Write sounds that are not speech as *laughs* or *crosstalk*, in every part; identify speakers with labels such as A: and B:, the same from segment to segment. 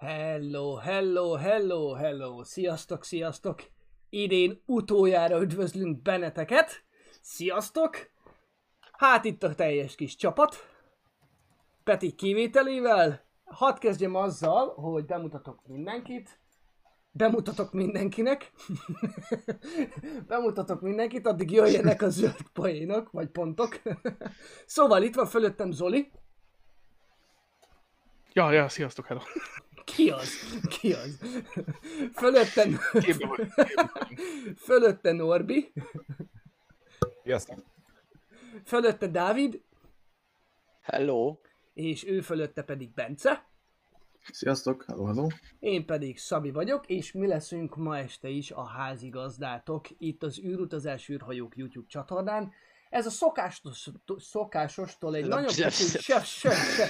A: Hello, hello, hello, hello, sziasztok, sziasztok! Idén utoljára üdvözlünk benneteket! Sziasztok! Hát itt a teljes kis csapat. Peti kivételével. Hadd kezdjem azzal, hogy bemutatok mindenkit. Bemutatok mindenkinek. *laughs* bemutatok mindenkit, addig jöjjenek a zöld poénok, vagy pontok. *laughs* szóval itt van fölöttem Zoli.
B: Ja, ja, sziasztok, hello.
A: Ki az? *laughs* Ki az? Fölötte,
B: Képbe *laughs*
A: fölötte Norbi,
C: Sziasztok!
A: fölötte Dávid,
D: Hello.
A: és ő fölötte pedig Bence.
C: Sziasztok! Hello, hello!
A: Én pedig Szabi vagyok, és mi leszünk ma este is a házigazdátok itt az űrutazás űrhajók YouTube csatornán. Ez a szokásos, szokásostól egy nagyon kicsit... Se, se, se,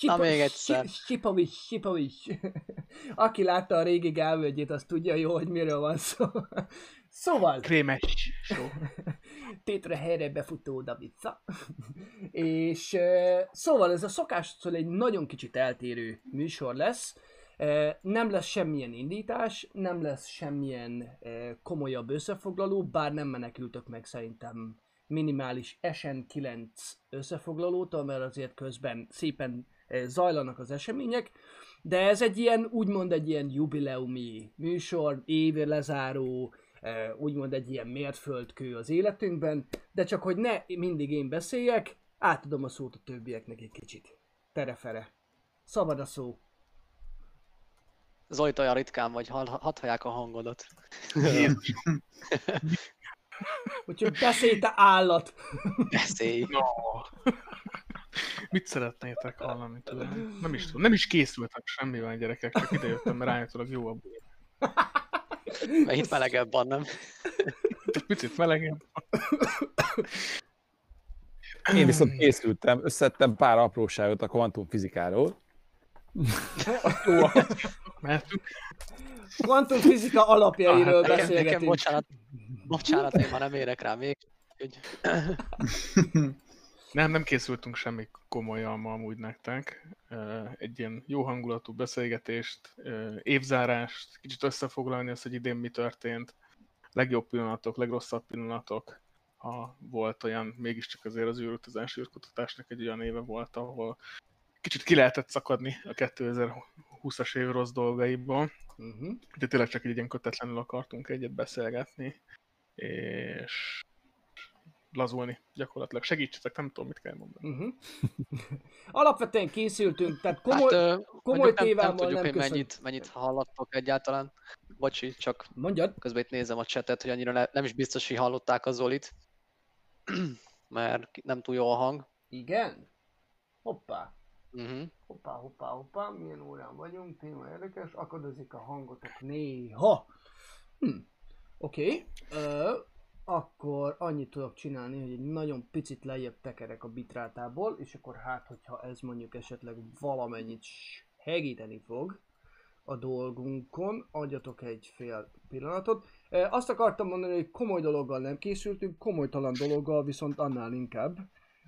D: Na, még egyszer.
A: Sipovics, Sipovics. *laughs* Aki látta a régi gálvölgyét, az tudja jó, hogy miről van szó. *laughs* Szóval,
B: Krémes show. *laughs*
A: tétre helyre befutó oda vissza. és szóval ez a szokástól egy nagyon kicsit eltérő műsor lesz. Nem lesz semmilyen indítás, nem lesz semmilyen komolyabb összefoglaló, bár nem menekültök meg szerintem minimális SN9 összefoglalótól, mert azért közben szépen uh, zajlanak az események, de ez egy ilyen, úgymond egy ilyen jubileumi műsor, évi lezáró, eh, úgymond egy ilyen mértföldkő az életünkben, de csak hogy ne mindig én beszéljek, átadom a szót a többieknek egy kicsit. Terefere. Szabad a szó.
D: Zolit olyan ritkán vagy, hall- hadd hallják a hangodat. *laughs* *laughs*
A: Úgyhogy beszélj te állat!
D: Beszélj.
B: No. Mit szeretnétek hallani tőlem? Nem is tudom. Nem is készültek semmivel gyerekek, csak idejöttem, mert állítólag jó a buli.
D: Mert itt melegebb van, nem?
B: Picit melegebb.
C: Én viszont készültem, összettem pár apróságot a kvantumfizikáról.
B: Jó, mehetünk.
A: Kvantumfizika alapjairól
D: nekem, nekem
A: beszélgetünk.
D: bocsánat, bocsánat, én már nem érek rá még. Úgy,
B: Nem, nem készültünk semmi komolyan ma amúgy nektek. Egy ilyen jó hangulatú beszélgetést, évzárást, kicsit összefoglalni azt, hogy idén mi történt, legjobb pillanatok, legrosszabb pillanatok, ha volt olyan, mégiscsak azért az űrutazás űrkutatásnak egy olyan éve volt, ahol kicsit ki lehetett szakadni a 2020-as év rossz dolgaiból,
A: Uh-huh.
B: de tényleg csak egy ilyen kötetlenül akartunk egyet beszélgetni, és lazulni gyakorlatilag. Segítsetek, nem tudom, mit kell mondani.
A: Uh-huh. *laughs* Alapvetően készültünk, tehát komoly...
D: hát,
A: komoly
D: nem,
A: tévával
D: nem tudjuk,
A: nem
D: hogy mennyit, mennyit hallottok egyáltalán. Bocsi, csak
A: Mondjad.
D: közben itt nézem a chatet, hogy annyira ne, nem is biztos, hogy hallották a Zolit. *clears throat* Mert nem túl jó a hang.
A: Igen? Hoppá.
D: Uh-huh.
A: Hoppá, hoppá, hoppá, milyen órán vagyunk, téma érdekes, akadozik a hangotok néha. Hm. Oké, okay. akkor annyit tudok csinálni, hogy egy nagyon picit lejjebb tekerek a bitrátából, és akkor hát, hogyha ez mondjuk esetleg valamennyit segíteni fog a dolgunkon, adjatok egy fél pillanatot. Azt akartam mondani, hogy komoly dologgal nem készültünk, komolytalan dologgal viszont annál inkább.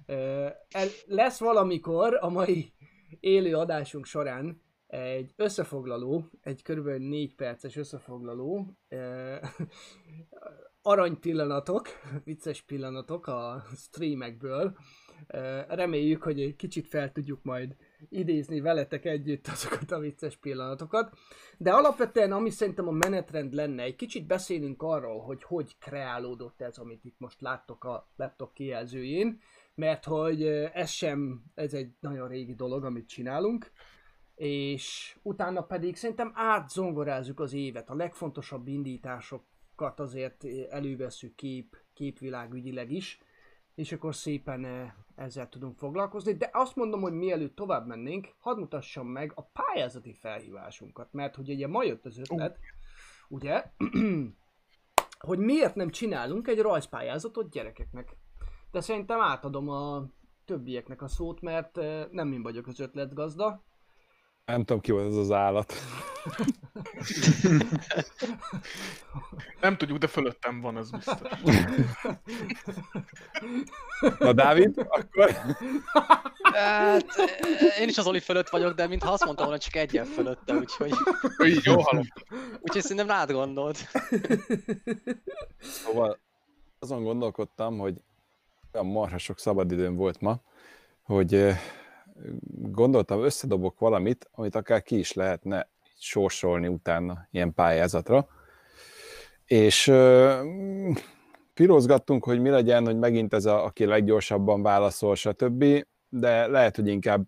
A: El, lesz valamikor a mai élő adásunk során egy összefoglaló, egy kb. 4 perces összefoglaló, arany pillanatok, vicces pillanatok a streamekből. Reméljük, hogy egy kicsit fel tudjuk majd idézni veletek együtt azokat a vicces pillanatokat. De alapvetően, ami szerintem a menetrend lenne, egy kicsit beszélünk arról, hogy hogy kreálódott ez, amit itt most láttok a laptop kijelzőjén, mert hogy ez sem, ez egy nagyon régi dolog, amit csinálunk, és utána pedig szerintem átzongorázzuk az évet, a legfontosabb indításokat azért előveszünk kép, képvilágügyileg is, és akkor szépen ezzel tudunk foglalkozni, de azt mondom, hogy mielőtt tovább mennénk, hadd mutassam meg a pályázati felhívásunkat, mert hogy ugye ma jött az ötlet, ugye, *clears throat* hogy miért nem csinálunk egy rajzpályázatot gyerekeknek. De szerintem átadom a többieknek a szót, mert eh, nem én vagyok az ötletgazda.
C: Nem tudom, ki volt ez az állat.
B: Nem tudjuk, de fölöttem van, az biztos.
C: Na Dávid, akkor
D: Hát, eh, én is az Oli fölött vagyok, de mintha azt mondtam volna, csak egyen fölötte, úgyhogy,
B: Így jó halom.
D: úgyhogy szerintem rád gondolt.
C: Szóval azon gondolkodtam, hogy olyan marha sok szabadidőm volt ma, hogy gondoltam, összedobok valamit, amit akár ki is lehetne sorsolni utána ilyen pályázatra. És ö, pirozgattunk, hogy mi legyen, hogy megint ez a, aki leggyorsabban válaszol, stb. De lehet, hogy inkább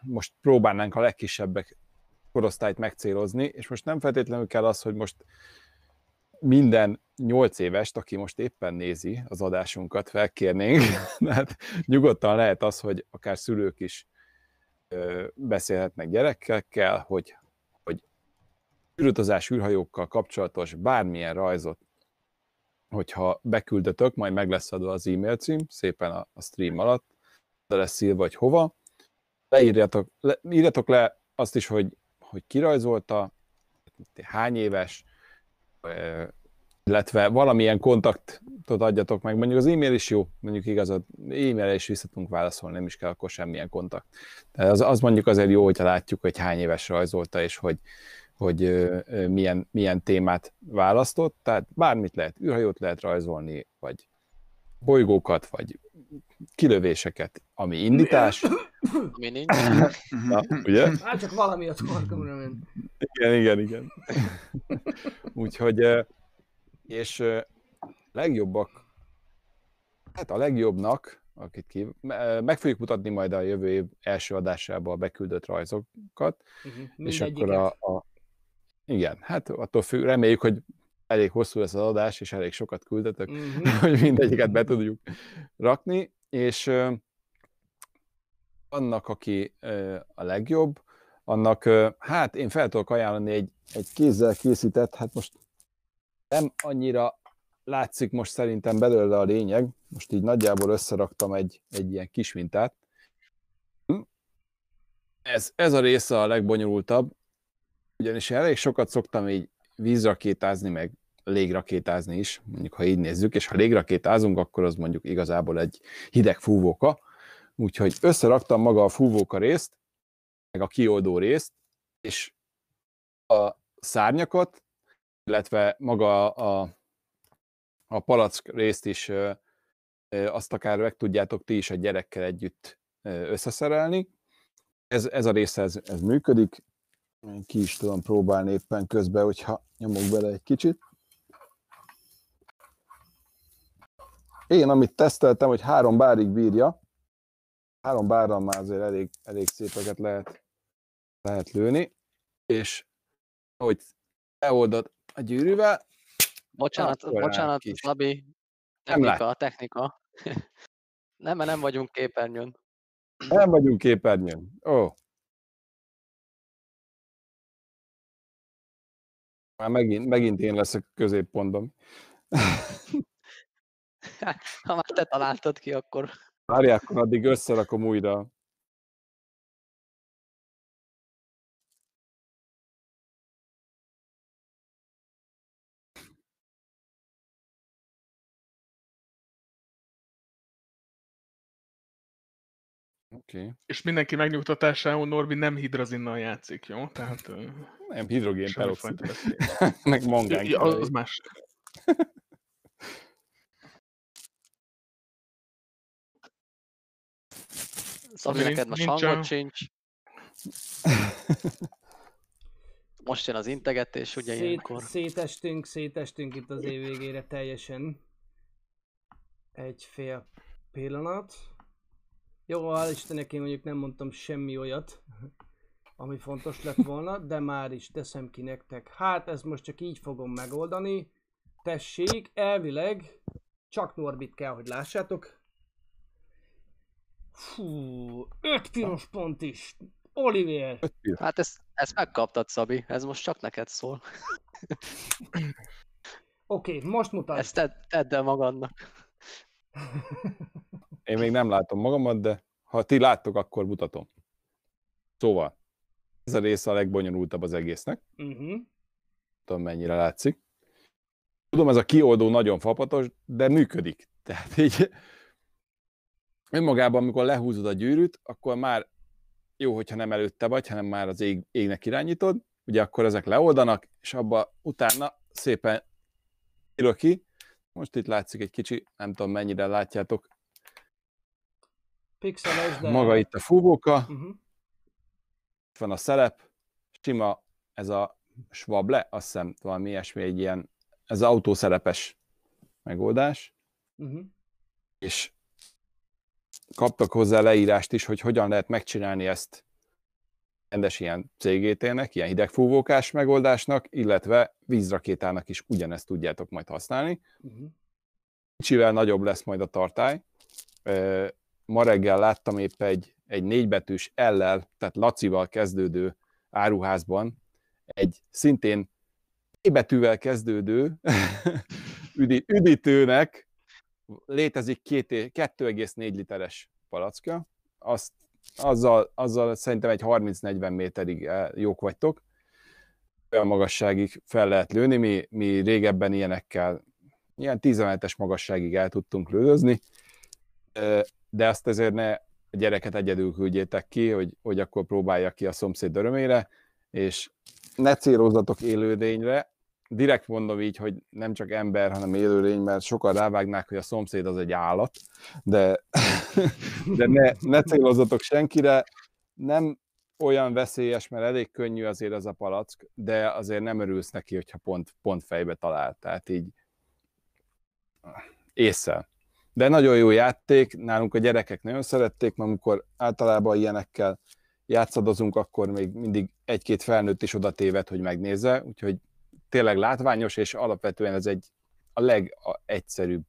C: most próbálnánk a legkisebbek korosztályt megcélozni, és most nem feltétlenül kell az, hogy most minden nyolc évest, aki most éppen nézi az adásunkat, felkérnénk, *laughs* hát nyugodtan lehet az, hogy akár szülők is beszélhetnek gyerekekkel, hogy, hogy űrutazás űrhajókkal kapcsolatos bármilyen rajzot, hogyha beküldötök, majd meg lesz adva az e-mail cím, szépen a, a stream alatt, de lesz írva, vagy hova, leírjatok, le, írjatok le azt is, hogy, hogy kirajzolta, hány éves, illetve valamilyen kontaktot adjatok meg, mondjuk az e-mail is jó, mondjuk igazad, e-mailre is vissza tudunk válaszolni, nem is kell akkor semmilyen kontakt. De az, az mondjuk azért jó, hogyha látjuk, hogy hány éves rajzolta, és hogy, hogy ö, ö, milyen, milyen témát választott, tehát bármit lehet, űrhajót lehet rajzolni, vagy bolygókat, vagy kilövéseket, ami indítás,
D: Ami nincs.
C: na, ugye?
A: Hát csak valami a torkomra ment.
C: Igen, igen, igen. Úgyhogy, ö, és ö, legjobbak, hát a legjobbnak, akit ki, me- meg fogjuk mutatni majd a jövő év első adásában a beküldött rajzokat,
A: Uh-huh.
C: és akkor a, a igen, hát attól függ, reméljük, hogy elég hosszú lesz az adás, és elég sokat küldetek,
A: Uh-huh. *laughs*
C: hogy mindegyiket be tudjuk rakni, és annak, aki a legjobb, annak, hát én fel tudok ajánlani egy, egy kézzel készített, hát most nem annyira látszik most szerintem belőle a lényeg, most így nagyjából összeraktam egy, egy ilyen kis mintát. Ez, ez a része a legbonyolultabb, ugyanis én elég sokat szoktam így vízrakétázni, meg légrakétázni is, mondjuk ha így nézzük, és ha légrakétázunk, akkor az mondjuk igazából egy hideg fúvóka. Úgyhogy összeraktam maga a fúvóka részt, meg a kioldó részt, és a szárnyakat, illetve maga a, a palack részt is azt akár meg tudjátok ti is a gyerekkel együtt összeszerelni. Ez, ez a része ez, ez működik. Én ki is tudom próbálni éppen közben, hogyha nyomok bele egy kicsit. Én, amit teszteltem, hogy három bárig bírja, három bárral már azért elég, elég szépeket lehet, lehet lőni, és ahogy leoldod a gyűrűvel,
D: Bocsánat,
C: Akkor
D: bocsánat,
C: kis.
D: Szabi.
C: Nem
D: Technika, technika. *laughs* Nem, mert nem vagyunk képernyőn.
C: nem vagyunk képernyőn. Ó. Már megint, megint én leszek a középpontban. *laughs*
D: Ha már te találtad ki, akkor
C: Várják, akkor addig összerakom újra. Okay.
B: És mindenki megnyugtatásául Norbi nem hidrazinnal játszik, jó? Tehát
C: Nem, hidrogén peroxid. *laughs* Meg mangán.
B: Ja, az az más.
D: Szabi,
B: Ami
D: neked most
B: nincs
D: hangod
B: a-
D: sincs. Most jön az integetés, ugye
A: Szét,
D: ilyenkor.
A: szétestünk, szétestünk itt az év végére teljesen. Egy fél pillanat. Jó, hál' Istennek én mondjuk nem mondtam semmi olyat, ami fontos lett volna, de már is teszem ki nektek. Hát ez most csak így fogom megoldani. Tessék, elvileg csak Norbit kell, hogy lássátok. Fú, öt piros pont is. Oliver.
D: Hát ezt, ezt megkaptad, Szabi. Ez most csak neked szól.
A: Oké, okay, most mutasd.
D: Ezt tedd, tedd el magadnak. *laughs*
C: Én még nem látom magamat, de ha ti láttok, akkor mutatom. Szóval, Ez a része a legbonyolultabb az egésznek.
A: Uh-huh.
C: tudom mennyire látszik. Tudom, ez a kioldó nagyon fapatos, de működik. Tehát így önmagában, amikor lehúzod a gyűrűt, akkor már jó, hogyha nem előtte vagy, hanem már az ég, égnek irányítod, ugye akkor ezek leoldanak, és abba utána szépen írok ki. Most itt látszik egy kicsi, nem tudom mennyire látjátok,
A: Pixeles, de...
C: maga itt a fúvóka,
A: Uh-huh.
C: itt van a szelep, sima ez a svable, azt hiszem valami ilyesmi, egy ilyen, ez autószerepes megoldás,
A: Uh-huh.
C: és kaptak hozzá leírást is, hogy hogyan lehet megcsinálni ezt rendes ilyen CGT-nek, ilyen hidegfúvókás megoldásnak, illetve vízrakétának is ugyanezt tudjátok majd használni.
A: Uh-huh.
C: Kicsivel nagyobb lesz majd a tartály. Ma reggel láttam épp egy, egy négybetűs L-lel, tehát Lacival kezdődő áruházban egy szintén betűvel kezdődő *laughs* üdítőnek létezik két, 2,4 literes palacka. Azt, azzal, azzal szerintem egy 30-40 méterig eh, jók vagytok. Olyan magasságig fel lehet lőni, mi, mi régebben ilyenekkel ilyen 17-es magasságig el tudtunk lődözni, de azt ezért ne a gyereket egyedül küldjétek ki, hogy, hogy akkor próbálja ki a szomszéd örömére, és ne célozzatok élődényre, direkt mondom így, hogy nem csak ember, hanem élőlény, mert sokan rávágnák, hogy a szomszéd az egy állat, de, *laughs* de ne, ne célozzatok senkire, nem olyan veszélyes, mert elég könnyű azért az a palack, de azért nem örülsz neki, hogyha pont, pont fejbe talál, tehát így észre. De nagyon jó játék, nálunk a gyerekek nagyon szerették, mert amikor általában ilyenekkel játszadozunk, akkor még mindig egy-két felnőtt is oda téved, hogy megnézze, úgyhogy tényleg látványos, és alapvetően ez egy a legegyszerűbb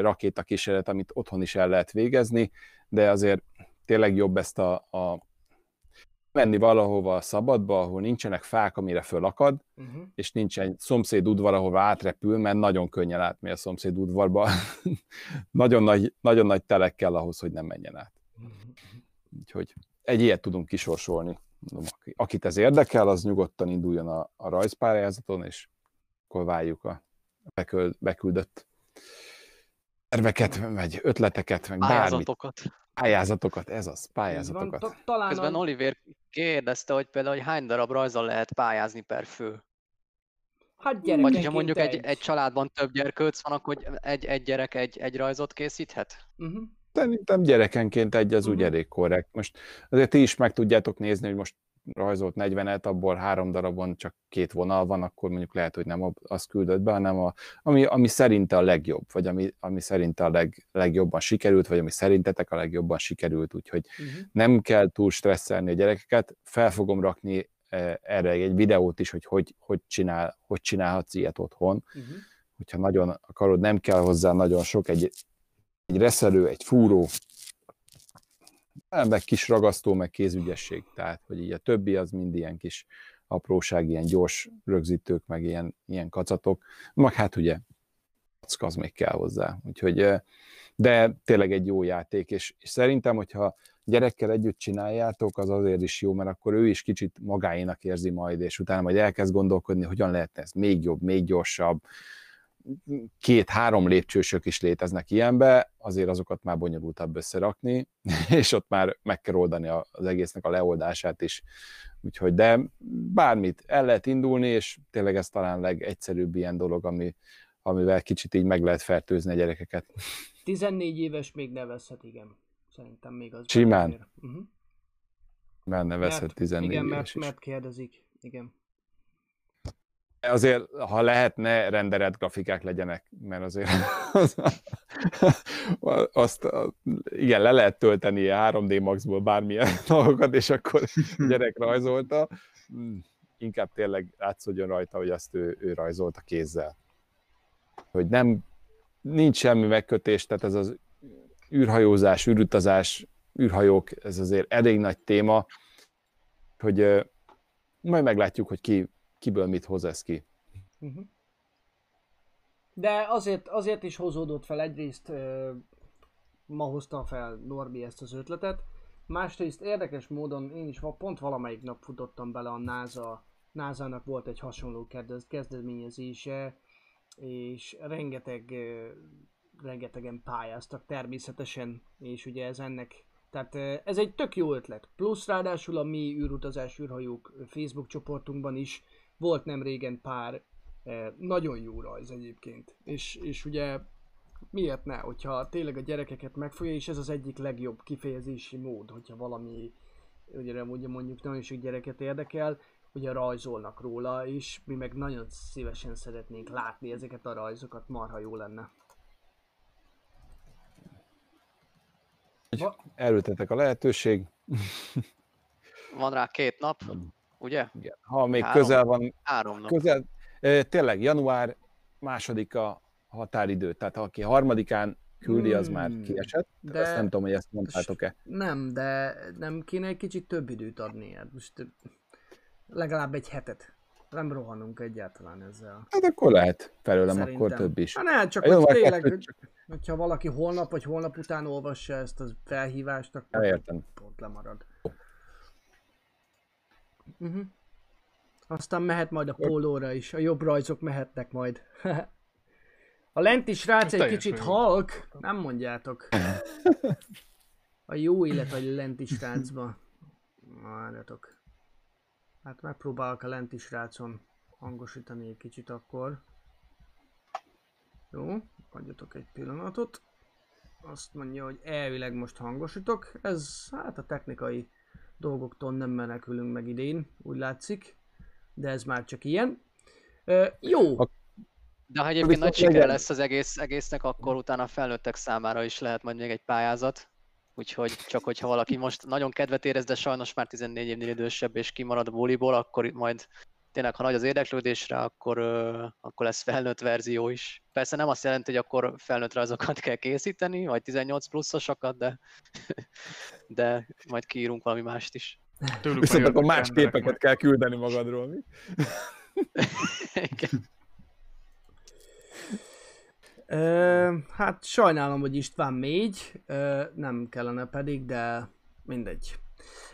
C: rakétakísérlet, amit otthon is el lehet végezni, de azért tényleg jobb ezt a, a menni valahova a szabadba, ahol nincsenek fák, amire fölakad,
A: Uh-huh.
C: és nincsen szomszéd udvar, ahova átrepül, mert nagyon könnyen átmegy a szomszéd udvarba. *laughs* nagyon, nagy, nagyon nagy telek kell ahhoz, hogy nem menjen át. Úgyhogy egy ilyet tudunk kisorsolni. Mondom, aki- akit ez érdekel, az nyugodtan induljon a, a rajzpályázaton, és akkor várjuk a beküld, beküldött terveket, vagy ötleteket, meg bármit.
D: Pályázatokat.
C: Pályázatokat, ez az,
A: van.
C: pályázatokat.
A: Ta- Talán
D: Közben
A: a...
D: Oliver kérdezte, hogy például hogy hány darab rajzal lehet pályázni per fő.
A: Hát
D: Vagy hogyha mondjuk egy,
A: egy.
D: egy családban több gyerkőc van, akkor egy, egy gyerek egy, egy rajzot készíthet?
A: Uh-huh.
C: Szerintem gyerekenként egy az úgy
A: Mhm.
C: elég korrekt. Most azért ti is meg tudjátok nézni, hogy most rajzolt 40-et, abból három darabon csak két vonal van, akkor mondjuk lehet, hogy nem azt küldött be, hanem a, ami, ami szerinte a legjobb, vagy ami, ami szerinte a leg, legjobban sikerült, vagy ami szerintetek a legjobban sikerült, úgyhogy
A: Uh-huh.
C: nem kell túl stresszelni a gyerekeket. Fel fogom rakni eh, erre egy videót is, hogy hogy, hogy, csinál, hogy csinálhatsz ilyet otthon.
A: Uh-huh.
C: Hogyha nagyon akarod, nem kell hozzá nagyon sok, egy, egy reszelő, egy fúró, meg kis ragasztó, meg kézügyesség. Tehát, hogy így a többi az mind ilyen kis apróság, ilyen gyors rögzítők, meg ilyen, ilyen kacatok. Meg hát ugye az még kell hozzá. Úgyhogy, de tényleg egy jó játék, és, és szerintem, hogyha gyerekkel együtt csináljátok, az azért is jó, mert akkor ő is kicsit magáénak érzi majd, és utána majd elkezd gondolkodni, hogyan lehetne ez még jobb, még gyorsabb. Két-három lépcsősök is léteznek ilyenbe, azért azokat már bonyolultabb összerakni, *laughs* és ott már meg kell oldani az egésznek a leoldását is. Úgyhogy, de bármit el lehet indulni, és tényleg ez talán legegyszerűbb ilyen dolog, ami, amivel kicsit így meg lehet fertőzni a gyerekeket. *laughs*
A: 14 éves még nevezhet, igen. Szerintem még az.
C: Simán.
A: Uh-huh.
C: Mert nevezhet 14
A: igen,
C: éves
A: mert,
C: is.
A: mert kérdezik. Igen.
C: Azért, ha lehetne, renderelt grafikák legyenek, mert azért az, *laughs* azt, igen, le lehet tölteni ilyen 3D Maxból bármilyen *laughs* dolgokat, és akkor *laughs* gyerek rajzolta. Mm, Inkább tényleg látszódjon rajta, hogy azt ő, ő rajzolta kézzel. Hogy nem, nincs semmi megkötés, tehát ez az űrhajózás, űrutazás, űrhajók, ez azért elég nagy téma, hogy majd meglátjuk, hogy ki, kiből mit hoz ez ki.
A: Uh-huh. De azért, azért is hozódott fel egyrészt, ö, ma hozta fel Norbi ezt az ötletet, Másrészt érdekes módon én is pont valamelyik nap futottam bele a NASA, NASA-nak volt egy hasonló kezd- kezdeményezése, és rengeteg, ö, rengetegen pályáztak természetesen, és ugye ez ennek, tehát ez egy tök jó ötlet. Plusz ráadásul a mi űrutazás űrhajók Facebook csoportunkban is volt nem régen pár ö, nagyon jó rajz egyébként, és, és ugye miért ne, hogyha tényleg a gyerekeket megfogja, és ez az egyik legjobb kifejezési mód, hogyha valami, ugye, ugye mondjuk nagyon sok gyereket érdekel, ugye rajzolnak róla, és mi meg nagyon szívesen szeretnénk látni ezeket a rajzokat, marha jó lenne. Va-
C: a lehetőség.
D: Van rá két nap, ugye?
C: Igen. Ha még
D: Három.
C: közel van,
D: Három nap.
C: közel, tényleg január másodika határidő, tehát ha aki harmadikán küldi, az már
A: Hmm.
C: kiesett. De... Ezt nem tudom, hogy ezt mondtátok-e.
A: Nem, de nem kéne egy kicsit több időt adni, hát most legalább egy hetet. Nem rohanunk egyáltalán ezzel.
C: Hát akkor lehet felőlem,
A: Szerintem.
C: akkor több is.
A: Hát ne, csak hogy tényleg,
C: kettőt
A: hogy,
C: csak-
A: hogyha valaki holnap vagy holnap után olvassa ezt a felhívást, akkor
C: Ja, értem.
A: pont lemarad. Uh-huh. Aztán mehet majd a pólóra is, a jobb rajzok mehetnek majd. *laughs* a lenti srác egy kicsit
B: jó.
A: halk, nem mondjátok. A jó élet a lenti srácba. Várjatok. Hát megpróbálok a lenti srácon hangosítani egy kicsit akkor. Jó, adjatok egy pillanatot. Azt mondja, hogy elvileg most hangosítok. Ez hát a technikai dolgoktól nem menekülünk meg idén, úgy látszik. De ez már csak ilyen. Ö, jó,
D: De ha egyébként nagy sikere
C: legyen-
D: lesz az egész, egésznek, akkor utána a felnőttek számára is lehet majd még egy pályázat. Úgyhogy csak hogyha valaki most nagyon kedvet érez, de sajnos már 14 évnél idősebb és kimarad a buliból, akkor itt majd tényleg, ha nagy az érdeklődésre, akkor, ö, akkor lesz felnőtt verzió is. Persze nem azt jelenti, hogy akkor felnőtt rajzokat kell készíteni, vagy 18 pluszosokat, de, de majd kiírunk valami mást is.
B: Tőlük
C: Viszont akkor más képeket
B: majd.
C: kell küldeni magadról. Mi?
D: Igen.
A: Ö, hát sajnálom, hogy István mégy, ö, nem kellene pedig, de mindegy.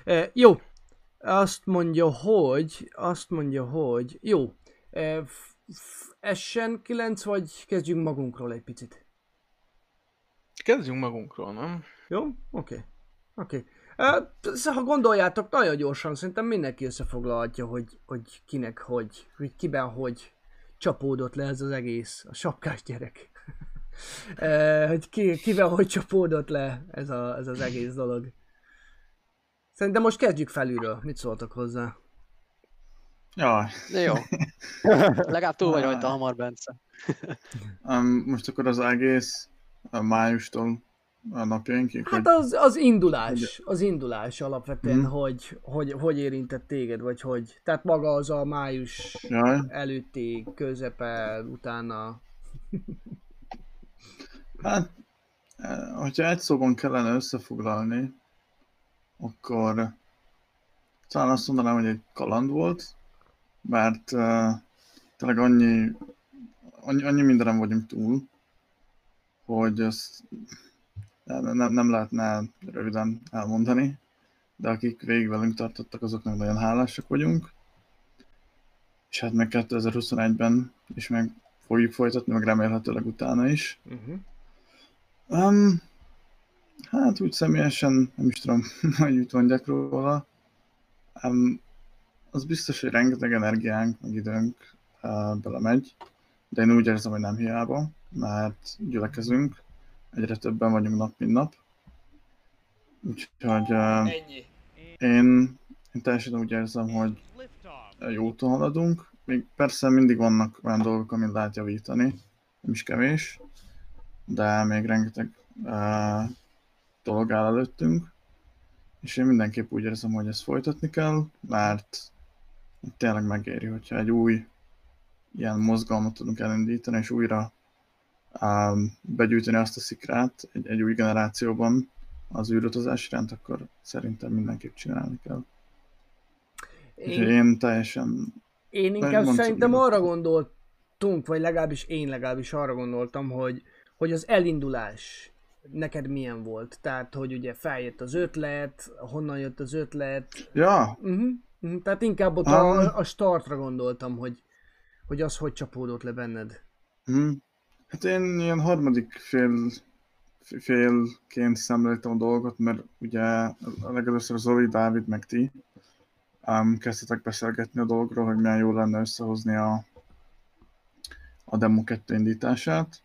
A: Ö, jó, azt mondja, hogy, azt mondja, hogy, jó, Ö, Essen 9, vagy kezdjünk magunkról egy picit?
B: Kezdjünk magunkról, nem?
A: Jó? Oké. Oké. Ö, Ha gondoljátok, nagyon gyorsan, szerintem mindenki összefoglalhatja, hogy, hogy kinek hogy, hogy kiben hogy csapódott le ez az egész, a sapkás gyerek. Hogy ki, kiben hogy csapódott le ez, a, ez az egész dolog. Szerintem most kezdjük felülről. Mit szóltak hozzá?
E: Jaj,
D: De jó. *laughs* Legalább túl vagy rajta hamar, Bence.
E: um, most akkor az egész a májustól a napjainkig,
A: Hát az, az indulás, az indulás alapvetően,
E: Mhm.
A: hogy, hogy, hogy érintett téged, vagy hogy. Tehát maga az a május
E: jaj,
A: előtti, közepe, utána.
E: hát hogyha egy szóban kellene összefoglalni, akkor talán azt mondanám, hogy egy kaland volt, mert uh, tényleg annyi, annyi, annyi mindenem vagyunk túl, hogy ezt nem, nem, lehetne röviden elmondani, de akik végig velünk tartottak, azoknak nagyon hálásak vagyunk. És hát meg 2021-ben is meg fogjuk folytatni, meg remélhetőleg utána is.
A: Uh-huh.
E: Um, hát úgy személyesen, nem is tudom, *laughs* hogy mit mondjak róla. Um, az biztos, hogy rengeteg energiánk, meg időnk uh, belemegy, de én úgy érzem, hogy nem hiába, mert gyülekezünk, egyre többen vagyunk nap, mint nap. Úgyhogy uh, én, én teljesen úgy érzem, hogy jó úton haladunk. Még persze mindig vannak olyan dolgok, amit lehet javítani, nem is kevés, de még rengeteg uh, dolog áll előttünk, és én mindenképp úgy érzem, hogy ezt folytatni kell, mert tényleg megéri, hogyha egy új ilyen mozgalmat tudunk elindítani, és újra um, begyűjteni azt a szikrát egy, egy új generációban az űrutazás iránt, akkor szerintem mindenképp csinálni kell.
A: Én,
E: én teljesen
A: én inkább szerintem arra gondoltunk, vagy legalábbis én legalábbis arra gondoltam, hogy, hogy az elindulás neked milyen volt? Tehát, hogy ugye feljött az ötlet, honnan jött az ötlet?
E: Ja,
A: Uh-huh. Uh-huh. Tehát inkább ott
E: Um.
A: a, a startra gondoltam, hogy, hogy az hogy csapódott le benned.
E: hm. Hát én ilyen harmadik fél, félként szemléltem a dolgot, mert ugye legelőször Zoli, Dávid meg ti um, kezdtetek beszélgetni a dologról, hogy milyen jó lenne összehozni a, a Demo 2 indítását.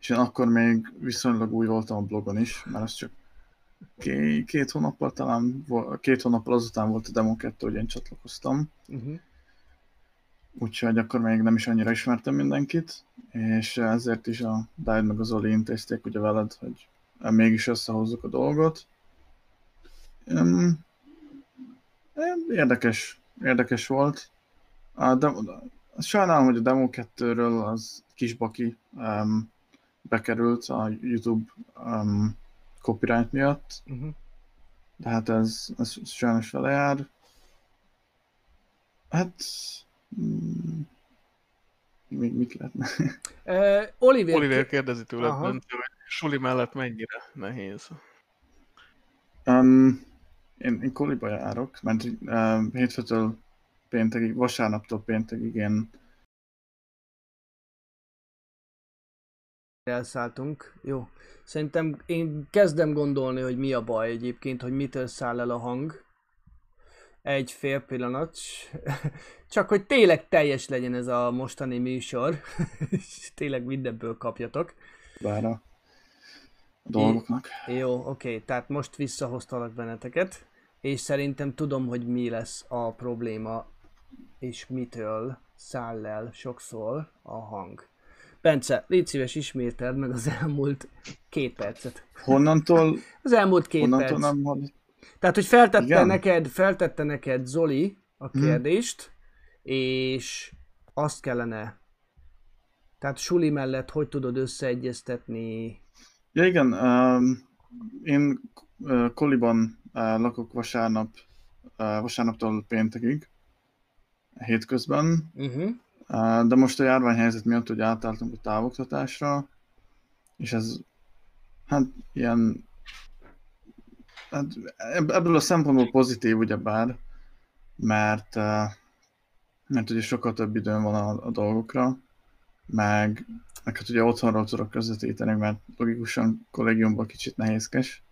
E: És én akkor még viszonylag új voltam a blogon is, mert az csak két, két hónappal talán, két hónappal azután volt a Demo 2, hogy én csatlakoztam.
A: Uh-huh.
E: Úgyhogy akkor még nem is annyira ismertem mindenkit, és ezért is a Dávid meg az Oli intézték ugye veled, hogy mégis összehozzuk a dolgot. Érdekes, érdekes volt. A demo, sajnálom, hogy a Demo 2-ről az kisbaki um, bekerült a YouTube um, copyright miatt,
A: Uh-huh.
E: de hát ez, ez sajnos vele jár. Hát... Mm, még mit lehetne?
A: Uh, Oliver,
B: Oliver kérdezi tőled,
A: Aha.
B: Hogy suli mellett mennyire nehéz.
E: Um, én, én koliba járok, mert um, hétfőtől péntekig, vasárnaptól péntekig én
A: elszálltunk. Jó. Szerintem én kezdem gondolni, hogy mi a baj egyébként, hogy mitől száll el a hang. Egy fél pillanat. *laughs* Csak hogy tényleg teljes legyen ez a mostani műsor. *laughs* És tényleg mindenből kapjatok.
E: vár a dolgoknak.
A: Jó, oké, tehát most visszahoztalak benneteket, és szerintem tudom, hogy mi lesz a probléma, és mitől száll el sokszor a hang. Bence, légy szíves, ismételd meg az elmúlt két percet.
E: Honnantól, *laughs*
A: Az elmúlt két
E: honnantól
A: perc.
E: nem.
A: Tehát, hogy feltette
E: Igen.
A: neked, feltette neked Zoli a
E: Hmm.
A: kérdést, és azt kellene, tehát Suli mellett hogy tudod összeegyeztetni
E: Ja igen, um, én uh, Koliban uh, lakok vasárnap, uh, vasárnaptól péntekig, hétközben,
A: uh-huh.
E: Uh, de most a járványhelyzet miatt ugye átálltunk a távoktatásra, és ez hát ilyen hát ebb- ebből a szempontból pozitív ugyebár, mert, uh, mert ugye sokkal több időm van a, a dolgokra, meg, meg hát ugye otthonról tudok közvetíteni, mert logikusan kollégiumban kicsit nehézkes.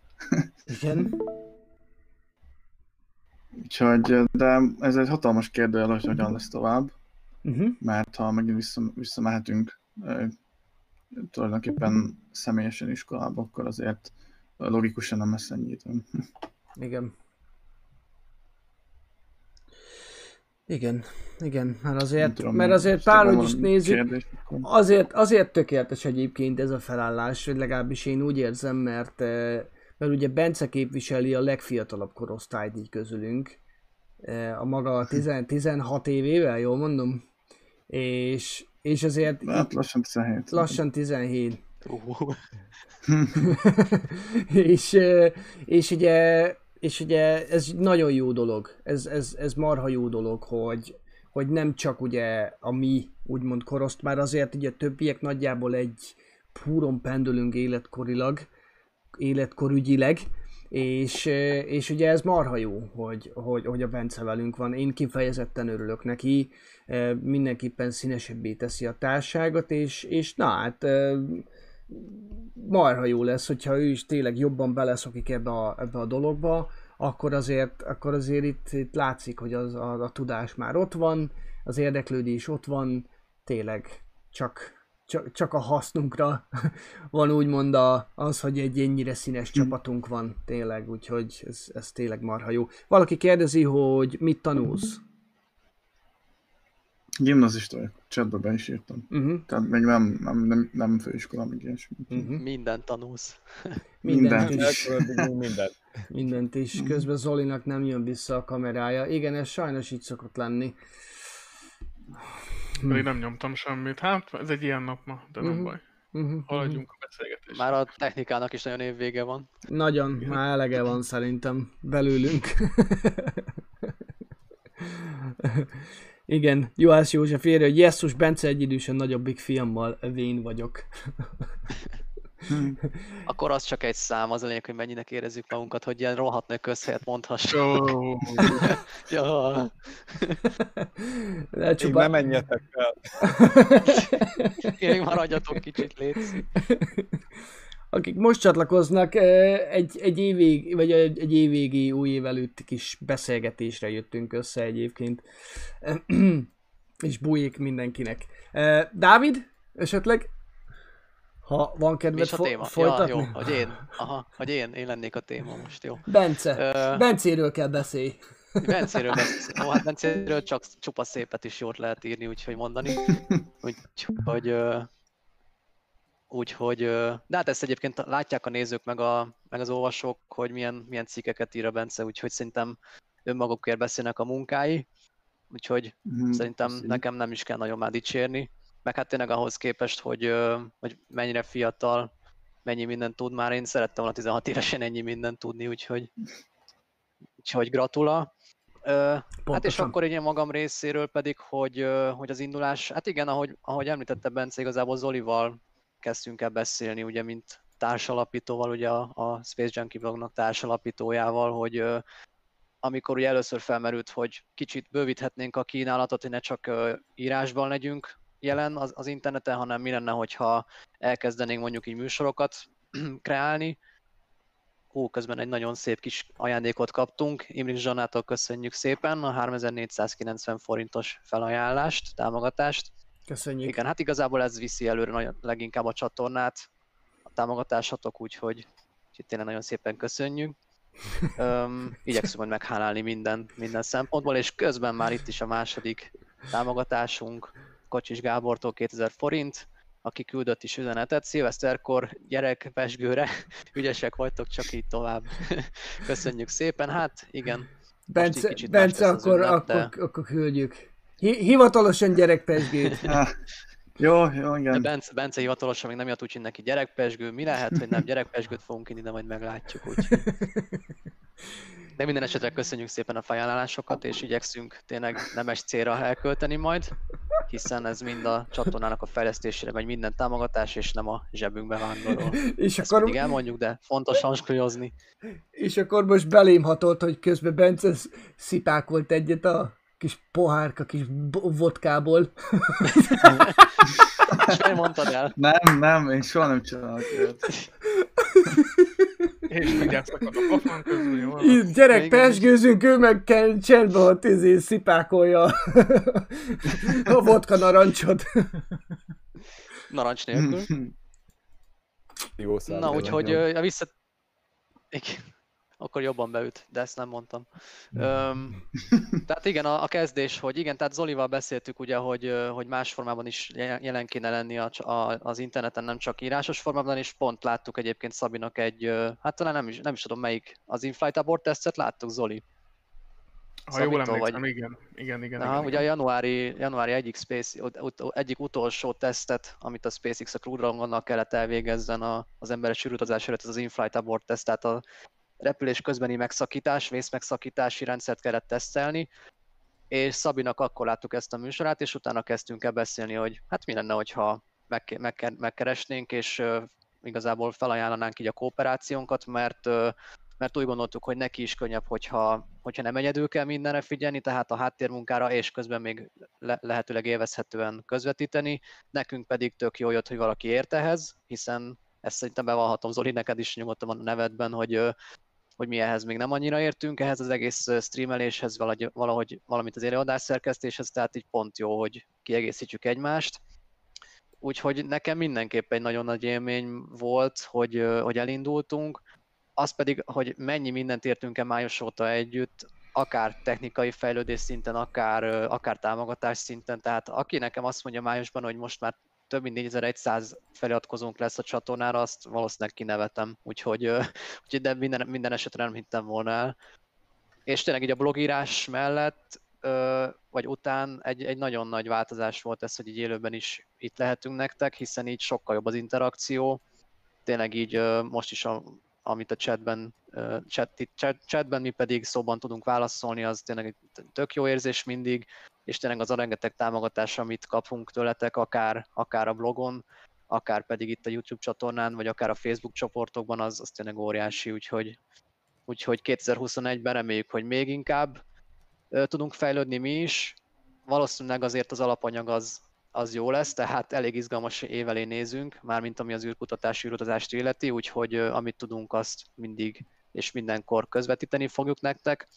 A: Igen. *laughs*
E: Úgyhogy, de ez egy hatalmas kérdőjel, hogy hogyan lesz tovább.
A: Uh-huh.
E: mert ha megint vissza, visszamehetünk tulajdonképpen személyesen iskolába, akkor azért logikusan nem lesz ennyi időm.
A: Igen. Igen, igen, mert azért,
E: tudom,
A: mert azért
E: Stefan,
A: bárhogy is nézzük,
E: kérdés,
A: azért, azért tökéletes egyébként ez a felállás, vagy legalábbis én úgy érzem, mert, eh, mert ugye Bence képviseli a legfiatalabb korosztályt így közülünk, eh, a maga 10, 16 *laughs* évével, jól mondom? És, és azért
E: Hát lassan 17.
A: lassan 17. És, és ugye, és ugye ez nagyon jó dolog, ez, ez, ez marha jó dolog, hogy, hogy nem csak ugye a mi úgymond koroszt, már azért ugye a többiek nagyjából egy púron pendülünk életkorilag, életkorügyileg, és, és ugye ez marha jó, hogy, hogy, hogy a Bence velünk van. Én kifejezetten örülök neki, mindenképpen színesebbé teszi a társágot, és, és na hát marha jó lesz, hogyha ő is tényleg jobban beleszokik ebbe a, ebbe a dologba, akkor azért, akkor azért itt, itt látszik, hogy az, a, a tudás már ott van, az érdeklődés ott van, tényleg csak, csak, csak a hasznunkra *laughs* van úgymond a, az, hogy egy ennyire színes csapatunk van, tényleg, úgyhogy ez, ez tényleg marha jó. Valaki kérdezi, hogy mit tanulsz?
E: Gimnazista vagyok, chatbe be is írtam.
A: Uh-huh,
E: Tehát még nem, nem, nem, nem főiskola, még ilyesmi.
A: uh-huh.
D: mindent tanulsz. *laughs*
A: Mindent
E: Mindent.
A: is.
C: mindent.
A: Mindent is. Közben Zolinak nem jön vissza a kamerája. Igen, ez sajnos így szokott lenni.
B: Pedig nem nyomtam semmit. Hát, ez egy ilyen nap ma, de nem
A: Mhm.
B: baj.
A: Uh-huh, uh-huh.
B: Haladjunk a beszélgetésre.
D: Már a technikának is nagyon évvége van.
A: Nagyon, már elege van szerintem belőlünk. *laughs* Igen, Juhász József írja, hogy Jesszus Bence egy idősen nagyobbik fiammal vén vagyok. *laughs*
D: Akkor az csak egy szám, az a lényeg, hogy mennyinek érezzük magunkat, hogy ilyen rohadt nagy közhelyet mondhassuk.
B: Ó, *laughs*
D: ja. *laughs*
A: De
C: Még nem menjetek fel.
D: Még maradjatok kicsit, létszik.
A: Akik most csatlakoznak, egy, egy, évig, vagy egy, egy évvégi új év előtti kis beszélgetésre jöttünk össze egyébként. És bújik mindenkinek. Dávid, esetleg? Ha van kedved
D: a
A: fo-
D: téma?
A: folytatni?
D: Ja, jó, hogy én. Aha, hogy én, én lennék a téma most, jó.
A: Bence,
D: Ö,
A: Bencéről kell beszélj.
D: Bencéről beszél. Ó, hát Bencéről csak csupa szépet is jót lehet írni, úgyhogy mondani. *laughs* Úgyhogy... ö, Úgyhogy... De hát ezt egyébként látják a nézők meg, a, meg az olvasók, hogy milyen, milyen cikkeket ír a Bence, úgyhogy szerintem önmagukért beszélnek a munkái. Úgyhogy
E: Mhm,
D: Szerintem
E: köszönjük.
D: nekem nem is kell nagyon már dicsérni. Meg hát tényleg ahhoz képest, hogy, hogy mennyire fiatal, mennyi mindent tud már. Én szerettem volna 16 évesen ennyi mindent tudni, úgyhogy, úgyhogy gratula. Ö, hát és
A: Pontosan.
D: akkor én magam részéről pedig, hogy, hogy az indulás, hát igen, ahogy, ahogy említette Bence, igazából Zolival kezdtünk el beszélni, ugye, mint társalapítóval, ugye a, Space Junkie blognak társalapítójával, hogy amikor ugye először felmerült, hogy kicsit bővíthetnénk a kínálatot, hogy ne csak ö, írásban legyünk jelen az, az interneten, hanem mi lenne, hogyha elkezdenénk mondjuk így műsorokat *clears throat* kreálni. Hú, közben egy nagyon szép kis ajándékot kaptunk. Imrik Zsanától köszönjük szépen a 3490 forintos felajánlást, támogatást.
A: Köszönjük.
D: Igen, hát igazából ez viszi előre nagyon, leginkább a csatornát, a támogatásatok, úgyhogy, tényleg nagyon szépen köszönjük. *laughs* Öm, igyekszünk majd meghálálni minden, minden szempontból, és közben már itt is a második támogatásunk, Kocsis Gábortól 2000 forint, aki küldött is üzenetet, szilveszterkor gyerek pesgőre, *laughs* ügyesek vagytok, csak így tovább. *laughs* Köszönjük szépen, hát igen,
A: Bence, Bence akkor,
D: ünnep, de-
A: akkor, akkor küldjük. Hi- hivatalosan gyerekpesgét. *laughs*
E: Ah, Jó, jó,
D: De
E: igen.
D: Bence, Bence hivatalosan még nem jött úgy, hogy neki gyerekpesgő. Mi lehet, hogy nem gyerekpesgőt fogunk inni, de majd meglátjuk. Úgy. De minden esetre köszönjük szépen a felajánlásokat, és igyekszünk tényleg nemes célra elkölteni majd, hiszen ez mind a csatornának a fejlesztésére megy minden támogatás, és nem a zsebünkbe vándorol.
A: és,
D: Ezt
A: akkor,
D: mindig elmondjuk, de fontos hangsúlyozni.
A: és akkor most belém hatolt, hogy közben Bence sz- szipákolt egyet a kis pohárka, kis vodkából.
D: Miért mondtad el?
E: Nem, nem, én soha nem csinálok ilyet.
B: és mindjárt szakad a pofon közül, jó?
A: Itt gyerek pesgőzünk, ő meg kell cserbe ott izé szipákolja a *laughs* vodka narancsot.
D: Narancs nélkül. *laughs*
C: Jó.
D: Na, úgyhogy vissza... Igen. Akkor jobban beüt, de ezt nem mondtam. Öm, tehát igen, a, a kezdés, hogy igen, tehát Zolival beszéltük ugye, hogy, hogy más formában is jelen kéne lenni a, a, az interneten, nem csak írásos formában, és pont láttuk egyébként Szabinak egy, hát talán nem is, nem is tudom melyik, az Inflight Abort tesztet láttuk, Zoli?
B: Ha jól
D: Szabitól
B: emlékszem, igen. Igen, igen,
D: Aha,
B: igen,
D: ugye a
B: igen.
D: januári, januári egyik, Space, ut- ut- egyik utolsó tesztet, amit a SpaceX a Crew Dragonnal kellett elvégezzen a, az emberes űrutazás előtt, ez az in-flight abort teszt, tehát a repülés közbeni megszakítás, vészmegszakítási rendszert kellett tesztelni, és Szabinak akkor láttuk ezt a műsorát, és utána kezdtünk el beszélni, hogy hát mi lenne, hogyha meg, meg, megkeresnénk, és igazából felajánlanánk így a kooperációnkat, mert mert úgy gondoltuk, hogy neki is könnyebb, hogyha, hogyha nem egyedül kell mindenre figyelni, tehát a háttérmunkára, és közben még le, lehetőleg élvezhetően közvetíteni. Nekünk pedig tök jó jött, hogy valaki ért ehhez, hiszen ezt szerintem bevallhatom Zoli, neked is nyugodtan a nevedben, hogy, hogy mi ehhez még nem annyira értünk, ehhez az egész streameléshez, valahogy, valahogy valamit az előadás szerkesztéshez, tehát így pont jó, hogy kiegészítjük egymást. Úgyhogy nekem mindenképp egy nagyon nagy élmény volt, hogy, hogy elindultunk, az pedig, hogy mennyi mindent értünk el május óta együtt, akár technikai fejlődés szinten, akár, akár támogatás szinten, tehát aki nekem azt mondja májusban, hogy most már több mint 4100 feliratkozónk lesz a csatornára, azt valószínűleg kinevetem, úgyhogy, *laughs* úgyhogy de minden, minden esetre nem hittem volna el. És tényleg így a blogírás mellett, vagy után egy, egy nagyon nagy változás volt ez, hogy így élőben is itt lehetünk nektek, hiszen így sokkal jobb az interakció, tényleg így most is a, amit a chatben, chat, chat, chatben mi pedig szóban tudunk válaszolni, az tényleg tök jó érzés mindig, és tényleg az a rengeteg támogatás, amit kapunk tőletek, akár, akár a blogon, akár pedig itt a YouTube csatornán, vagy akár a Facebook csoportokban, az, az tényleg óriási, úgyhogy, úgyhogy 2021-ben reméljük, hogy még inkább ö, tudunk fejlődni mi is. Valószínűleg azért az alapanyag az, az jó lesz, tehát elég izgalmas évelé nézünk, mármint ami az űrkutatási űrutazást illeti, úgyhogy ö, amit tudunk, azt mindig és mindenkor közvetíteni fogjuk nektek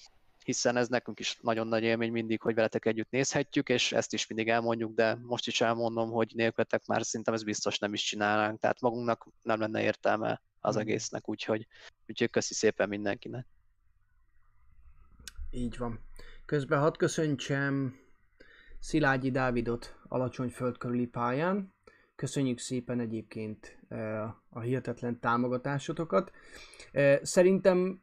D: hiszen ez nekünk is nagyon nagy élmény mindig, hogy veletek együtt nézhetjük, és ezt is mindig elmondjuk, de most is elmondom, hogy nélkületek már szerintem ez biztos nem is csinálnánk, tehát magunknak nem lenne értelme az
A: Hmm.
D: egésznek, úgyhogy, úgyhogy köszi szépen mindenkinek.
A: Így van. Közben hadd köszöntsem Szilágyi Dávidot alacsony föld körüli pályán. Köszönjük szépen egyébként eh, a hihetetlen támogatásotokat. Eh, Szerintem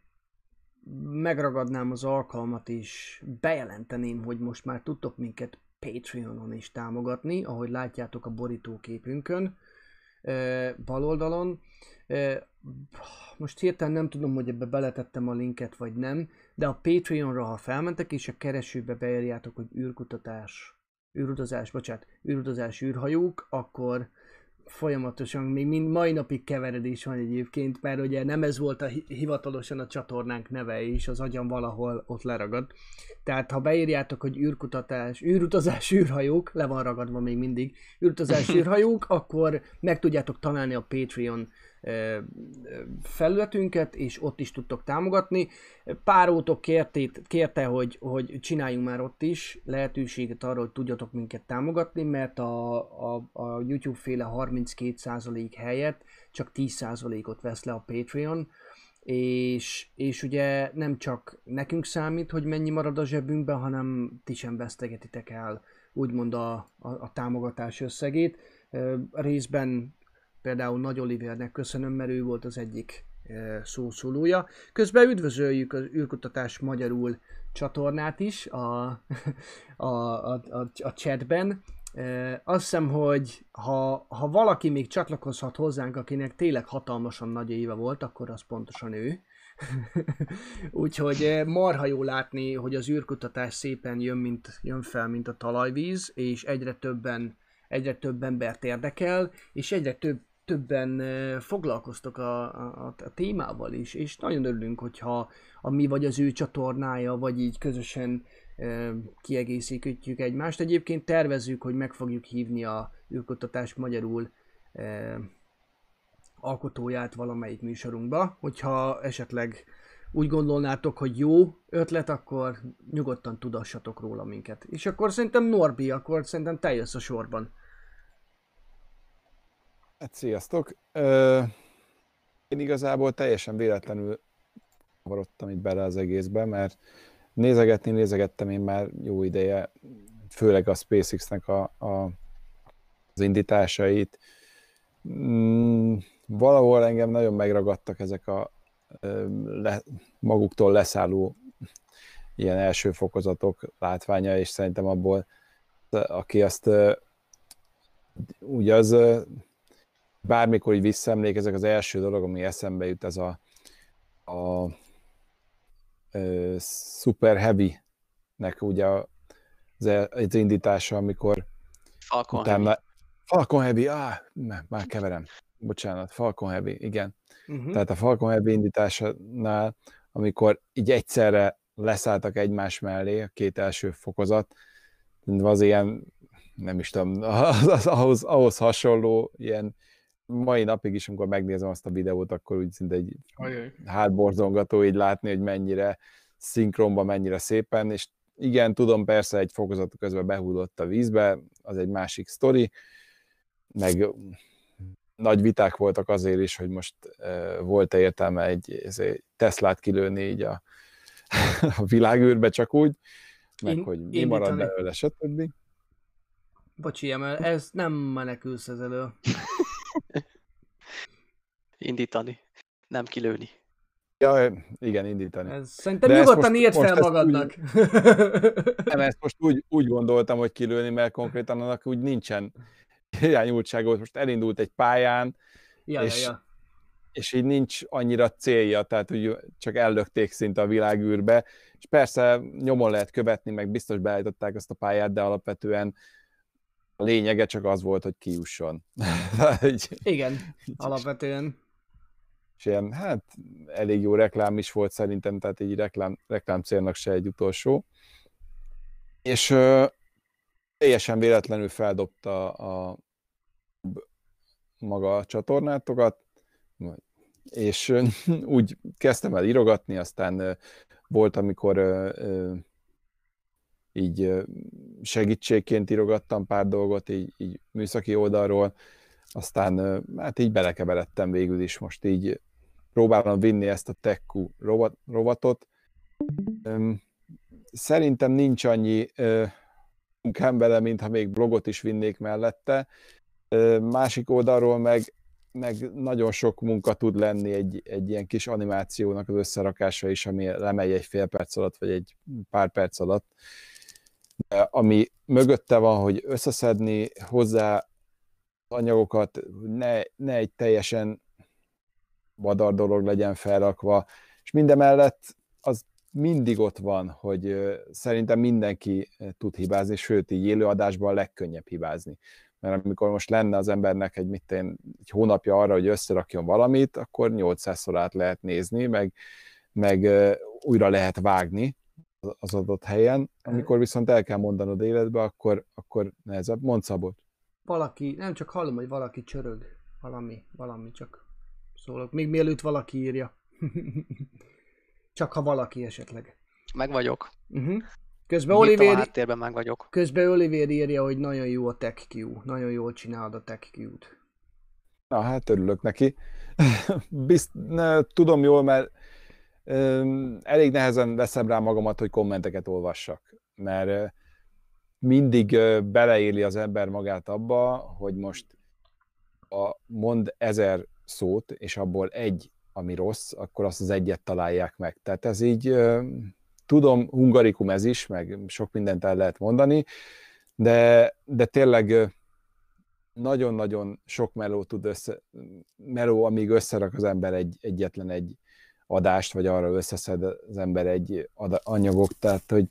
A: megragadnám az alkalmat és bejelenteném, hogy most már tudtok minket Patreonon is támogatni, ahogy látjátok a borítóképünkön bal oldalon. Most hirtelen nem tudom, hogy ebbe beletettem a linket vagy nem, de a Patreonra, ha felmentek és a keresőbe beírjátok, hogy űrkutatás, űrutazás, bocsánat, űrutazás űrhajók, akkor folyamatosan, még mind mai napig keveredés van egyébként, mert ugye nem ez volt a hi- hivatalosan a csatornánk neve is, az agyam valahol ott leragad. Tehát ha beírjátok, hogy űrkutatás, űrutazás, *laughs* űrhajók, le van ragadva még mindig, űrutazás, *laughs* űrhajók, akkor meg tudjátok találni a Patreon felületünket, és ott is tudtok támogatni. Pár ótok kértét, kérte, hogy, hogy csináljunk már ott is lehetőséget arra, hogy tudjatok minket támogatni, mert a, a, a YouTube féle 32% helyett csak 10%-ot vesz le a Patreon, és, és ugye nem csak nekünk számít, hogy mennyi marad a zsebünkben, hanem ti sem vesztegetitek el úgymond a, a, a támogatás összegét. Részben például Nagy Olivernek köszönöm, mert ő volt az egyik szószólója. Közben üdvözöljük az űrkutatás magyarul csatornát is a, *laughs* a, a, a, a chatben. Azt hiszem, hogy ha, ha valaki még csatlakozhat hozzánk, akinek tényleg hatalmasan nagy éve volt, akkor az pontosan ő. *laughs* Úgyhogy marha jó látni, hogy az űrkutatás szépen jön, mint, jön fel, mint a talajvíz, és egyre többen, egyre több embert érdekel, és egyre több, többen foglalkoztok a, a, a témával is, és nagyon örülünk, hogyha a mi vagy az ő csatornája, vagy így közösen kiegészítjük egymást. Egyébként tervezzük, hogy meg fogjuk hívni a űrkutatás magyarul alkotóját valamelyik műsorunkba. Hogyha esetleg úgy gondolnátok, hogy jó ötlet, akkor nyugodtan tudassatok róla minket. És akkor szerintem Norbi, akkor szerintem te jössz a sorban.
C: Hát sziasztok! Én igazából teljesen véletlenül kavarodtam itt bele az egészbe, mert nézegetni nézegettem én már jó ideje, főleg a SpaceX-nek a, a, az indításait. Mm, valahol engem nagyon megragadtak ezek a le, maguktól leszálló ilyen első fokozatok látványa, és szerintem abból, aki azt úgy az bármikor így visszaemlékezek, az első dolog, ami eszembe jut, ez a, a ö, Super Heavy-nek ugye az, az indítása, amikor
D: Falcon
C: utána...
D: Heavy.
C: Falcon Heavy, ah, már keverem. Bocsánat, Falcon Heavy, igen.
A: Uh-huh.
C: Tehát a Falcon Heavy indításánál, amikor így egyszerre leszálltak egymás mellé a két első fokozat, az ilyen, nem is tudom, *laughs* az, az, ahhoz, ahhoz hasonló, ilyen mai napig is, amikor megnézem azt a videót, akkor úgy szinte egy
B: Ajaj.
C: hátborzongató így látni, hogy mennyire szinkronban, mennyire szépen, és igen, tudom, persze egy fokozat közben behúdott a vízbe, az egy másik sztori, meg nagy viták voltak azért is, hogy most uh, volt-e értelme egy ezért Teslát kilőni így a, *laughs* a világűrbe csak úgy, meg
A: In-
C: hogy mi
A: indítani.
C: marad belőle, stb.
A: Bocsi, Emel, ez nem menekülsz ez elől. *laughs*
D: Indítani, nem kilőni.
C: Ja, igen, indítani.
A: Ez, szerintem
C: De ezt
A: nyugodtan
C: most-
A: írd
C: most
A: fel
C: ezt
A: magadnak.
C: Nem, ezt most úgy, úgy gondoltam, hogy kilőni, mert konkrétan annak úgy nincsen irányultsága, hogy most elindult egy pályán,
A: ja,
C: és-
A: ja, ja.
C: és így nincs annyira célja, tehát úgy csak ellökték szinte a világűrbe, és persze nyomon lehet követni, meg biztos beállították azt a pályát, de alapvetően a lényege csak az volt, hogy kijusson. *laughs*
A: Igen, alapvetően.
C: És ilyen, hát elég jó reklám is volt szerintem, tehát egy reklám, reklám célnak se egy utolsó. És ö, teljesen véletlenül feldobta a, maga a csatornátokat, és *laughs* úgy kezdtem el írogatni, aztán volt, amikor így segítségként írogattam pár dolgot, így, így műszaki oldalról, aztán hát így belekeveredtem végül is, most így próbálom vinni ezt a TechQ rovatot. Szerintem nincs annyi munkám bele, mintha még blogot is vinnék mellette. Másik oldalról meg, meg nagyon sok munka tud lenni egy, egy ilyen kis animációnak az összerakása is, ami lemegy egy fél perc alatt, vagy egy pár perc alatt. De ami mögötte van, hogy összeszedni hozzá anyagokat, ne, ne egy teljesen vadar dolog legyen felrakva, és mindemellett az mindig ott van, hogy szerintem mindenki tud hibázni, sőt, így élőadásban a legkönnyebb hibázni. Mert amikor most lenne az embernek egy, mit én, egy hónapja arra, hogy összerakjon valamit, akkor 800-szor át lehet nézni, meg, meg újra lehet vágni az adott helyen. Amikor viszont el kell mondanod életbe, akkor, akkor nehezebb. Mondd Szabot.
A: Valaki, nem csak hallom, hogy valaki csörög. Valami, valami csak szólok. Még mielőtt valaki írja. *laughs* Csak ha valaki esetleg.
D: Meg vagyok.
A: Uh-huh. Közben Oliver,
D: a háttérben meg vagyok.
A: Közben Oliver írja, hogy nagyon jó a TechQ. Nagyon jól csinálod a TechQ-t.
C: Na hát örülök neki. *laughs* Bizt, ne, tudom jól, mert um, elég nehezen veszem rá magamat, hogy kommenteket olvassak. Mert uh, mindig uh, beleéli az ember magát abba, hogy most a, mond ezer szót, és abból egy ami rossz, akkor azt az egyet találják meg. Tehát ez így, tudom, hungarikum ez is, meg sok mindent el lehet mondani, de, de tényleg nagyon-nagyon sok meló tud össze, meló, amíg összerak az ember egy, egyetlen egy adást, vagy arra összeszed az ember egy anyagok, tehát hogy,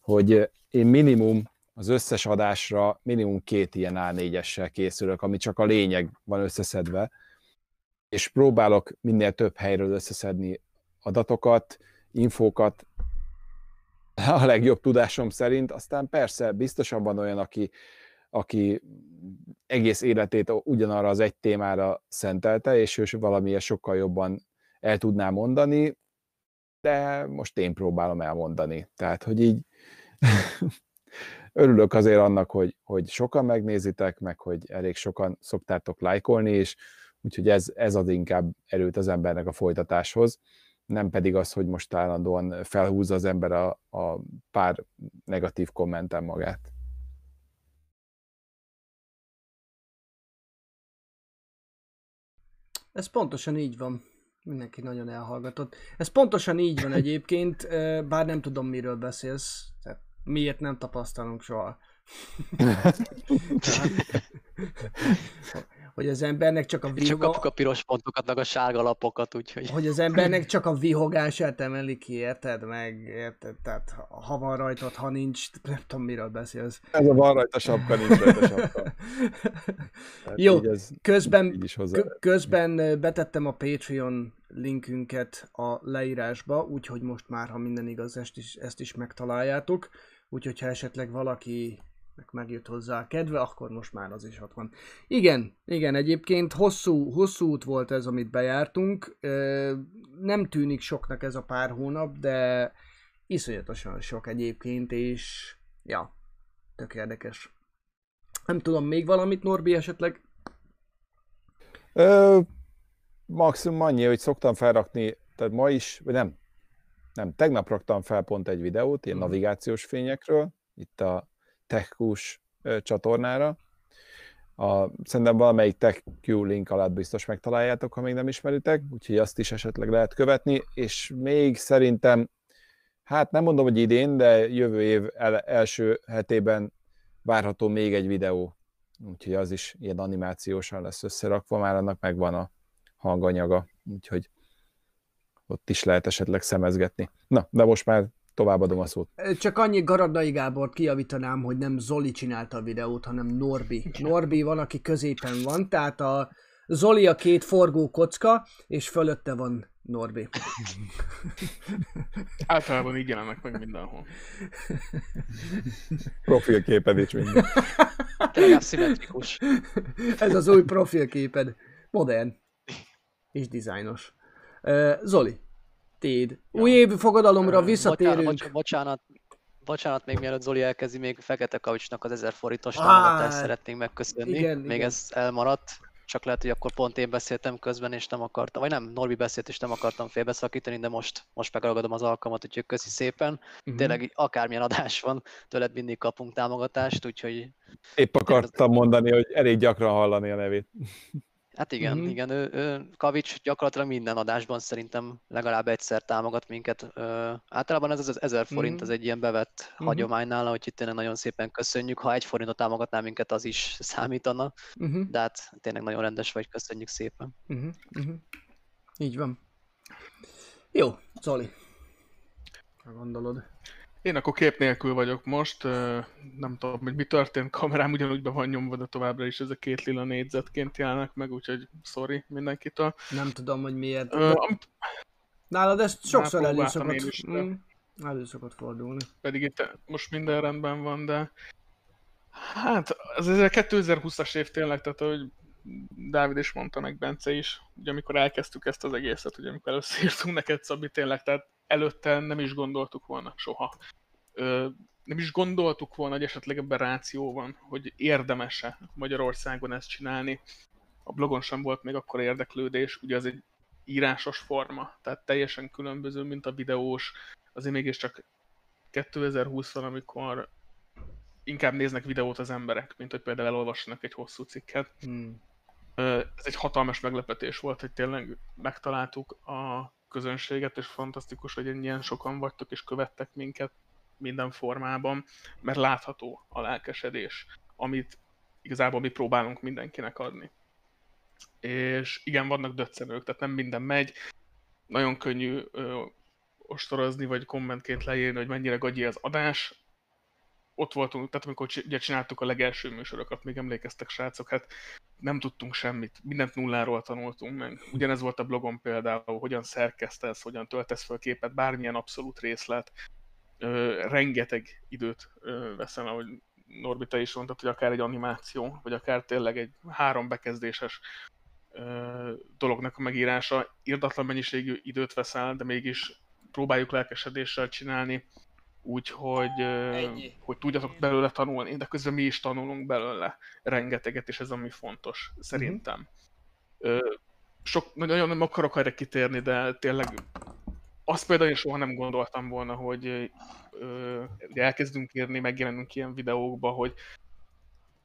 C: hogy én minimum az összes adásra minimum két ilyen A4-essel készülök, ami csak a lényeg van összeszedve, és próbálok minél több helyről összeszedni adatokat, infókat, *laughs* a legjobb tudásom szerint, aztán persze biztosan van olyan, aki, aki egész életét ugyanarra az egy témára szentelte, és ő valamiért sokkal jobban el tudná mondani, de most én próbálom elmondani. Tehát, hogy így *laughs* örülök azért annak, hogy, hogy sokan megnézitek, meg hogy elég sokan szoktátok lájkolni, és Úgyhogy ez, ez ad inkább erőt az embernek a folytatáshoz, nem pedig az, hogy most állandóan felhúzza az ember a, a pár negatív kommenten magát.
A: Ez pontosan így van. Mindenki nagyon elhallgatott. Ez pontosan így van egyébként, bár nem tudom, miről beszélsz. Tehát miért nem tapasztalunk soha. *laughs* hogy az embernek csak a
D: vihoga... Csak kapjuk a piros pontokat, meg a sárga lapokat, úgyhogy...
A: Hogy az embernek csak a vihogását emeli ki, érted meg? Érted? Tehát ha van rajtad, ha nincs, nem tudom miről beszélsz.
C: Ez a van rajta sapka, nincs rajta sapka. *laughs*
A: Jó, ez közben, is közben betettem a Patreon linkünket a leírásba, úgyhogy most már, ha minden igaz, ezt is, ezt is megtaláljátok. Úgyhogy ha esetleg valaki meg megjött hozzá a kedve, akkor most már az is ott van. Igen, igen, egyébként hosszú, hosszú út volt ez, amit bejártunk. Nem tűnik soknak ez a pár hónap, de iszonyatosan sok egyébként, és ja, tök érdekes. Nem tudom, még valamit Norbi esetleg?
C: Ö, maximum annyi, hogy szoktam felrakni, tehát ma is, vagy nem, nem, tegnap raktam fel pont egy videót, ilyen mm. navigációs fényekről, itt a TechQs csatornára. A, szerintem valamelyik TechQ link alatt biztos megtaláljátok, ha még nem ismeritek, úgyhogy azt is esetleg lehet követni, és még szerintem, hát nem mondom, hogy idén, de jövő év el, első hetében várható még egy videó, úgyhogy az is ilyen animációsan lesz összerakva, már annak megvan a hanganyaga, úgyhogy ott is lehet esetleg szemezgetni. Na, de most már továbbadom a szót.
A: Csak annyi Garadai Gábort kijavítanám, hogy nem Zoli csinálta a videót, hanem Norbi. Norbi van, aki középen van, tehát a Zoli a két forgó kocka, és fölötte van Norbi. *laughs*
B: Általában így jelennek meg mindenhol. *laughs*
C: Profilképed is minden.
D: Legalább szimmetrikus.
A: Ez az új profilképed. Modern. És dizájnos. Zoli, téd. Új év fogadalomra visszatérünk.
D: Bocsánat, bocs- bocsánat, bocsánat, még mielőtt Zoli elkezdi, még Fekete Kavicsnak az 1000 forintos támogatást szeretnénk megköszönni.
A: igen,
D: még
A: igen.
D: ez elmaradt. Csak lehet, hogy akkor pont én beszéltem közben, és nem akartam, vagy nem, Norbi beszélt, és nem akartam félbeszakítani, de most, most megragadom az alkalmat, úgyhogy köszi szépen.
A: Mhm.
D: Tényleg akármilyen adás van, tőled mindig kapunk támogatást, úgyhogy
C: Épp akartam mondani, hogy elég gyakran hallani a nevét.
D: Hát igen,
A: Mhm.
D: igen, ő, ő, Kavics gyakorlatilag minden adásban szerintem legalább egyszer támogat minket. Ö, általában ez az 1000 forint,
A: Mhm.
D: ez egy ilyen bevett
A: Mhm.
D: hagyomány nála, úgyhogy tényleg nagyon szépen köszönjük. Ha egy forintot támogatná minket, az is *laughs* számítana,
A: Uh-huh.
D: de hát tényleg nagyon rendes vagy, köszönjük szépen.
A: Uh-huh. Így van. Jó, Zoli. Ha gondolod.
B: Én akkor kép nélkül vagyok most, nem tudom, hogy mi történt, kamerám ugyanúgy be van nyomva, de továbbra is ez a két lila négyzetként jelennek meg, úgyhogy sorry mindenkitől.
A: Nem tudom, hogy miért.
B: Ö, amit
A: nálad ez sokszor elő szokott,
B: is, de-
A: mm, elő szokott fordulni.
B: pedig itt most minden rendben van, de hát az ez a 2020-as év tényleg, tehát hogy Dávid is mondta, meg Bence is, ugye amikor elkezdtük ezt az egészet, ugye amikor először írtunk neked, Szabi, tényleg, tehát előtte nem is gondoltuk volna soha. Ö, nem is gondoltuk volna, hogy esetleg ebben ráció van, hogy érdemese Magyarországon ezt csinálni. A blogon sem volt még akkor érdeklődés, ugye az egy írásos forma, tehát teljesen különböző, mint a videós, azért mégiscsak 2020 van, amikor inkább néznek videót az emberek, mint hogy például elolvassanak egy hosszú cikket.
A: Hmm.
B: Ez egy hatalmas meglepetés volt, hogy tényleg megtaláltuk a közönséget, és fantasztikus, hogy ennyien sokan vagytok, és követtek minket minden formában, mert látható a lelkesedés, amit igazából mi próbálunk mindenkinek adni. És igen, vannak döccenők, tehát nem minden megy, nagyon könnyű ö, ostorozni, vagy kommentként leírni, hogy mennyire gagyi az adás. Ott voltunk, tehát amikor ugye csináltuk a legelső műsorokat, még emlékeztek srácok, hát nem tudtunk semmit, mindent nulláról tanultunk meg. Ugyanez volt a blogon például, hogyan szerkesztesz, hogyan töltesz fel képet, bármilyen abszolút részlet. Ö, rengeteg időt ö, veszel, ahogy Norbi, te is mondtad, hogy akár egy animáció, vagy akár tényleg egy három bekezdéses ö, dolognak a megírása irdatlan mennyiségű időt veszel, de mégis próbáljuk lelkesedéssel csinálni, úgyhogy hogy tudjatok belőle tanulni, de közben mi is tanulunk belőle rengeteget, és ez ami fontos, szerintem. Ö, sok, nagyon nem akarok erre kitérni, de tényleg azt például én soha nem gondoltam volna, hogy ö, elkezdünk írni, megjelenünk ilyen videókba, hogy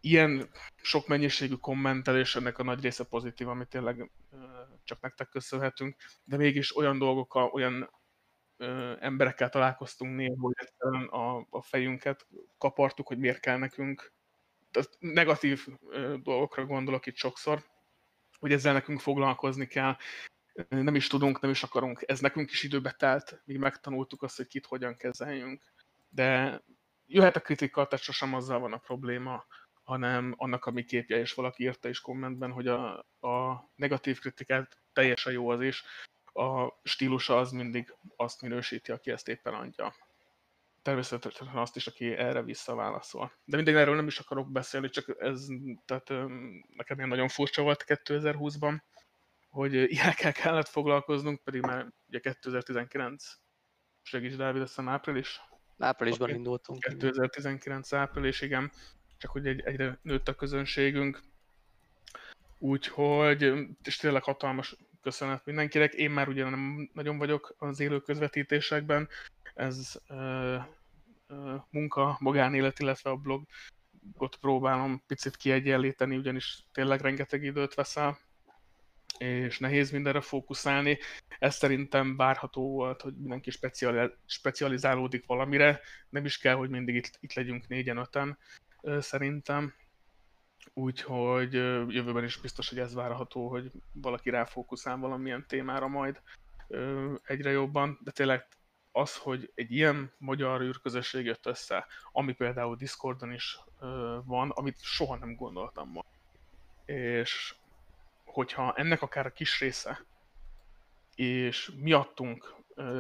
B: ilyen sok mennyiségű kommentelés, ennek a nagy része pozitív, amit tényleg ö, csak nektek köszönhetünk, de mégis olyan dolgokkal, olyan emberekkel találkoztunk néha, hogy a, a fejünket kapartuk, hogy miért kell nekünk. Tehát negatív dolgokra gondolok itt sokszor, hogy ezzel nekünk foglalkozni kell. Nem is tudunk, nem is akarunk. Ez nekünk is időbe telt, míg megtanultuk azt, hogy kit hogyan kezeljünk. De jöhet a kritika, tehát sosem azzal van a probléma, hanem annak, ami képje, és valaki írta is kommentben, hogy a, a negatív kritikát teljesen jó az is, a stílusa az mindig azt minősíti, aki ezt éppen adja. Természetesen azt is, aki erre visszaválaszol. De mindegy, erről nem is akarok beszélni, csak ez tehát, nekem ilyen nagyon furcsa volt 2020-ban, hogy ilyenekkel kellett foglalkoznunk, pedig már ugye 2019, segíts Dávid, azt hiszem április?
D: Áprilisban indultunk.
B: 2019 április, igen, csak hogy egy, egyre nőtt a közönségünk. Úgyhogy, és tényleg hatalmas köszönet mindenkinek. Én már ugye nem nagyon vagyok az élő közvetítésekben, ez ö, ö, munka, magánélet, illetve a blogot próbálom picit kiegyenlíteni, ugyanis tényleg rengeteg időt veszel, és nehéz mindenre fókuszálni. Ez szerintem várható volt, hogy mindenki speciali- specializálódik valamire, nem is kell, hogy mindig itt, itt legyünk négyen, öten, ö, szerintem. Úgyhogy jövőben is biztos, hogy ez várható, hogy valaki ráfókuszál valamilyen témára majd egyre jobban, de tényleg az, hogy egy ilyen magyar űrközösség jött össze, ami például Discordon is van, amit soha nem gondoltam volna. És hogyha ennek akár a kis része, és miattunk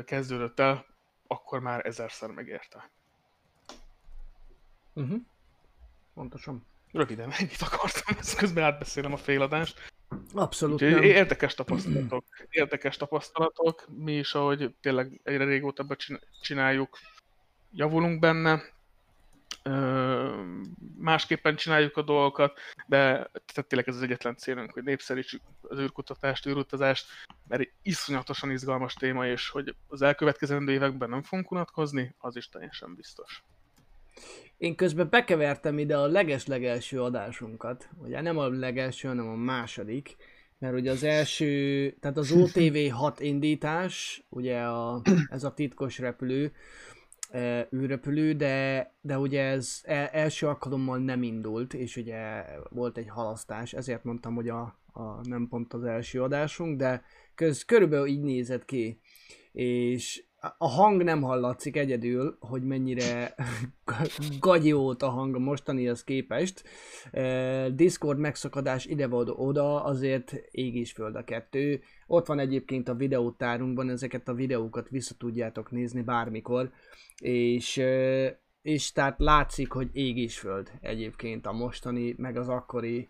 B: kezdődött el, akkor már ezerszer megérte.
A: Uh-huh. Pontosan.
B: Röviden ennyit akartam, ezt *laughs* közben átbeszélem a féladást.
A: Abszolút
B: Úgyhogy
A: nem.
B: érdekes tapasztalatok. Érdekes tapasztalatok. Mi is, ahogy tényleg egyre régóta csináljuk, javulunk benne. Ö, másképpen csináljuk a dolgokat, de tehát tényleg ez az egyetlen célunk, hogy népszerítsük az űrkutatást, űrutazást, mert egy iszonyatosan izgalmas téma, és hogy az elkövetkezendő években nem fogunk unatkozni, az is teljesen biztos.
A: Én közben bekevertem ide a leges-legelső adásunkat. Ugye nem a legelső, hanem a második. Mert ugye az első, tehát az OTV6 indítás, ugye a, ez a titkos repülő, e, űrrepülő, de, de ugye ez e- első alkalommal nem indult, és ugye volt egy halasztás, ezért mondtam, hogy a, a nem pont az első adásunk, de köz, körülbelül így nézett ki. És a- hang nem hallatszik egyedül, hogy mennyire *laughs* gagyiót a hang a mostanihoz képest. Discord megszakadás ide vagy oda, azért ég és föld a kettő. Ott van egyébként a videótárunkban, ezeket a videókat vissza tudjátok nézni bármikor, és, és tehát látszik, hogy ég és föld egyébként a mostani, meg az akkori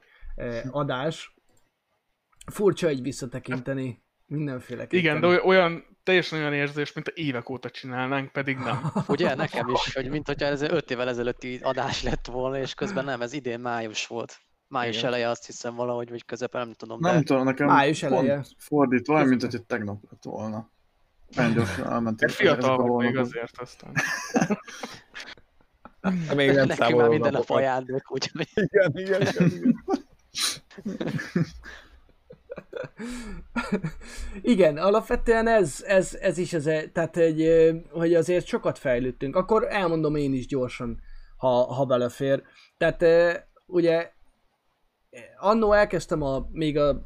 A: adás. Furcsa így visszatekinteni mindenféleképpen.
B: Igen, de oly- olyan, teljesen olyan érzés, mint a évek óta csinálnánk, pedig nem. *laughs*
D: Ugye, nekem is, hogy mint hogyha ez 5 évvel ezelőtti adás lett volna, és közben nem, ez idén május volt. Május
B: Igen.
D: eleje azt hiszem valahogy, vagy közepe, nem tudom,
E: Nem
D: de
E: tudom, nekem
A: Május
E: pont
A: eleje.
E: fordítva, olyan, mint hogy tegnap lett volna. Nagyon gyorsan elmentek.
B: Egy fiatal
E: a
B: vagy még azért aztán.
C: De *laughs* még nem
D: nekünk már minden nap
C: napokat.
D: ajándék, úgyhogy
C: Igen, igen, igen, igen. *laughs*
A: Igen, alapvetően ez, ez, ez is az, e- tehát egy, hogy azért sokat fejlődtünk. Akkor elmondom én is gyorsan, ha, ha belefér. Tehát ugye annó elkezdtem a, még a,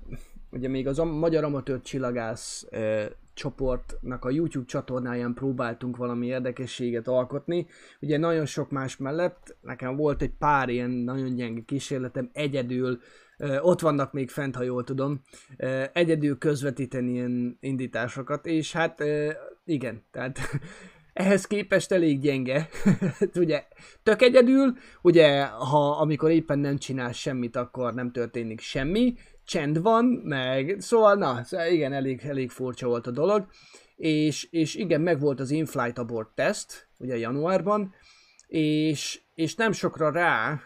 A: ugye még az a Magyar Amatőr Csillagász ö, csoportnak a YouTube csatornáján próbáltunk valami érdekességet alkotni. Ugye nagyon sok más mellett nekem volt egy pár ilyen nagyon gyenge kísérletem egyedül, ö, ott vannak még fent, ha jól tudom, ö, egyedül közvetíteni ilyen indításokat, és hát ö, igen, tehát *laughs* ehhez képest elég gyenge. *laughs* Ugye tök egyedül, ugye ha amikor éppen nem csinálsz semmit, akkor nem történik semmi, csend van, meg szóval na, szóval igen, elég, elég furcsa volt a dolog, és, és igen, meg volt az in-flight abort test, ugye januárban, és, és nem sokra rá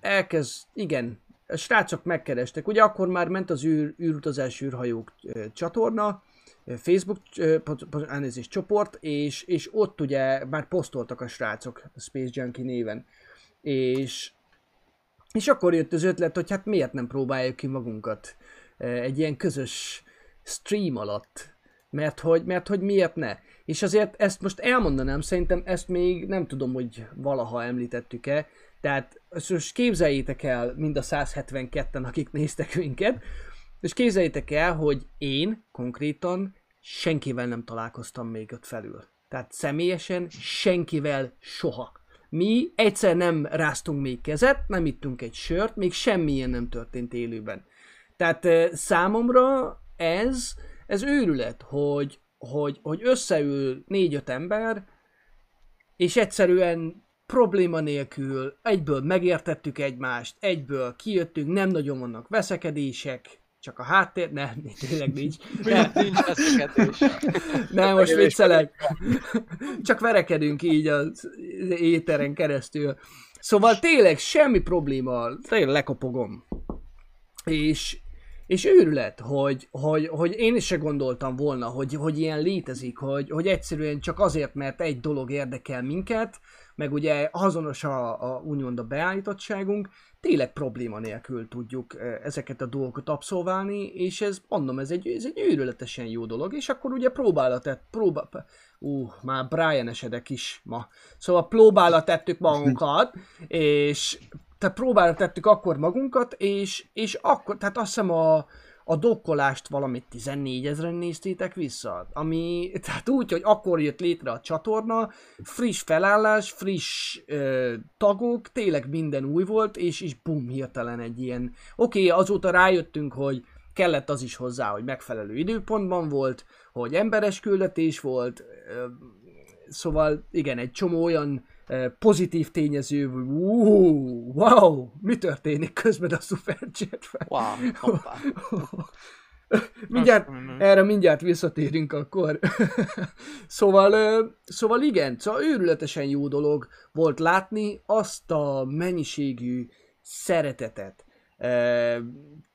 A: elkezd, igen, a srácok megkerestek, ugye akkor már ment az űr, űrutazás űrhajók ö, csatorna, Facebook elnézést, csoport, és, és ott ugye már posztoltak a srácok Space Junkie néven. És, és akkor jött az ötlet, hogy hát miért nem próbáljuk ki magunkat ö, egy ilyen közös stream alatt. Mert hogy, mert hogy miért ne? És azért ezt most elmondanám, szerintem ezt még nem tudom, hogy valaha említettük-e, tehát most képzeljétek el mind a 172-en, akik néztek minket, és képzeljétek el, hogy én konkrétan senkivel nem találkoztam még ott felül. Tehát személyesen senkivel soha. Mi egyszer nem ráztunk még kezet, nem ittunk egy sört, még semmilyen nem történt élőben. Tehát eh, számomra ez, ez őrület, hogy, hogy, hogy összeül négy-öt ember, és egyszerűen probléma nélkül egyből megértettük egymást, egyből kijöttünk, nem nagyon vannak veszekedések, csak a háttér, nem, *laughs* tényleg nincs. Ne,
D: nincs veszekedés. *laughs*
A: nem, most viccelek. *laughs* Csak verekedünk így az éteren keresztül. Szóval tényleg semmi probléma, tényleg lekopogom. És, és őrület, hogy, hogy, hogy én is se gondoltam volna, hogy, hogy ilyen létezik, hogy, hogy egyszerűen csak azért, mert egy dolog érdekel minket, meg ugye azonos a, a úgymond a beállítottságunk, tényleg probléma nélkül tudjuk eh, ezeket a dolgokat abszolválni, és ez, mondom, ez egy, ez egy őrületesen jó dolog, és akkor ugye próbálat tett, próbál, ú, már Brian esedek is ma. Szóval próbálat tettük magunkat, és tehát próbára tettük akkor magunkat, és, és akkor, tehát azt hiszem a, a dokkolást valamit 14 ezeren néztétek vissza, ami, *laughs* tehát úgy, hogy akkor jött létre a csatorna, friss felállás, friss ö, tagok, tényleg minden új volt, és, és bum, hirtelen egy ilyen, oké, okay, azóta rájöttünk, hogy kellett az is hozzá, hogy megfelelő időpontban volt, hogy emberes küldetés volt, ö, szóval igen, egy csomó olyan pozitív tényező, uh, wow, mi történik közben a Superchat-ben?
D: Wow, *laughs*
A: mindjárt, erre mindjárt visszatérünk akkor. *laughs* szóval, szóval igen, szóval őrületesen jó dolog volt látni azt a mennyiségű szeretetet,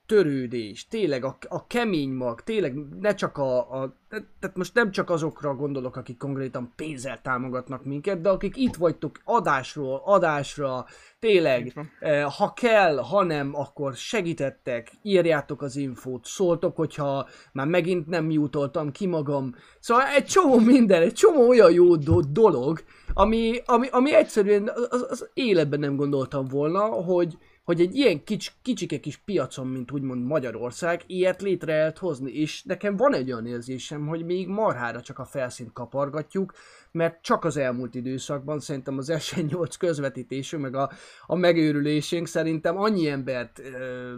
A: törődés, tényleg a, a kemény mag, tényleg ne csak a, a, tehát most nem csak azokra gondolok, akik konkrétan pénzzel támogatnak minket, de akik itt vagytok adásról, adásra, tényleg, eh, ha kell, ha nem, akkor segítettek, írjátok az infót, szóltok, hogyha már megint nem jutottam ki magam. Szóval egy csomó minden, egy csomó olyan jó do- dolog, ami, ami, ami egyszerűen az, az életben nem gondoltam volna, hogy, hogy egy ilyen kics, kicsike kis piacon, mint úgymond Magyarország, ilyet létre lehet hozni, és nekem van egy olyan érzésem, hogy még marhára csak a felszínt kapargatjuk, mert csak az elmúlt időszakban szerintem az SN8 közvetítésünk, meg a, a megőrülésünk szerintem annyi embert ö,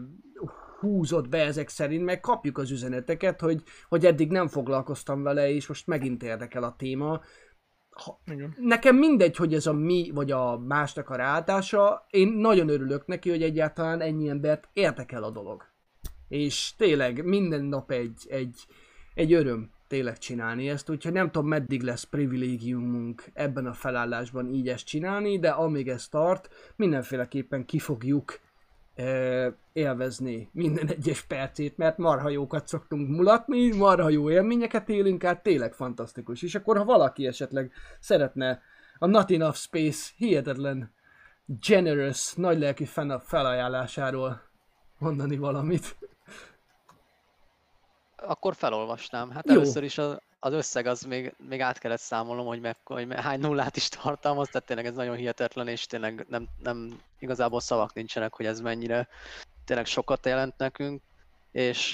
A: húzott be ezek szerint, meg kapjuk az üzeneteket, hogy, hogy eddig nem foglalkoztam vele, és most megint érdekel a téma, ha, Igen. nekem mindegy, hogy ez a mi, vagy a másnak a ráadása, én nagyon örülök neki, hogy egyáltalán ennyi embert érdekel a dolog. És tényleg minden nap egy, egy, egy öröm tényleg csinálni ezt, úgyhogy nem tudom meddig lesz privilégiumunk ebben a felállásban így ezt csinálni, de amíg ez tart, mindenféleképpen ki fogjuk élvezni minden egyes percét, mert marha jókat szoktunk mulatni, marha jó élményeket élünk át, tényleg fantasztikus. És akkor, ha valaki esetleg szeretne a Not Enough Space hihetetlen generous, nagylelkű felajánlásáról mondani valamit.
D: Akkor felolvasnám. Hát Jó. először is a, az összeg az még, még át kellett számolnom, hogy, meg, hogy hány nullát is tartalmaz, tehát tényleg ez nagyon hihetetlen, és tényleg nem, nem igazából szavak nincsenek, hogy ez mennyire tényleg sokat jelent nekünk, és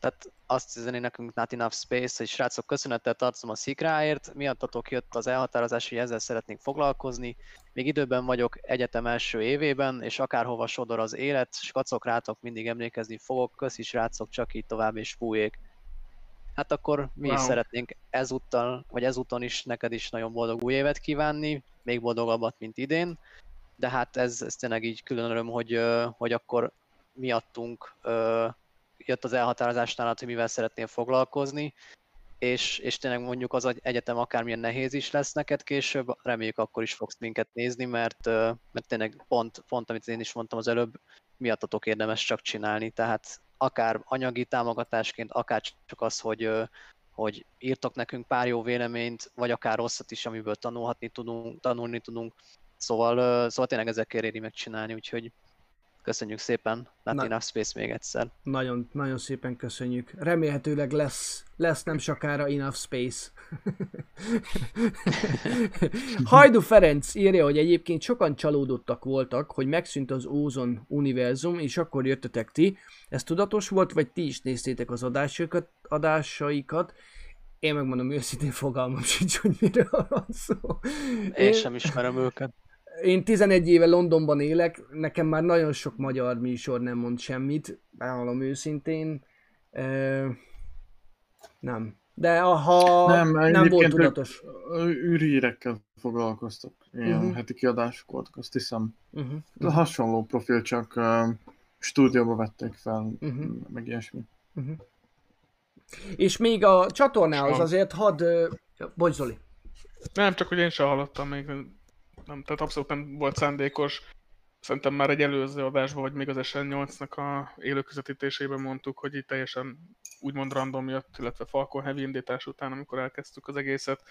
D: tehát azt üzeni nekünk Not Enough Space, hogy srácok, köszönettel tartozom a szikráért, miattatok jött az elhatározás, hogy ezzel szeretnénk foglalkozni. Még időben vagyok egyetem első évében, és akárhova sodor az élet, skacok rátok mindig emlékezni fogok, köszi srácok, csak így tovább és fújék hát akkor mi wow. is szeretnénk ezúttal, vagy ezúton is neked is nagyon boldog új évet kívánni, még boldogabbat, mint idén, de hát ez, ez tényleg így külön öröm, hogy, hogy akkor miattunk jött az elhatározás nálad, hogy mivel szeretnél foglalkozni, és, és tényleg mondjuk az egyetem akármilyen nehéz is lesz neked később, reméljük akkor is fogsz minket nézni, mert, mert tényleg pont, pont, amit én is mondtam az előbb, miattatok érdemes csak csinálni, tehát akár anyagi támogatásként, akár csak az, hogy, hogy írtok nekünk pár jó véleményt, vagy akár rosszat is, amiből tanulhatni tudunk, tanulni tudunk. Szóval, szóval tényleg ezekért éri megcsinálni, úgyhogy köszönjük szépen Not Enough Space még egyszer.
A: Nagyon, nagyon szépen köszönjük. Remélhetőleg lesz, lesz nem sokára Enough Space. *laughs* Hajdu Ferenc írja, hogy egyébként sokan csalódottak voltak, hogy megszűnt az Ózon univerzum, és akkor jöttetek ti. Ez tudatos volt, vagy ti is néztétek az adásaikat? adásaikat? Én megmondom őszintén fogalmam sincs, hogy miről van szó.
D: Én, Én sem ismerem őket.
A: Én 11 éve Londonban élek, nekem már nagyon sok magyar műsor nem mond semmit, bevallom őszintén. Uh, nem. De ha nem, nem volt tudatos.
E: Űrhírekkel foglalkoztak. Ilyen uh-huh. heti kiadások voltak, azt hiszem. Uh-huh. De hasonló profil, csak uh, stúdióba vették fel, uh-huh. meg ilyesmi. Uh-huh.
A: És még a csatornához azért hadd... Uh, bocs Zoli.
B: Nem, csak hogy én sem hallottam még nem, tehát abszolút nem volt szándékos. Szerintem már egy előző adásban, vagy még az SN8-nak a élő közvetítésében mondtuk, hogy itt teljesen úgymond random jött, illetve Falcon Heavy indítás után, amikor elkezdtük az egészet,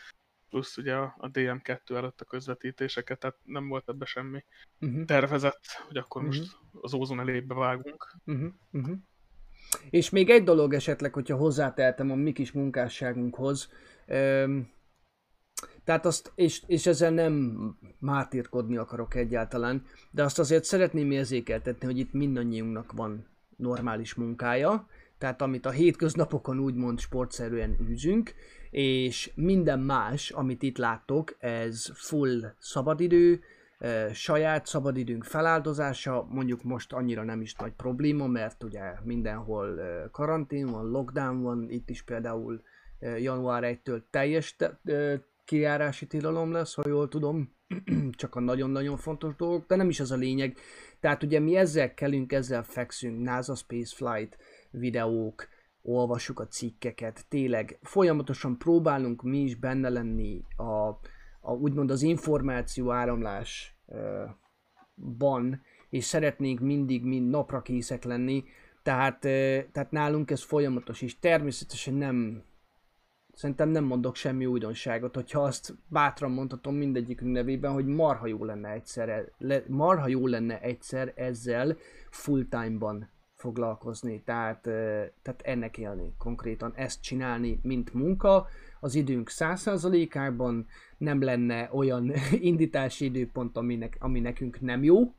B: plusz ugye a, a DM2 előtt a közvetítéseket, tehát nem volt ebbe semmi uh-huh. tervezett, hogy akkor uh-huh. most az ózon elébe vágunk. Uh-huh.
A: Uh-huh. És még egy dolog esetleg, hogyha hozzáteltem a mi kis munkásságunkhoz, tehát azt, és, és ezzel nem mártírkodni akarok egyáltalán, de azt azért szeretném érzékeltetni, hogy itt mindannyiunknak van normális munkája, tehát amit a hétköznapokon úgymond sportszerűen űzünk, és minden más, amit itt láttok, ez full szabadidő, saját szabadidőnk feláldozása, mondjuk most annyira nem is nagy probléma, mert ugye mindenhol karantén van, lockdown van, itt is például január 1-től teljes kijárási tilalom lesz, ha jól tudom, *clears throat* csak a nagyon-nagyon fontos dolgok, de nem is az a lényeg. Tehát ugye mi ezzel kelünk, ezzel fekszünk, NASA Spaceflight videók, olvassuk a cikkeket, tényleg folyamatosan próbálunk mi is benne lenni a, a úgymond az információ áramlásban, és szeretnénk mindig mind napra készek lenni, tehát, tehát nálunk ez folyamatos, és természetesen nem, szerintem nem mondok semmi újdonságot, hogyha azt bátran mondhatom mindegyikünk nevében, hogy marha jó lenne egyszer, le, marha jó lenne egyszer ezzel full time-ban foglalkozni, tehát, tehát ennek élni, konkrétan ezt csinálni, mint munka, az időnk 100%-ában nem lenne olyan *laughs* indítási időpont, aminek, ami nekünk nem jó. *laughs*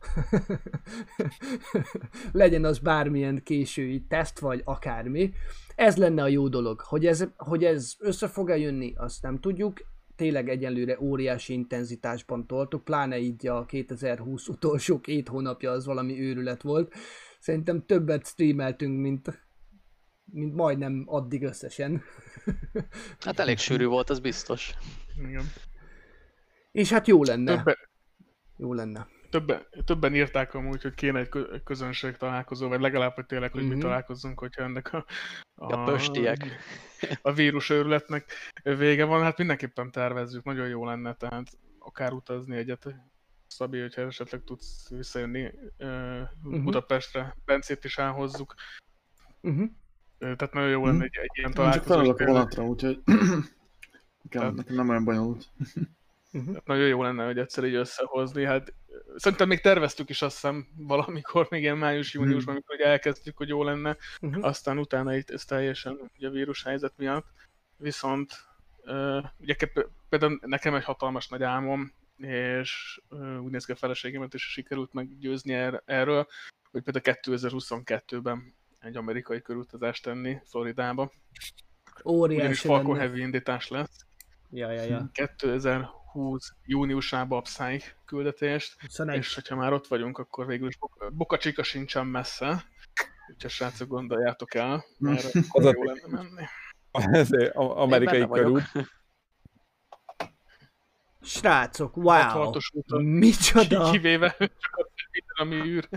A: Legyen az bármilyen késői teszt, vagy akármi. Ez lenne a jó dolog. Hogy ez, hogy ez össze fog-e jönni, azt nem tudjuk. Tényleg egyelőre óriási intenzitásban toltuk, pláne így a 2020 utolsó két hónapja az valami őrület volt. Szerintem többet streameltünk, mint, mint majdnem addig összesen.
D: Hát elég sűrű volt, az biztos.
B: Igen.
A: És hát jó lenne.
B: Többen,
A: Jó lenne.
B: többen, többen írták amúgy, hogy kéne egy kö- közönség találkozó, vagy legalább, hogy tényleg, hogy mi
A: Mhm.
B: találkozzunk, hogyha ennek a,
D: A pöstiek.
B: a vírus őrületnek vége van. Hát mindenképpen tervezzük, nagyon jó lenne, tehát akár utazni egyet. Szabi, hogyha esetleg tudsz visszajönni uh,
A: Mhm.
B: Budapestre, Bencét is elhozzuk.
A: Uh-huh.
B: Tehát nagyon jó lenne egy, egy ilyen
E: Én csak
B: találkozó.
E: feladok
B: tényleg.
E: vonatra, úgyhogy *clears throat* nekem, nekem nem olyan bonyolult.
B: Tehát nagyon jó lenne, hogy egyszer így összehozni. Hát szerintem még terveztük is azt hiszem valamikor, még ilyen május-júniusban, amikor ugye elkezdtük, hogy jó lenne.
A: Uh-huh.
B: Aztán utána itt ez teljesen ugye a vírus helyzet miatt. Viszont uh, ugye például nekem egy hatalmas nagy álmom, és uh, úgy néz ki a feleségemet is sikerült meggyőzni er- erről, hogy például 2022-ben egy amerikai körutazást tenni Floridába. Ugyanis
A: Óriási
B: Falcon
A: lenne.
B: Heavy indítás lesz.
A: Ja, ja, ja.
B: 2020 júniusában a Psy küldetést,
A: 21.
B: és hogyha már ott vagyunk, akkor végül is Boka- Boca Chica sincsen messze. Úgyhogy srácok, gondoljátok el, erre
C: Az
B: jó lenne menni.
C: Ez amerikai körút.
A: Srácok, wow!
B: 66-os úton,
A: Micsoda!
B: ki- kivéve csak a minden, ami űr.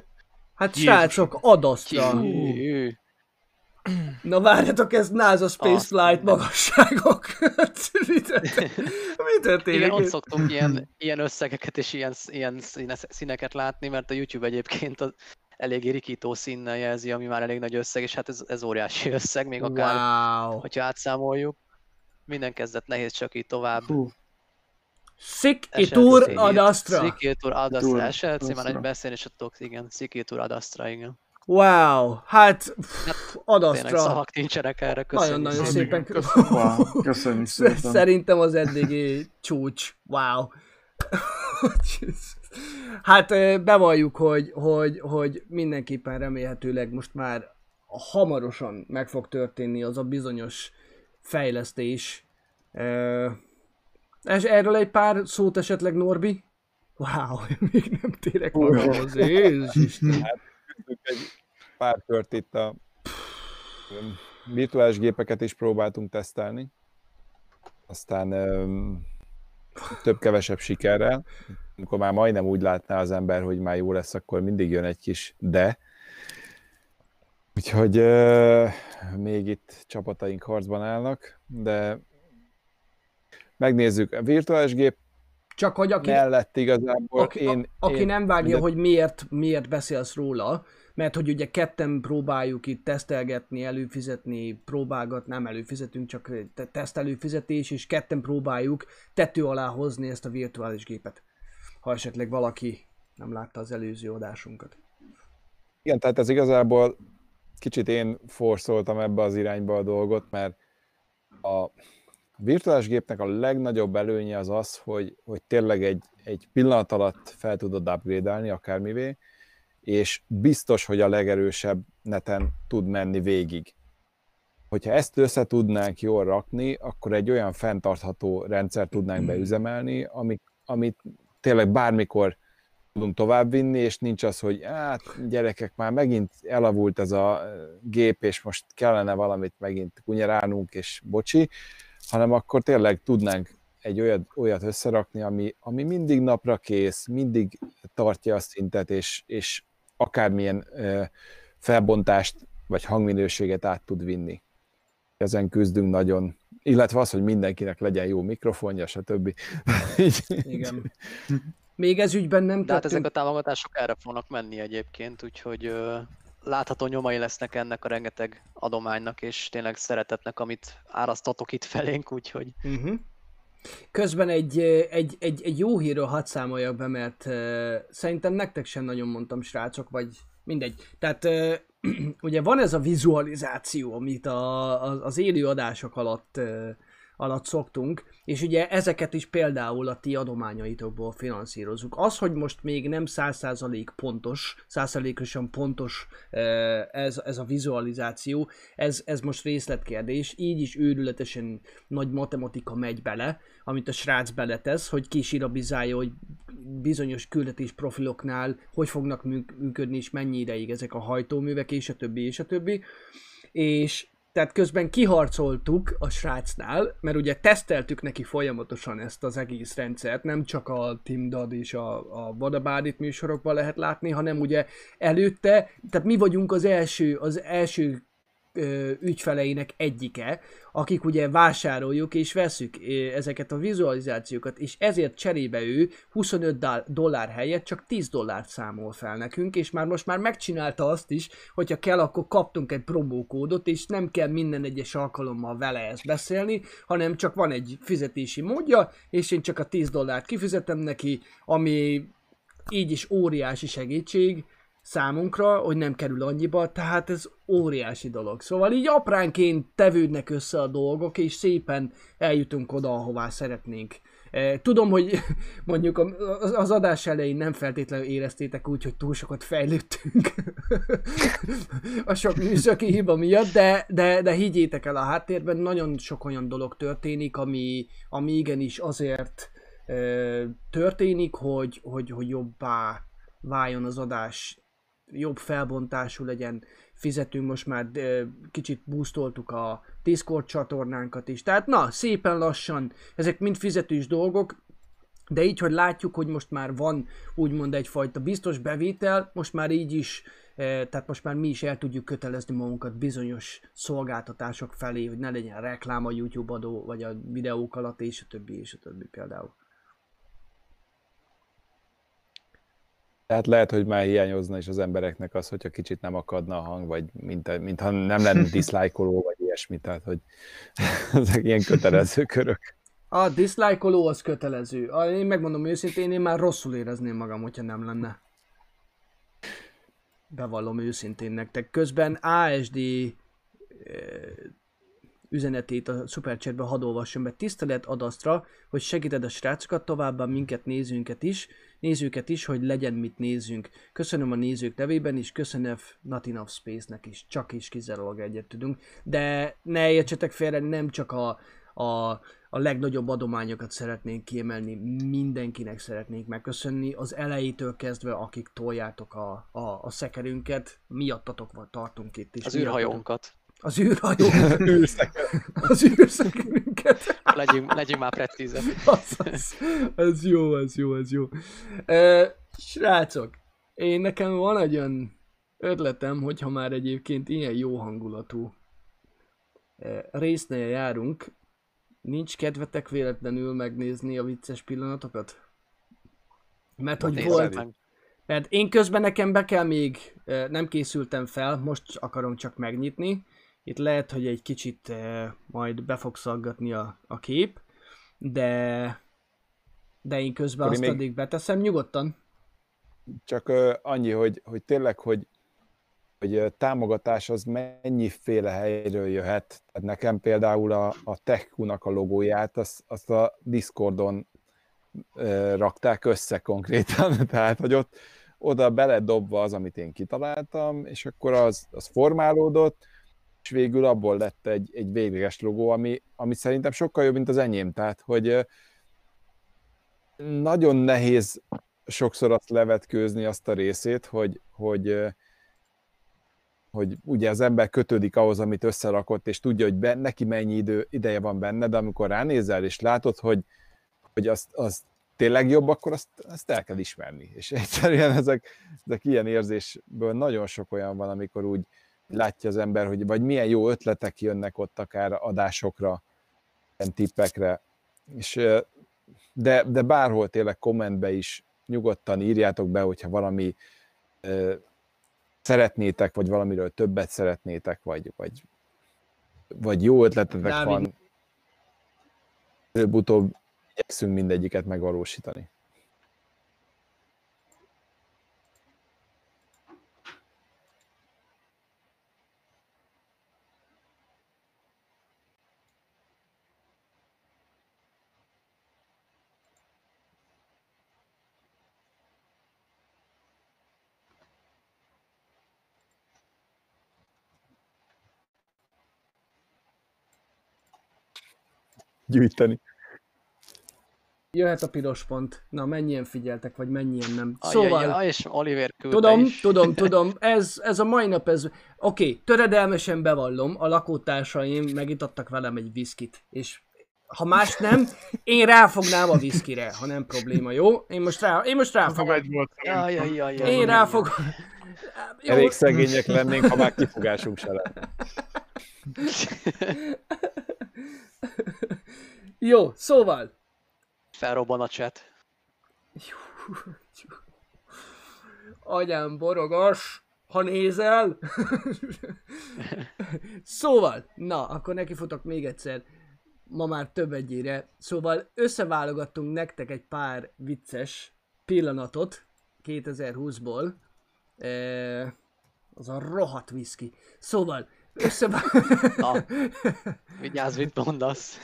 A: Hát
B: Jézusom.
A: srácok, adasztra!
D: Hű.
A: Na várjatok, ez NASA Spaceflight
D: Azt-
A: magasságok. *laughs* mi történik?
D: Igen, ott szoktunk ilyen, ilyen összegeket és ilyen, ilyen színe- színeket látni, mert a YouTube egyébként az eléggé rikító színnel jelzi, ami már elég nagy összeg, és hát ez, ez óriási összeg, még akár,
A: Wow.
D: hogyha átszámoljuk. Minden kezdet nehéz, csak így tovább.
E: Hú,
A: Sick
D: Esett
A: itur
D: szét.
A: ad astra.
D: Szikiltur ad
E: Itur
D: astra.
E: Ad
D: már nagy
E: astra.
D: beszélni, és tudok, igen. Szikiltur ad astra, igen.
A: Wow, hát pff, ad
D: Tényleg
A: astra.
D: szavak nincsenek erre, köszönjük.
A: Nagyon-nagyon
B: szépen. Köszönöm.
E: wow, köszönjük szépen.
A: Szerintem az eddigi csúcs. Wow. *laughs* hát bevalljuk, hogy, hogy, hogy mindenképpen remélhetőleg most már hamarosan meg fog történni az a bizonyos fejlesztés. És erről egy pár szót esetleg Norbi? Wow, *laughs* még nem térek magamhoz. Jézus Isten. *laughs*
C: Küzdünk egy pár kört itt a virtuális gépeket is próbáltunk tesztelni. Aztán több-kevesebb sikerrel. Amikor már majdnem úgy látná az ember, hogy már jó lesz, akkor mindig jön egy kis de. Úgyhogy ö, még itt csapataink harcban állnak, de megnézzük. A virtuális gép
A: Csak hogy aki,
C: mellett igazából
A: aki,
C: én,
A: aki
C: én
A: nem vágja,
C: minden-
A: hogy miért, miért beszélsz róla, mert hogy ugye ketten próbáljuk itt tesztelgetni, előfizetni, próbálgat, nem előfizetünk, csak te- teszt előfizetés, és ketten próbáljuk tető alá hozni ezt a virtuális gépet. Ha esetleg valaki nem látta az előző adásunkat.
C: Igen, tehát ez igazából kicsit én forszoltam ebbe az irányba a dolgot, mert a virtuális gépnek a legnagyobb előnye az az, hogy, hogy tényleg egy, egy pillanat alatt fel tudod upgrade-elni akármivé, és biztos, hogy a legerősebb neten tud menni végig. hogyha ezt össze tudnánk jól rakni, akkor egy olyan fenntartható rendszer tudnánk beüzemelni, amit, amit tényleg bármikor tudunk továbbvinni, és nincs az, hogy hát gyerekek, már megint elavult ez a gép, és most kellene valamit megint kunyerálnunk, és bocsi, hanem akkor tényleg tudnánk egy olyat, olyat összerakni, ami, ami mindig napra kész, mindig tartja a szintet, és, és akármilyen ö, felbontást vagy hangminőséget át tud vinni. Ezen küzdünk nagyon, illetve az, hogy mindenkinek legyen jó mikrofonja, stb. *laughs*
A: Igen. Még ez ügyben nem
D: De hát ezek a támogatások erre fognak menni egyébként, úgyhogy látható nyomai lesznek ennek a rengeteg adománynak, és tényleg szeretetnek, amit árasztatok itt felénk, úgyhogy...
A: Uh-huh. Közben egy, egy, egy, egy jó hírről hadd számoljak be, mert uh, szerintem nektek sem nagyon mondtam, srácok, vagy mindegy. Tehát uh, *clears throat* ugye van ez a vizualizáció, amit a, a, az élő adások alatt uh, alatt szoktunk, és ugye ezeket is például a ti adományaitokból finanszírozunk. Az, hogy most még nem 100% pontos, 100%-osan pontos ez, ez a vizualizáció, ez, ez most részletkérdés, így is őrületesen nagy matematika megy bele, amit a srác beletesz, hogy kisirabizálja, hogy bizonyos küldetés profiloknál hogy fognak működni, és mennyi ideig ezek a hajtóművek, és a többi, és a többi. És tehát közben kiharcoltuk a srácnál, mert ugye teszteltük neki folyamatosan ezt az egész rendszert, nem csak a Tim Dad és a, a Vadabádit műsorokban lehet látni, hanem ugye előtte, tehát mi vagyunk az első, az első ö, ügyfeleinek egyike, akik ugye vásároljuk és veszük ezeket a vizualizációkat, és ezért cserébe ő 25 dollár helyett csak 10 dollárt számol fel nekünk, és már most már megcsinálta azt is, hogyha kell, akkor kaptunk egy promókódot, és nem kell minden egyes alkalommal vele ezt beszélni, hanem csak van egy fizetési módja, és én csak a 10 dollárt kifizetem neki, ami így is óriási segítség, számunkra, hogy nem kerül annyiba, tehát ez óriási dolog. Szóval így apránként tevődnek össze a dolgok, és szépen eljutunk oda, ahová szeretnénk. E, tudom, hogy *laughs* mondjuk az adás elején nem feltétlenül éreztétek úgy, hogy túl sokat fejlődtünk *laughs* a sok műszaki hiba miatt, de, de, de higgyétek el, a háttérben nagyon sok olyan dolog történik, ami, ami igenis azért e, történik, hogy, hogy, hogy jobbá váljon az adás jobb felbontású legyen, fizetünk most már, kicsit boostoltuk a Discord csatornánkat is. Tehát na, szépen lassan, ezek mind fizetős dolgok, de így, hogy látjuk, hogy most már van úgymond egyfajta biztos bevétel, most már így is, tehát most már mi is el tudjuk kötelezni magunkat bizonyos szolgáltatások felé, hogy ne legyen reklám a YouTube adó, vagy a videók alatt, és a többi, és a többi például.
C: Tehát lehet, hogy már hiányozna is az embereknek az, hogyha kicsit nem akadna a hang, vagy mint, mintha nem lenne *laughs* diszlájkoló, vagy ilyesmi, tehát hogy *laughs* ezek ilyen kötelező körök.
A: A diszlájkoló az kötelező. Én megmondom őszintén, én már rosszul érezném magam, hogyha nem lenne. Bevallom őszintén nektek. Közben ASD üzenetét a Superchatbe hadd olvassam be. Tisztelet adasztra, hogy segíted a srácokat, továbbá minket nézőnket is, nézőket is, hogy legyen mit nézzünk. Köszönöm a nézők nevében is, köszönöm Not Enough Space-nek is, csak is kizárólag egyet tudunk. De ne értsetek félre, nem csak a, a, a legnagyobb adományokat szeretnénk kiemelni, mindenkinek szeretnénk megköszönni, az elejétől kezdve, akik toljátok a, a, a szekerünket, miattatok van, tartunk itt is.
D: Az űrhajónkat.
A: Az űrhajó. az űrszekerünket. *laughs*
D: legyünk, legyünk már precízek.
A: az, az, az jó, az jó, az jó. Uh, srácok, én nekem van egy olyan ötletem, hogyha már egyébként ilyen jó hangulatú uh, résznél járunk, nincs kedvetek véletlenül megnézni a vicces pillanatokat? Mert hogy volt... Mert én közben nekem be kell még, nem készültem fel, most akarom csak megnyitni, itt lehet, hogy egy kicsit eh, majd be fog szaggatni a, a kép, de, de én közben Akkor azt még... addig beteszem nyugodtan.
C: Csak annyi, hogy, hogy tényleg, hogy, hogy támogatás az mennyiféle helyről jöhet. Tehát nekem például a, a TechQ-nak a logóját, azt, azt a Discordon uh, rakták össze konkrétan, *laughs* tehát hogy ott oda beledobva az, amit én kitaláltam, és akkor az, az formálódott, és végül abból lett egy, egy végleges logó, ami, ami szerintem sokkal jobb, mint az enyém. Tehát, hogy nagyon nehéz sokszor azt levetkőzni azt a részét, hogy, hogy, hogy ugye az ember kötődik ahhoz, amit összerakott, és tudja, hogy be, neki mennyi idő, ideje van benne, de amikor ránézel, és látod, hogy, hogy azt, azt tényleg jobb, akkor azt, azt el kell ismerni. És egyszerűen ezek, ezek ilyen érzésből nagyon sok olyan van, amikor úgy látja az ember, hogy vagy milyen jó ötletek jönnek ott akár adásokra, ilyen tippekre, és de, de bárhol tényleg kommentbe is nyugodtan írjátok be, hogyha valami ö, szeretnétek, vagy valamiről többet szeretnétek, vagy, vagy, vagy jó ötletetek Dávid. van. Előbb-utóbb igyekszünk mindegyiket megvalósítani. Gyűjteni.
A: Jöhet a piros pont. Na, mennyien figyeltek, vagy mennyien nem.
D: Szóval... Ajaj, és Oliver
A: Tudom,
D: is.
A: tudom, *laughs* tudom. Ez, ez a mai nap, ez... Oké, okay, töredelmesen bevallom, a lakótársaim megitattak velem egy viszkit, és ha más nem, én ráfognám a viszkire, ha nem probléma, jó? Én most rá, én most ráfogom.
D: Jaj, jaj, jaj, jaj,
A: én ráfogom.
C: Elég szegények lennénk, ha már kifogásunk se lenne. *laughs*
A: Jó, szóval.
D: Felrobban a chat.
A: Agyám borogas, ha nézel. szóval, na, akkor nekifutok még egyszer. Ma már több egyére. Szóval összeválogattunk nektek egy pár vicces pillanatot 2020-ból. E, az a rohadt whisky. Szóval, Összebe...
D: Na, vigyázz, mit mondasz.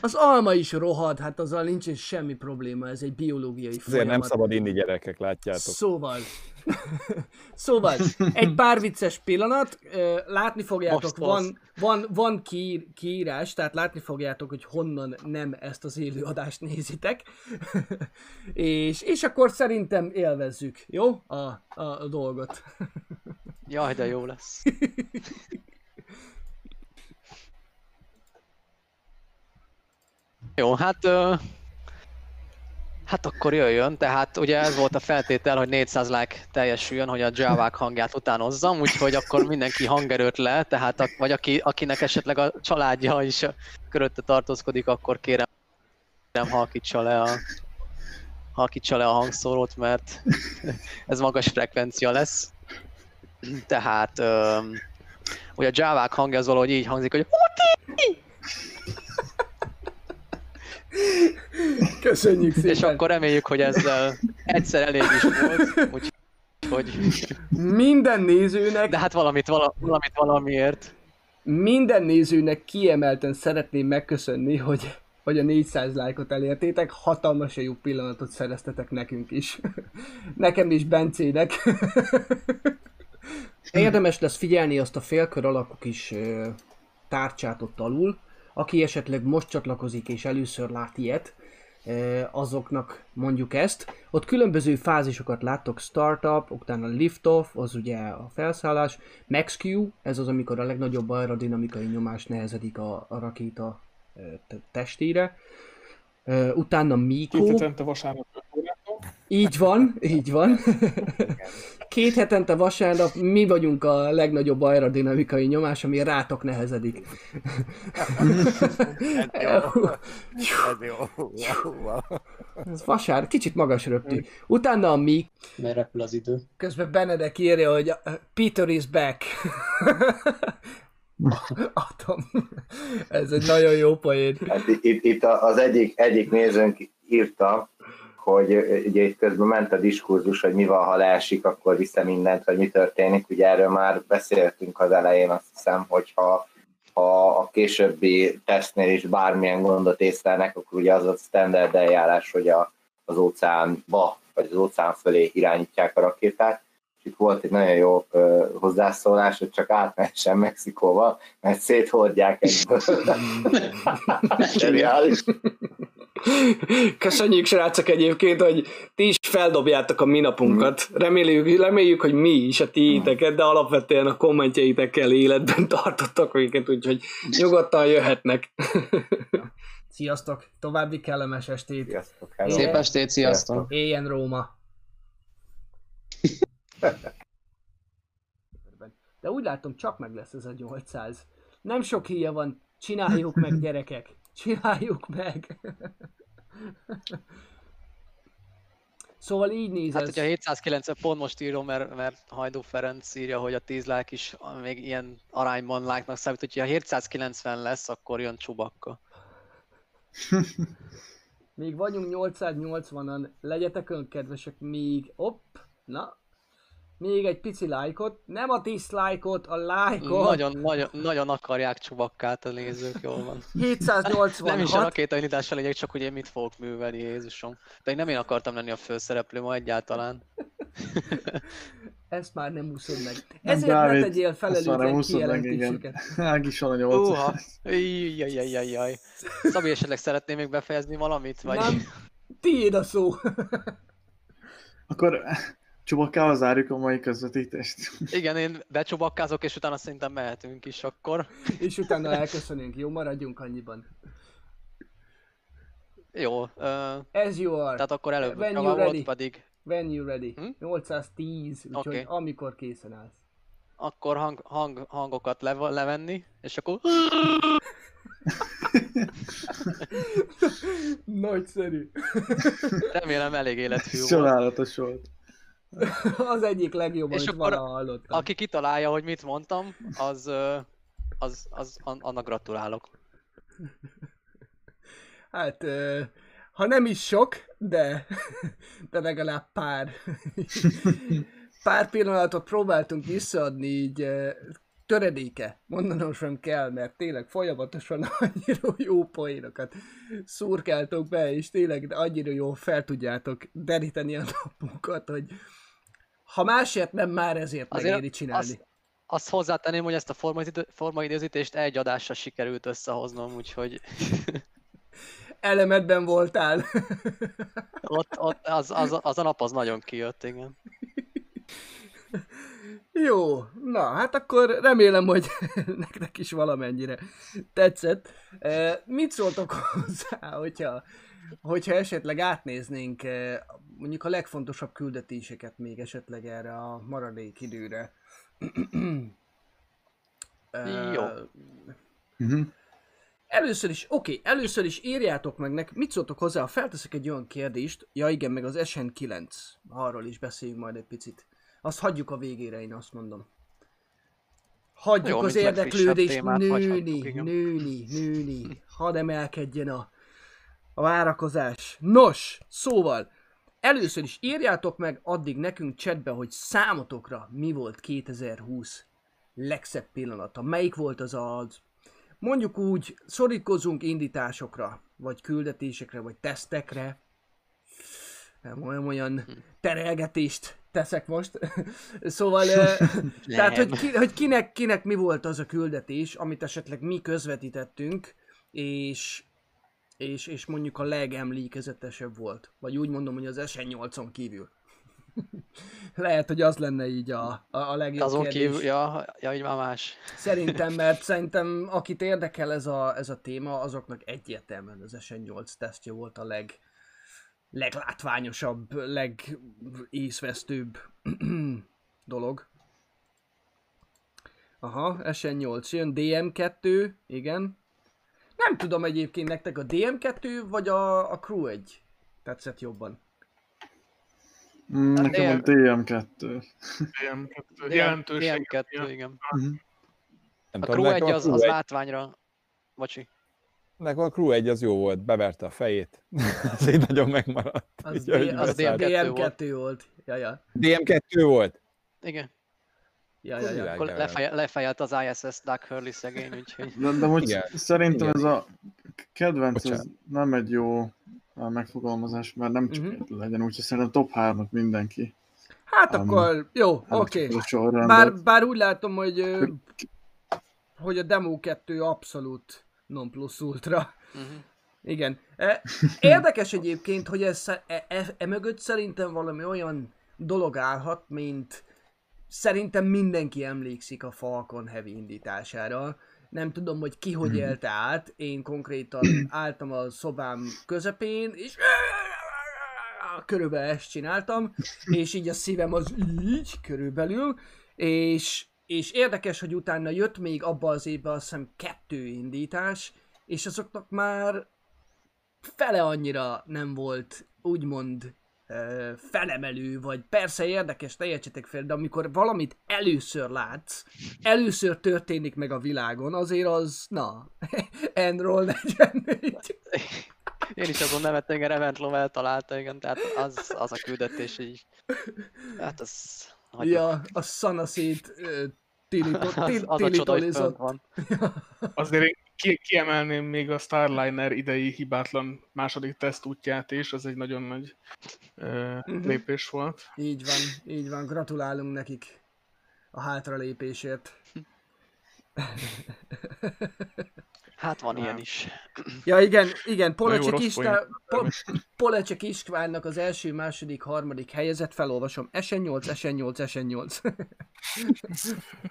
A: Az alma is rohad, hát azzal nincsen semmi probléma, ez egy biológiai
C: Azért folyamat. nem szabad inni gyerekek, látjátok.
A: Szóval, *laughs* szóval, egy pár vicces pillanat, látni fogjátok, van, van, van kiír, kiírás, tehát látni fogjátok, hogy honnan nem ezt az élőadást nézitek, *laughs* és, és akkor szerintem élvezzük, jó? A, a, a dolgot.
D: Jaj, de jó lesz. *laughs* Jó, hát... Uh, hát akkor jöjjön, tehát ugye ez volt a feltétel, hogy 400 like teljesüljön, hogy a Javák hangját utánozzam, úgyhogy akkor mindenki hangerőt le, tehát a, vagy aki, akinek esetleg a családja is körötte tartózkodik, akkor kérem, kérem halkítsa le a halkítsa le a hangszórót, mert ez magas frekvencia lesz. Tehát um, ugye a Javák hangja az valahogy így hangzik, hogy
A: Köszönjük szépen!
D: És akkor reméljük, hogy ezzel egyszer elég is volt, úgyhogy...
A: Minden nézőnek...
D: De hát valamit, vala, valamit valamiért.
A: Minden nézőnek kiemelten szeretném megköszönni, hogy, hogy a 400 lájkot elértétek, hatalmas jó pillanatot szereztetek nekünk is. Nekem is Bencének. Érdemes lesz figyelni azt a félkör alakú kis tárcsát ott alul, aki esetleg most csatlakozik és először lát ilyet, azoknak mondjuk ezt. Ott különböző fázisokat láttok, startup, utána liftoff, az ugye a felszállás, max Q, ez az, amikor a legnagyobb aerodinamikai nyomás nehezedik a, a rakéta testére. Utána Miko.
B: Két vasárnap
A: így van, így van. Két hetente vasárnap mi vagyunk a legnagyobb aerodinamikai nyomás, ami rátok nehezedik.
F: Ez jó. *laughs* Ez jó.
A: Ez vasár, kicsit magas röptű. Utána a mi...
D: Mert repül az idő.
A: Közben Benedek írja, hogy Peter is back. *laughs* Atom. Ez egy nagyon jó poén.
F: Hát itt, itt az egyik, egyik nézőnk írta, hogy ugye itt közben ment a diskurzus, hogy mi van, ha leesik, akkor vissza mindent, hogy mi történik. Ugye erről már beszéltünk az elején, azt hiszem, hogy ha, ha a későbbi tesztnél is bármilyen gondot észlelnek, akkor ugye az a standard eljárás, hogy a, az óceánba, vagy az óceán fölé irányítják a rakétát. És itt volt egy nagyon jó ö, hozzászólás, hogy csak átmehessen Mexikóba, mert széthordják egyből. *laughs* Zseniális.
A: Köszönjük srácok egyébként, hogy ti is feldobjátok a mi napunkat. Reméljük, reméljük hogy mi is a tiiteket, de alapvetően a kommentjeitekkel életben tartottak minket, úgyhogy nyugodtan jöhetnek. *laughs* Sziasztok! További kellemes estét!
F: Sziasztok, hello.
D: Szép estét, sziasztok!
A: Éljen Róma! *laughs* De úgy látom, csak meg lesz ez a 800. Nem sok híja van, csináljuk meg gyerekek! Csináljuk meg! Szóval így néz
D: Hát,
A: ez.
D: hogyha 790 pont most írom, mert, mert Hajdú Ferenc írja, hogy a 10 like is még ilyen arányban like-nak számít, hogyha 790 lesz, akkor jön Csubakka.
A: Még vagyunk 880-an, legyetek önkedvesek még, opp, na, még egy pici lájkot, nem a dislike-ot, a lájkot,
D: Nagyon, nagyon, nagyon akarják Csubakkát a nézők, jól van.
A: 786,
D: Nem is a rakétaindítás a lényeg, csak hogy én mit fogok művelni, Jézusom. Pedig nem én akartam lenni a főszereplő ma egyáltalán. *laughs*
A: ezt már nem úszod meg.
E: Nem,
A: Ezért ne
E: Dávid,
A: tegyél
E: már nem
A: felelőtlen
E: úszod meg, igen.
A: kijelentéseket. *laughs*
E: Ágis van a
D: Uha!
E: 800.
D: Jajjajjajjaj. Szabi esetleg szeretné még befejezni valamit? Vagy...
A: Nem, tiéd a szó.
E: Akkor Csubakkával zárjuk a mai közvetítést. *laughs*
D: Igen, én becsubakkázok, és utána szerintem mehetünk is akkor. *laughs*
A: És utána elköszönünk, jó? Maradjunk annyiban.
D: Jó, ö,
A: As you are,
D: tehát akkor előbb
A: When you're ready.
D: pedig
A: when you ready.
D: Hm?
A: 810, úgyhogy
D: Oké.
A: amikor készen állsz.
D: akkor hang, hang, hangokat le, levenni, és akkor *laughs*
A: Nagyszerű.
D: remélem elég élethű volt.
E: Csodálatos volt. *laughs*
A: Az egyik legjobb,
D: És
A: amit
D: akkor
A: valaha hallottam.
D: Aki kitalálja, hogy mit mondtam, az, az, az an- annak gratulálok. *laughs*
A: Hát, ha nem is sok, de, *laughs* de legalább pár. Pár pillanatot próbáltunk visszaadni így töredéke, mondanom sem kell, mert tényleg folyamatosan annyira jó poénokat szurkáltok be, és tényleg annyira jó fel tudjátok deríteni a napunkat, hogy ha másért nem, már ezért
D: Azért
A: megéri csinálni.
D: Azt, azt hozzátenném, hogy ezt a formaidő- formaidőzítést egy adásra sikerült összehoznom, úgyhogy
A: Elemedben voltál. *laughs*
D: ott, ott az, az, az, a nap az nagyon kijött, igen. *laughs*
A: Jó, na hát akkor remélem, hogy *laughs* nektek is valamennyire tetszett. Eh, Mit szóltok hozzá, hogyha, hogyha esetleg átnéznénk eh, mondjuk a legfontosabb küldetéseket még esetleg erre a maradék időre? *clears throat* Eh,
D: Jó.
E: Uh-huh.
A: Először is, oké, először is írjátok meg nekem, mit szóltok hozzá, ha felteszek egy olyan kérdést, ja igen, meg az SN9, arról is beszéljünk majd egy picit. Azt hagyjuk a végére, én azt mondom. Hagyjuk
D: Jó,
A: az érdeklődést nőni,
D: igen.
A: nőni, nőni, hadd emelkedjen a, a várakozás. Nos, szóval, először is írjátok meg addig nekünk chatbe, hogy számotokra mi volt 2020 legszebb pillanata. Melyik volt az az mondjuk úgy szorítkozzunk indításokra, vagy küldetésekre, vagy tesztekre. Nem olyan, olyan terelgetést teszek most. *laughs* szóval, *laughs* tehát, hogy, ki, hogy kinek, kinek mi volt az a küldetés, amit esetleg mi közvetítettünk, és, és, és mondjuk a legemlékezetesebb volt. Vagy úgy mondom, hogy az SN8-on kívül. *laughs* Lehet, hogy az lenne így a, a, a legjobb
D: Azon
A: kérdés.
D: kívül, ja, ja, így már más.
A: Szerintem, *laughs* mert szerintem akit érdekel ez a, ez a téma, azoknak egyértelműen az SN8 tesztje volt a leg, leglátványosabb, legészvesztőbb *clears throat* dolog. Aha, SN8 jön, DM2, igen. Nem tudom egyébként nektek a DM2 vagy a, a Crew 1 tetszett jobban.
E: Mm, nekem a DM2.
B: Ilyen
D: DM,
B: jelentőség.
D: DM2, igen.
C: Nem
D: A
C: tudom,
D: Crew
C: nekem
D: 1
C: a
D: az, az látványra... Bocsi.
C: Nekem a Crew 1 az jó volt, beverte a fejét. *laughs* az így nagyon megmaradt.
A: Az,
C: Úgyhogy
A: D- az
C: beszállt.
D: DM2
A: DM2 volt. Ja, ja.
C: DM2 volt.
D: Igen.
A: Ja, ja, ja.
D: Akkor
C: Igen.
D: lefeje, lefejelt az ISS Doug Hurley szegény, úgyhogy...
E: De, de hogy
C: Igen.
E: szerintem
C: Igen.
E: ez a kedvenc ez nem egy jó megfogalmazás, mert nem csak uh-huh. legyen, úgyhogy szerintem top 3 mindenki.
A: Hát
E: Um,
A: akkor, jó, oké.
E: sorrendet.
A: Bár, bár úgy látom, hogy, hogy a Demo 2 abszolút non plus ultra.
D: Mhm.
A: Igen. E, Érdekes egyébként, hogy ez, e, e, e mögött szerintem valami olyan dolog állhat, mint szerintem mindenki emlékszik a Falcon Heavy indítására. Nem tudom, hogy ki hogy élte át. Én konkrétan álltam a szobám közepén, és körülbelül ezt csináltam, és így a szívem az így körülbelül, és, és érdekes, hogy utána jött még abba az évben azt hiszem kettő indítás, és azoknak már fele annyira nem volt úgymond felemelő, vagy persze érdekes, ne értsetek fel, de amikor valamit először látsz, először történik meg a világon, azért az, na, *laughs* Enroll 44.
D: Én is azon nevettem, igen, Revent Lovel találta, igen, tehát az, az a küldetés így. Hát az... hagyjuk.
A: Ja, a szanaszét ö, tilito- *laughs*
D: az, az a csoda, van.
B: Azért én ki- kiemelném még a Starliner idei hibátlan második teszt útját is, az egy nagyon nagy uh,
A: Mhm.
B: lépés volt.
A: Így van, így van, gratulálunk nekik a hátralépésért. *laughs*
D: Hát van
B: Nem.
D: ilyen is. *clears throat*
A: Ja igen, igen, Polecsek,
B: poén.
A: po, Polecsek Istvánnak az első, második, harmadik helyezett, felolvasom. SN8, SN8, SN8.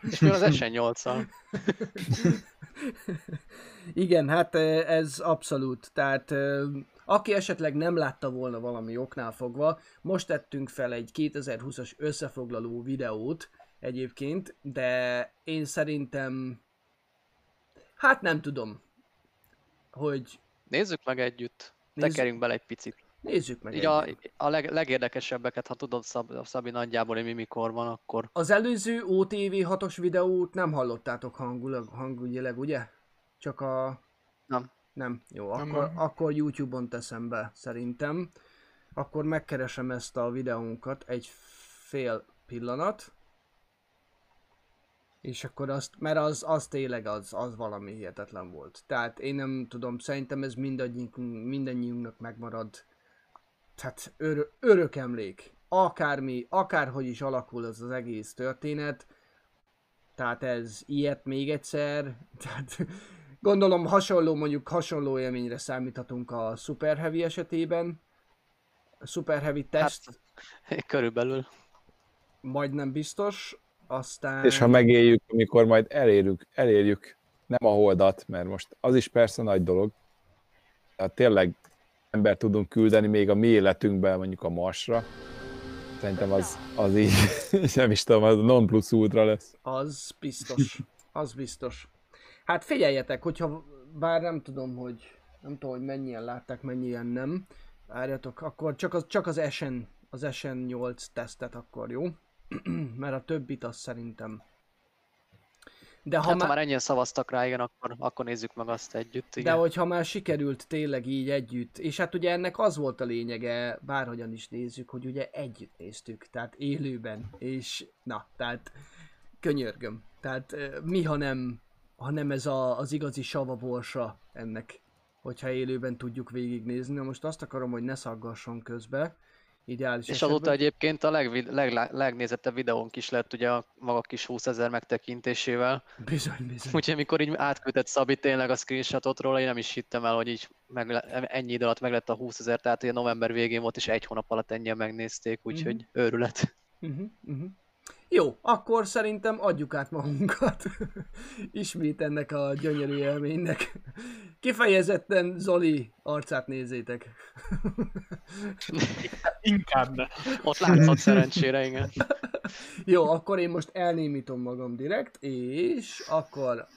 D: És mi az Essen 8
A: Igen, hát ez abszolút. Tehát eh, aki esetleg nem látta volna valami oknál fogva, most tettünk fel egy 2020-as összefoglaló videót egyébként, de én szerintem, hát nem tudom, hogy
D: Nézzük meg együtt.
A: Nézz-
D: Tekerjünk bele egy picit.
A: nézzük meg
D: Így a,
A: együtt.
D: a leg, legérdekesebbeket, ha tudod Szab, Szabi nagyjából, hogy mi mikor van, akkor
A: Az előző OTV 6-os videót nem hallottátok hangulag, hangügyileg, ugye? Csak a...
D: Nem.
A: Nem, jó,
B: Nem,
A: akkor,
B: nem.
A: akkor YouTube-on teszem be, szerintem. Akkor megkeresem ezt a videónkat egy fél pillanat. És akkor azt, mert az, az tényleg az, az valami hihetetlen volt. Tehát én nem tudom, szerintem ez mindannyiunknak, mindannyiunknak megmarad. Tehát ör, örök emlék. Akármi, akárhogy is alakul az az egész történet. Tehát ez ilyet még egyszer. *laughs* Tehát gondolom hasonló, mondjuk hasonló élményre számíthatunk a Super Heavy esetében. A Super Heavy test
D: Hát- körülbelül.
A: majdnem biztos. Aztán...
C: És ha megéljük, amikor majd elérjük, elérjük nem a holdat, mert most az is persze nagy dolog, tehát tényleg ember tudunk küldeni még a mi életünkben mondjuk a Marsra, szerintem az, az így, *laughs* nem is tudom, az non plus ultra lesz.
A: Az biztos. Az biztos. Hát figyeljetek, hogyha bár nem tudom, hogy nem tudom, hogy mennyien látták, mennyien nem. Várjatok, akkor csak az, csak az SN, az SN8 tesztet akkor jó. *clears throat* Mert a többit azt szerintem. De ha,
D: Hát, ha
A: már,
D: már ennyien szavaztak rá, igen, akkor, akkor nézzük meg azt együtt.
A: de
D: Igen.
A: hogyha már sikerült tényleg így együtt, és hát ugye ennek az volt a lényege, bárhogyan is nézzük, hogy ugye együtt néztük, tehát élőben, és na, tehát könyörgöm. Tehát mi, ha nem, ha nem ez a, az igazi savaborsa ennek, hogyha élőben tudjuk végignézni. Na most azt akarom, hogy ne szaggasson közbe. Ideális
D: És
A: esetben.
D: azóta egyébként a legvid, leg, legnézettebb videónk is lett ugye a maga kis 20 ezer megtekintésével.
A: Bizony, bizony.
D: Úgyhogy amikor így átküldött Szabi tényleg a screenshotot róla, én nem is hittem el, hogy így meg, ennyi idő alatt meg lett a 20 ezer, tehát ugye november végén volt, és egy hónap alatt ennyien megnézték, úgyhogy
A: Mhm.
D: őrület.
A: Uh-huh, uh-huh. Jó, akkor szerintem adjuk át magunkat *laughs* ismét ennek a gyönyörű élménynek. Kifejezetten Zoli arcát nézzétek. *laughs*
B: Inkább ne.
D: Ott látszott szerencsére, igen. *laughs*
A: Jó, akkor én most elnémítom magam direkt, és akkor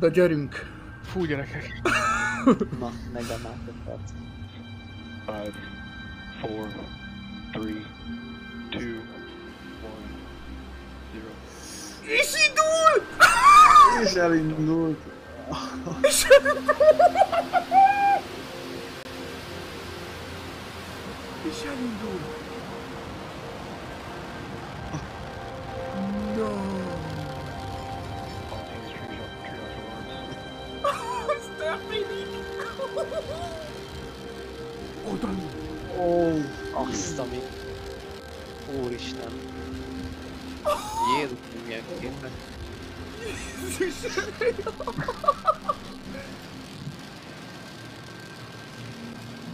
A: De gyerünk!
B: Fú, gyerekek.
D: Na, 40 másodperc.
G: Five, four, three, two, one, zero.
A: És indul!
E: És elindult.
A: És elindul! És elindul! No! Oda.
E: Ó,
D: Azt, ami... Úristen. Jézus, milyen képek.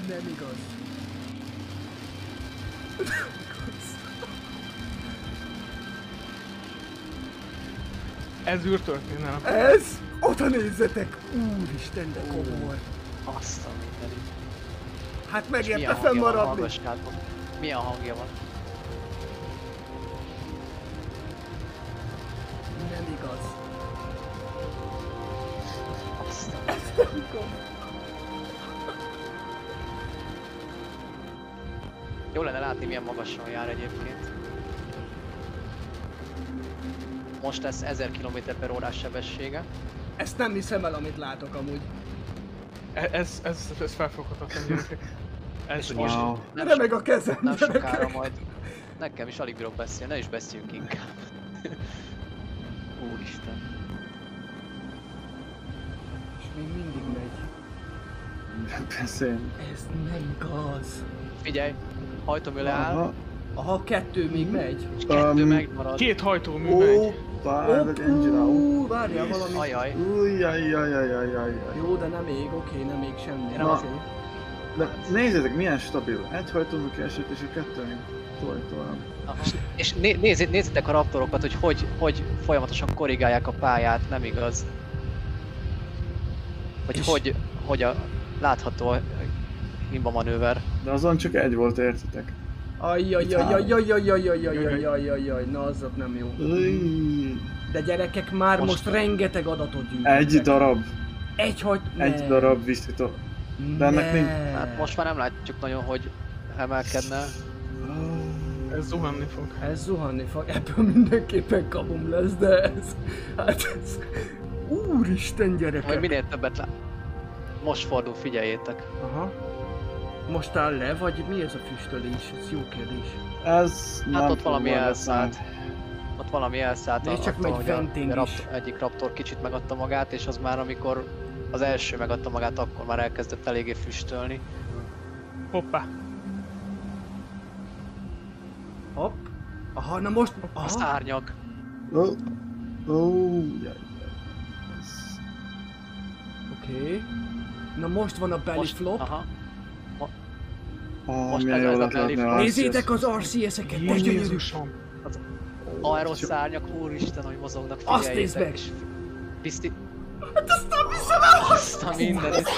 A: Nem igaz.
B: Ez űrtörténelem.
A: Ez? Oda nézzetek! Úristen, de komoly.
D: Azt a mindenit.
A: Hát megérte
D: van,
A: fennmaradni.
D: hallgassátok. Milyen hangja van?
A: Nem igaz.
D: Azt a... Jó lenne látni, milyen magasan jár egyébként. Most lesz 1000 km per órás sebessége.
A: Ezt nem hiszem el, amit látok amúgy.
B: Ez, ez, ez felfoghatatlan gyerekek. Ez
D: És most-
E: wow.
D: Nem,
A: Remeg a kezem,
D: nem sokára majd... Nekem is alig bírok beszélni, ne is beszéljünk inkább. *laughs* Úristen.
A: És még mindig megy.
E: Beszélj.
A: Ez nem igaz.
D: Figyelj, hajtómű leáll,
E: Aha.
A: Aha, kettő még megy.
D: és kettő
E: Um,
D: megmarad.
B: Két hajtómű
E: Ó,
B: megy.
E: Bár, engine out.
A: Ó, várjál valami.
D: Ajaj.
E: Ujjajjajjajjajjaj.
A: Jó, de nem még, oké, nem még semmi. Nem
E: Na. De nézzétek, milyen stabil. Egy hajtómű kiesett, és a kettő még tolj tovább.
D: Aha. És né- nézzé- nézzétek a raptorokat, hogy, hogy hogy folyamatosan korrigálják a pályát, nem igaz? Hogy
A: És-
D: hogy, hogy a látható a himba manőver.
E: De azon csak egy volt, értitek?
A: Ajjajjajjajjajjajjajjajjajjajjaj, na azok nem jó. De gyerekek, már most,
D: Most-
A: rengeteg.
E: Egy darab,
A: Egy
E: egy
A: ne.
E: visszatol. de ennek
D: most már nem látjuk nagyon, hogy emelkedne.
B: Ez zuhanni fog.
A: Ez zuhanni fog, ebből mindenképpen kabum lesz, de ez... Hát ez... Úristen gyerekek!
D: Most fordul, figyeljétek.
A: Most áll le, vagy mi ez a füstölés? Ez jó kérdés.
E: Ez
D: Hát
E: nem
D: ott valami elszállt. Ott valami elszállt.
A: Nézd csak, megy is.
D: raptor, egyik raptor kicsit megadta magát, és az már amikor az első megadta magát, akkor már elkezdett eléggé füstölni.
B: Hoppá.
A: Hopp. Aha, na most...
D: A
A: Aha.
D: szárnyag.
E: Ó, ó, jaj.
A: Oké. Na most van a belly
D: Most,
A: flop.
D: aha.
E: Ah,
D: Most ez az flop.
E: a
A: Nézzétek az RCS-eket, de gyönyörű.
B: Jézusom.
D: Aeros szárnyak, úristen, hogy mozognak,
A: Azt nézd meg!
D: Piszti...
A: Hát azt nem hiszem el!
D: Azt a mindenit.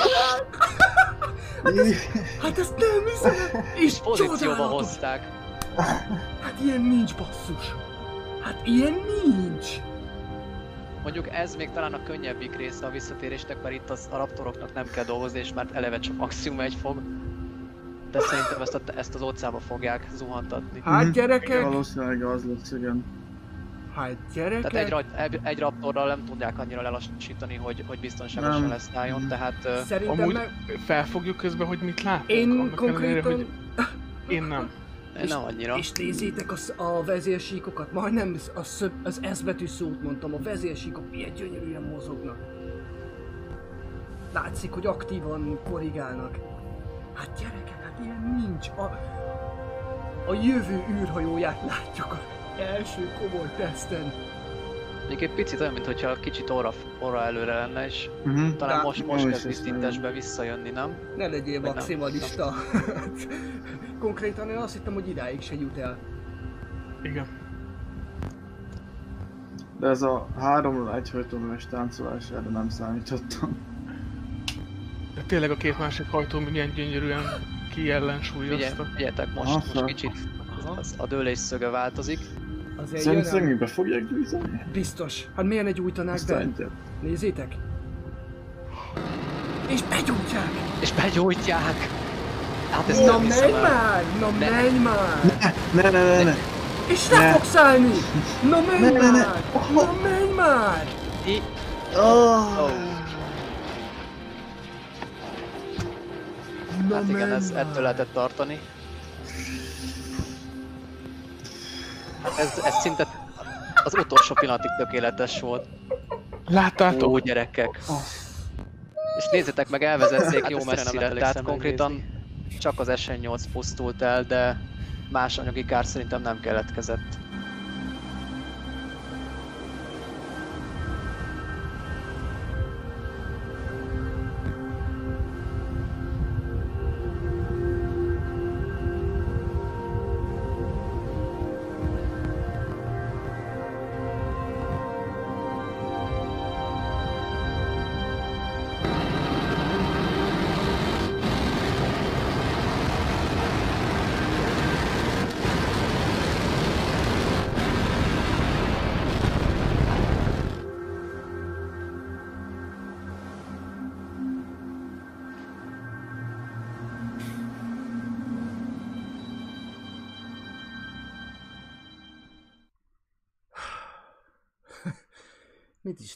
A: Hát ezt nem hiszem el! És
D: Pozícióba hozták.
A: Hát ilyen nincs basszus! Hát ilyen nincs!
D: Mondjuk ez még talán a könnyebbik része a visszatérésnek, mert itt az, a raptoroknak nem kell dolgozni, és már eleve csak maximum egy fog. De szerintem ezt, a, ezt az óceánba fogják zuhantatni.
A: Hát gyerekek!
E: Valószínűleg az lesz, igen.
A: Hát
D: Tehát egy,
A: gyerekek!
D: egy, egy raptorral nem tudják annyira lelassítani, hogy, hogy biztonságosan
E: Nem.
D: leszálljon,
E: Mhm.
D: tehát
A: Szerintem
B: Amúgy
A: meg...
B: felfogjuk közben, hogy mit látunk.
A: Én
B: annak ellenére,
A: konkrétan...
B: hogy én nem.
A: És-
D: nem annyira.
A: És nézzétek a, a vezérsíkokat, majdnem a szöb, az S betű szót mondtam, a vezérsíkok milyen gyönyörűen mozognak. Látszik, hogy aktívan korrigálnak. Hát gyerekek, ilyen nincs. A, a jövő űrhajóját látjuk az első komoly teszten.
D: Mondjuk egy picit olyan, mintha kicsit orra, orra előre lenne, és
E: Uh-huh.
D: talán
A: Lá-
D: most, most kezd tisztításbe visszajönni, nem?
A: Ne legyél
D: Vagy nem.
A: maximalista. *laughs* Konkrétan én azt hittem, hogy idáig se jut el.
B: Igen.
E: De ez a három egyhajtóműves táncolás, erre nem számítottam.
B: De tényleg a két másik hajtómű milyen gyönyörűen kiellensúlyozta.
D: figyeljetek, most,
E: Aha,
D: most kicsit az, a dőlés szöge változik.
A: Azért
E: Szerint
A: jön
E: szegénybe fogják gyújtani?
A: Biztos. Hát miért ne gyújtanák
E: Azt
A: be? Nézzétek! És begyújtják!
D: És begyújtják! Hát ezt
A: Na
D: nem
A: menj már! Na
D: Ne.
A: menj már!
E: Ne, ne, ne, ne!
A: És le
E: Ne.
A: fogsz állni! Na menj
E: Ne, ne, ne.
A: már! Na menj már!
D: I-
E: Oh.
D: Oh.
A: Na
D: Hát igen, ez, ettől lehetett tartani. Hát ez, ez szinte az utolsó pillanatig tökéletes volt.
B: Láttátok?
D: Ó, gyerekek. És nézzétek meg, elvezették
A: Hát
D: jó messzire, tehát konkrétan
A: megnézni.
D: csak az SN8 pusztult el, de más anyagi kár szerintem nem keletkezett.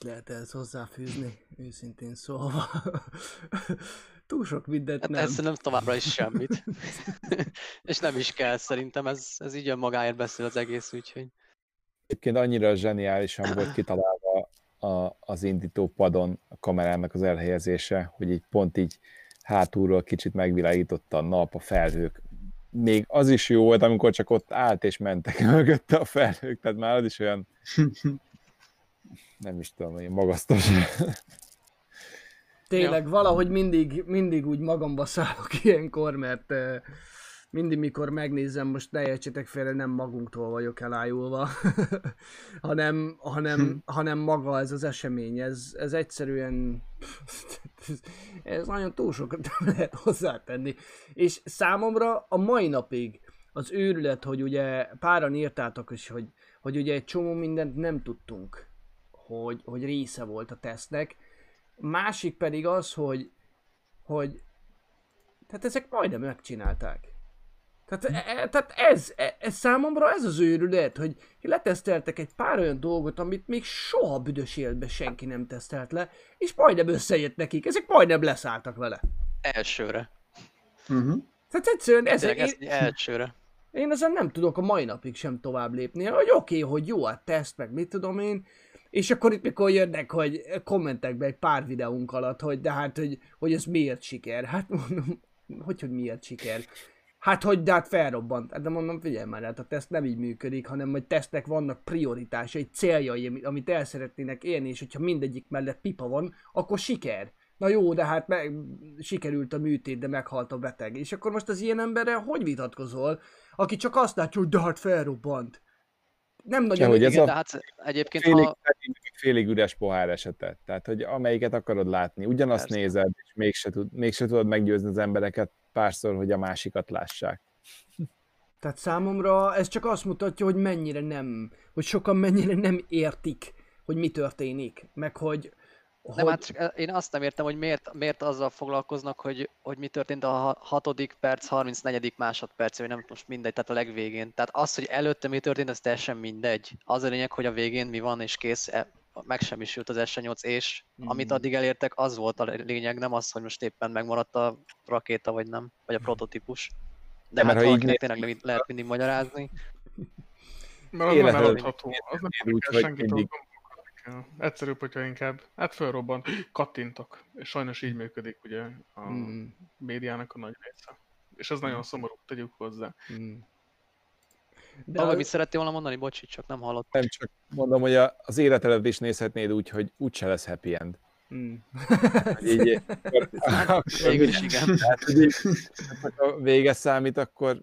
A: Lehet ehhez hozzáfűzni, őszintén szólva. *laughs* Túl sok mindent
D: Hát
A: nem.
D: ez nem továbbra is semmit. *laughs* És nem is kell szerintem, ez, ez így önmagáért beszél az egész, úgyhogy...
C: Egyébként annyira zseniálisan volt kitalálva a, az indító padon a kamerának az elhelyezése, hogy így pont így hátulról kicsit megvilágította a nap, a felhők. Még az is jó volt, amikor csak ott állt és mentek *laughs* mögötte a felhők, tehát már az is olyan, nem is tudom, olyan magasztos.
A: Tényleg, valahogy mindig, mindig úgy magamba szállok *laughs* ilyenkor, mert mindig, mikor megnézem, most ne értsétek félre, nem magunktól vagyok elájulva, *laughs* hanem, hanem, hanem maga ez az esemény, ez, ez egyszerűen, *laughs* ez nagyon túl sokat nem lehet hozzátenni. És számomra a mai napig az őrület, hogy ugye páran írtátok is, hogy, hogy ugye egy csomó mindent nem tudtunk, hogy, hogy része volt a tesztnek, Másik pedig az, hogy, hogy tehát ezek majdnem megcsinálták. Tehát, e, tehát ez, e, ez számomra ez az őrület, hogy leteszteltek egy pár olyan dolgot, amit még soha büdös életben senki nem tesztelt le, és majdnem összejött nekik, ezek majdnem leszálltak vele.
D: Elsőre.
E: Uh-huh.
A: Tehát egyszerűen ez, én,
D: elsőre.
A: én ezen nem tudok a mai napig sem tovább lépni, hogy oké, okay, hogy jó a teszt, meg mit tudom én, és akkor itt mikor jönnek, hogy kommentekbe egy pár videónk alatt, hogy de hát, hogy, hogy ez miért siker. Hát mondom, hogy, hogy miért siker. Hát, hogy de hát felrobbant. Hát de mondom, figyelj már, hát a teszt nem így működik, hanem hogy tesztnek vannak prioritásai, céljai, ami- amit el szeretnének élni, és hogyha mindegyik mellett pipa van, akkor siker. Na jó, de hát meg, sikerült a műtét, de meghalt a beteg. És akkor most az ilyen emberrel hogy vitatkozol, aki csak azt látja, hogy de hát felrobbant. Nem nagyon...
C: hogy ez
D: Igen,
C: a
D: de hát egyébként,
C: félig,
D: ha,
C: félig üres pohár esetet. Tehát, hogy amelyiket akarod látni, ugyanazt
D: Persze.
C: nézed, és mégse, tud, mégse tudod meggyőzni az embereket párszor, hogy a másikat lássák.
A: Tehát számomra ez csak azt mutatja, hogy mennyire nem, hogy sokan mennyire nem értik, hogy mi történik, meg hogy, hogy
D: nem, hát csak én azt nem értem, hogy miért, miért azzal foglalkoznak, hogy, hogy mi történt a ha- hatodik perc, 34. másodperc, vagy nem most mindegy, tehát a legvégén. Tehát az, hogy előtte mi történt, ez teljesen mindegy. Az a lényeg, hogy a végén mi van, és kész, e- megsemmisült az S8, és
A: Mhm.
D: amit addig elértek, az volt a lényeg, nem az, hogy most éppen megmaradt a rakéta, vagy nem, vagy a prototípus. De
C: De
D: hát
C: mert ha így
D: tényleg nem így lehet mindig magyarázni.
B: Mert az nem eladható, az nem
C: úgy,
B: kell
C: hogy
B: senkitől
C: mindig-
B: gondolkodni kell. Egyszerűbb, hogyha inkább, hát fölrobbant, kattintok. És sajnos így működik ugye a
A: Mm,
B: médiának a nagy része. És ez nagyon szomorú, tegyük hozzá.
A: mm.
D: De Valami
A: az,
D: szerettél volna mondani? Bocsi, csak nem hallottam.
C: Nem csak mondom, hogy a, az életedet is nézhetnéd úgy, hogy úgyse lesz happy end.
A: mm.
C: Így, akkor, *laughs*
D: Végül is igen.
C: hogy így, ha vége számít, akkor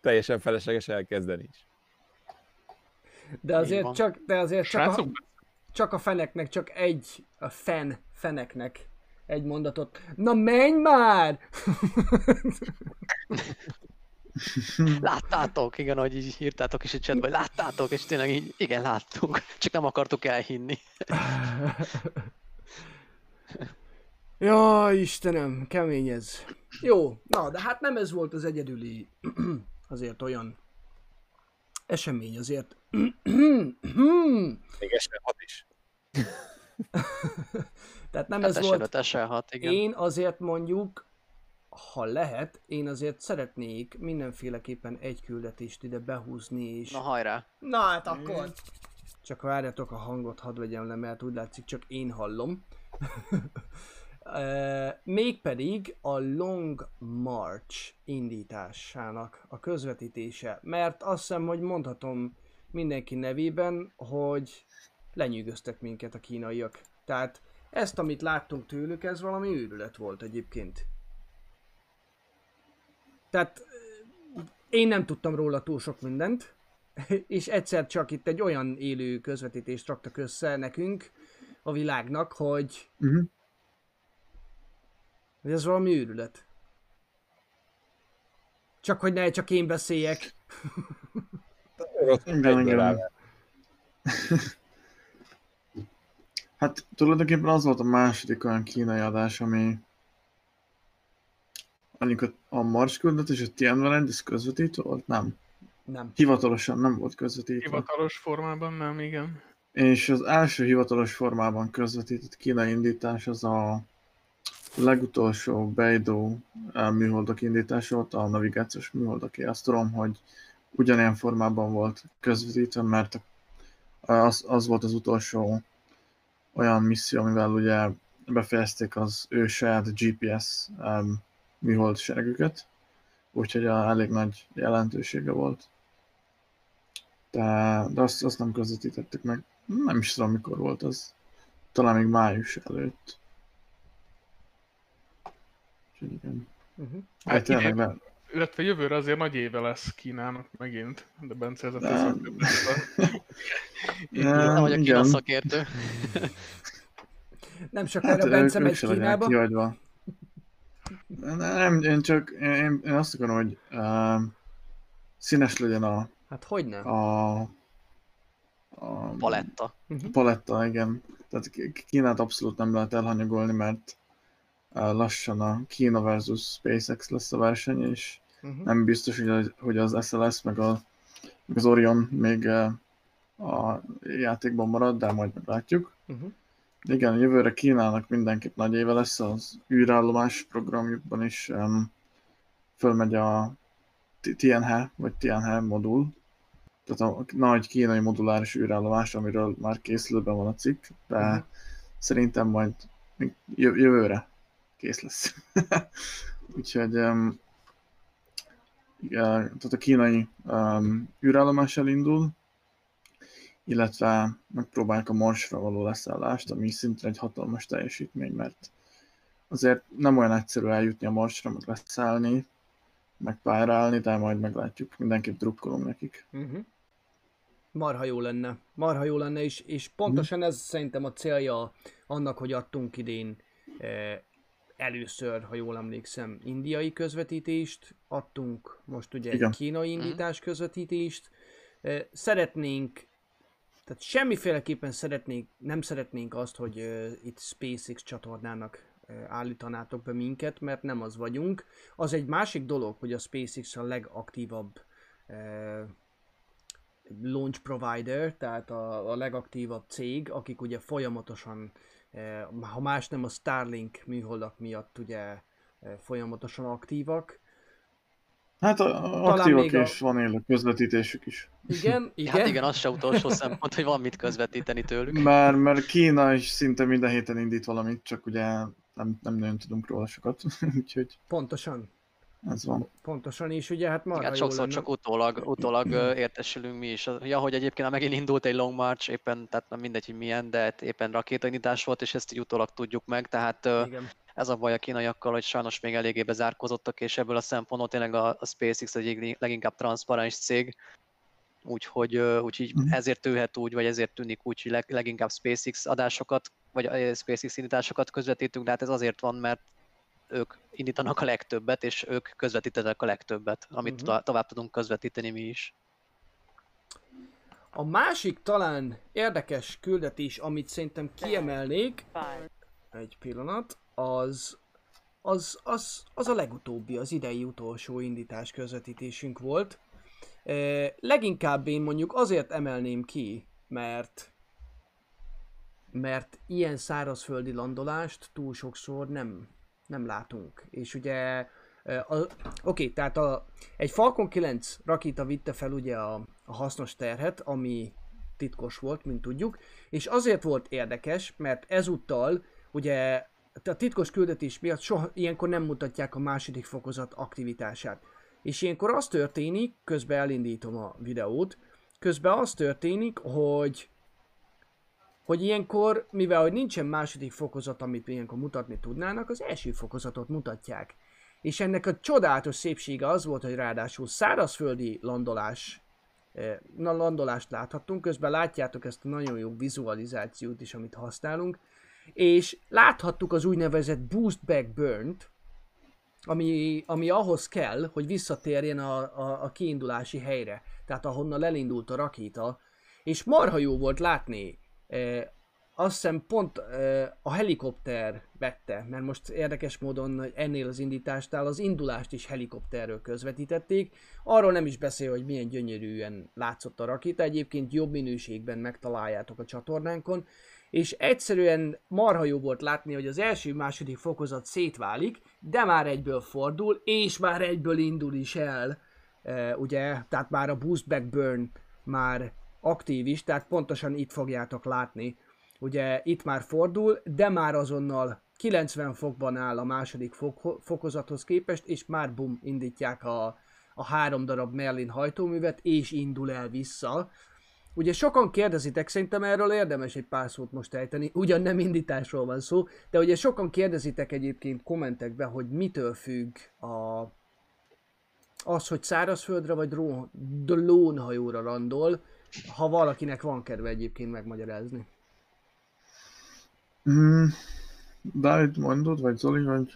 C: teljesen felesleges elkezdeni is.
A: De azért csak, de azért csak a, csak a feneknek, csak egy, a fen, feneknek egy mondatot. Na menj már! *laughs*
D: Láttátok, igen, ahogy így írtátok is a chatben, hogy láttátok, és tényleg így, igen, láttuk, csak nem akartuk elhinni. *laughs*
A: Ja, Istenem, kemény ez. Jó, na, de hát nem ez volt az egyedüli, *clears throat* azért olyan esemény, azért.
C: Még este hat is. *laughs*
A: Tehát nem
D: Hát
A: ez volt.
D: S5, S6, igen.
A: Én azért mondjuk, ha lehet, én azért szeretnék mindenféleképpen egy küldetést ide behúzni, és...
D: Na hajrá.
A: Na hát akkor! Csak várjatok a hangot, hadd vegyem le, mert úgy látszik csak én hallom. *laughs* Uh, mégpedig a Long March indításának a közvetítése, mert azt hiszem, hogy mondhatom mindenki nevében, hogy lenyűgöztek minket a kínaiak. Tehát ezt, amit láttunk tőlük, ez valami őrület volt egyébként. Tehát eh, én nem tudtam róla túl sok mindent, *laughs* és egyszer csak itt egy olyan élő közvetítést raktak össze nekünk, a világnak, hogy,
E: Uh-huh.
A: Hogy ez valami őrület. Csak hogy ne csak én beszéljek.
E: Hát tulajdonképpen az volt a második olyan kínai adás, ami mondjuk a, Mars küldetés, a Tianwen ez közvetítő volt? Nem.
A: Nem.
E: Hivatalosan nem volt közvetítve.
B: Hivatalos formában nem, igen.
E: És az első hivatalos formában közvetített kínai indítás az a legutolsó Beidou eh, műholdak indítása volt, a navigációs műholdaké. Azt tudom, hogy ugyanilyen formában volt közvetítve, mert az, az volt az utolsó olyan misszió, amivel ugye befejezték az ő saját GPS um, műhold seregüket, úgyhogy elég nagy jelentősége volt. De, de azt, azt nem közvetítették meg. Nem is tudom, mikor volt az. Talán még május előtt. Igen.
A: Uh-huh.
E: Hát
B: Hát idén-
E: le,
B: Illetve jövőre azért nagy éve lesz Kínának megint, de Bence ez a
E: Nem.
D: Nem vagyok Kína szakértő. *laughs*
A: Nem sokára
E: Hát
A: Bence
E: ők,
A: megy Kínába.
E: kihagyva. Nem, én csak, én, én azt akarom, hogy uh, színes legyen a,
A: Hát hogy nem?
E: a, a
D: Paletta.
E: Paletta, igen. Tehát Kínát abszolút nem lehet elhanyagolni, mert lassan a Kína versus SpaceX lesz a verseny, és
A: Uh-huh.
E: nem biztos, hogy az, hogy az SLS meg, a, meg az Orion még uh, a játékban marad, de majd meglátjuk.
A: Uh-huh.
E: Igen, jövőre Kínának mindenképp nagy éve lesz, az űrállomás programjukban is um, fölmegy a TNH, vagy TNH modul, tehát a nagy kínai moduláris űrállomás, amiről már készülőben van a cikk, de
A: Mhm.
E: szerintem majd jövőre kész lesz. *laughs* Úgyhogy um, tehát a kínai um, űrállomás elindul, illetve megpróbálják a Marsra való leszállást, ami szintén egy hatalmas teljesítmény, mert azért nem olyan egyszerű eljutni a Marsra, meg leszállni, meg pályára de majd meglátjuk, mindenképp drukkolunk nekik.
A: Uh-huh. Marha jó lenne. Marha jó lenne, és, és pontosan ez szerintem a célja annak, hogy adtunk idén eh, először, ha jól emlékszem, indiai közvetítést, adtunk most ugye
E: Igen.
A: egy kínai indítás közvetítést. Eh, szeretnénk, tehát semmiféleképpen szeretnénk, nem szeretnénk azt, hogy itt SpaceX csatornának állítanátok be minket, mert nem az vagyunk. Az egy másik dolog, hogy a SpaceX a legaktívabb eh, launch provider, tehát a, a legaktívabb cég, akik ugye folyamatosan, ha más nem a Starlink műholdak miatt ugye eh, folyamatosan aktívak.
E: Hát a, a aktívak
A: még a-
E: van élő közvetítésük is.
A: Igen, *laughs* igen.
D: Hát igen, az se utolsó szempont, hogy van mit közvetíteni tőlük.
E: Mert, mert Kína is szinte minden héten indít valamit, csak ugye nem, nem nagyon tudunk róla sokat, *laughs* úgyhogy
A: Pontosan,
E: ez van.
A: pontosan, és ugye hát marha
D: Igen, sokszor
A: lenne.
D: csak utólag, utólag értesülünk mi is. Ja, hogy egyébként megint indult egy Long March, éppen, tehát nem mindegy, hogy milyen, de hát éppen rakétaindítás volt, és ezt így utólag tudjuk meg, tehát
A: Igen.
D: ez a baj a kínaiakkal, hogy sajnos még eléggé bezárkozottak, és ebből a szempontból tényleg a, a SpaceX egyik leginkább transzparens cég, úgyhogy, úgyhogy
E: Mhm.
D: ezért tűhet úgy, vagy ezért tűnik úgy, hogy leg, leginkább SpaceX adásokat, vagy SpaceX indításokat közvetítünk, de hát ez azért van, mert ők indítanak a legtöbbet, és ők közvetítenek a legtöbbet, amit uh-huh. tovább tudunk közvetíteni mi is.
A: A másik talán érdekes küldetés, amit szerintem kiemelnék, egy pillanat, az, az, az, az a legutóbbi, az idei utolsó indítás közvetítésünk volt. E, leginkább én mondjuk azért emelném ki, mert mert ilyen szárazföldi landolást túl sokszor nem, nem látunk. És ugye, oké, tehát a, egy Falcon 9 rakéta vitte fel ugye a, a hasznos terhet, ami titkos volt, mint tudjuk, és azért volt érdekes, mert ezúttal ugye a titkos küldetés miatt soha, ilyenkor nem mutatják a második fokozat aktivitását. És ilyenkor az történik, közben elindítom a videót, közben az történik, hogy hogy ilyenkor, mivel hogy nincsen második fokozat, amit ilyenkor mutatni tudnának, az első fokozatot mutatják. És ennek a csodálatos szépsége az volt, hogy ráadásul szárazföldi landolás, eh, na, landolást láthattunk, közben látjátok ezt a nagyon jó vizualizációt is, amit használunk, és láthattuk az úgynevezett Boost Back Burn-t, ami, ami ahhoz kell, hogy visszatérjen a, a, a kiindulási helyre, tehát ahonnan elindult a rakéta, és marha jó volt látni E, azt hiszem pont a helikopter vette, mert most érdekes módon ennél az indításnál az indulást is helikopterről közvetítették. Arról nem is beszél, hogy milyen gyönyörűen látszott a rakéta, egyébként jobb minőségben megtaláljátok a csatornánkon, és egyszerűen marha jó volt látni, hogy az első-második fokozat szétválik, de már egyből fordul, és már egyből indul is el, ugye, tehát már a boost back burn már aktív is, tehát pontosan itt fogjátok látni. Ugye itt már fordul, de már azonnal 90 fokban áll a második fok, fokozathoz képest, és már bum, indítják a, a három darab Merlin hajtóművet, és indul el vissza. Ugye sokan kérdezitek, szerintem erről érdemes egy pár szót most ejteni, ugyan nem indításról van szó, de ugye sokan kérdezitek egyébként kommentekben, hogy mitől függ a, az, hogy szárazföldre vagy drónhajóra randol ha valakinek van kedve egyébként megmagyarázni.
E: Mm, Dávid, mondod, vagy Zoli, vagy...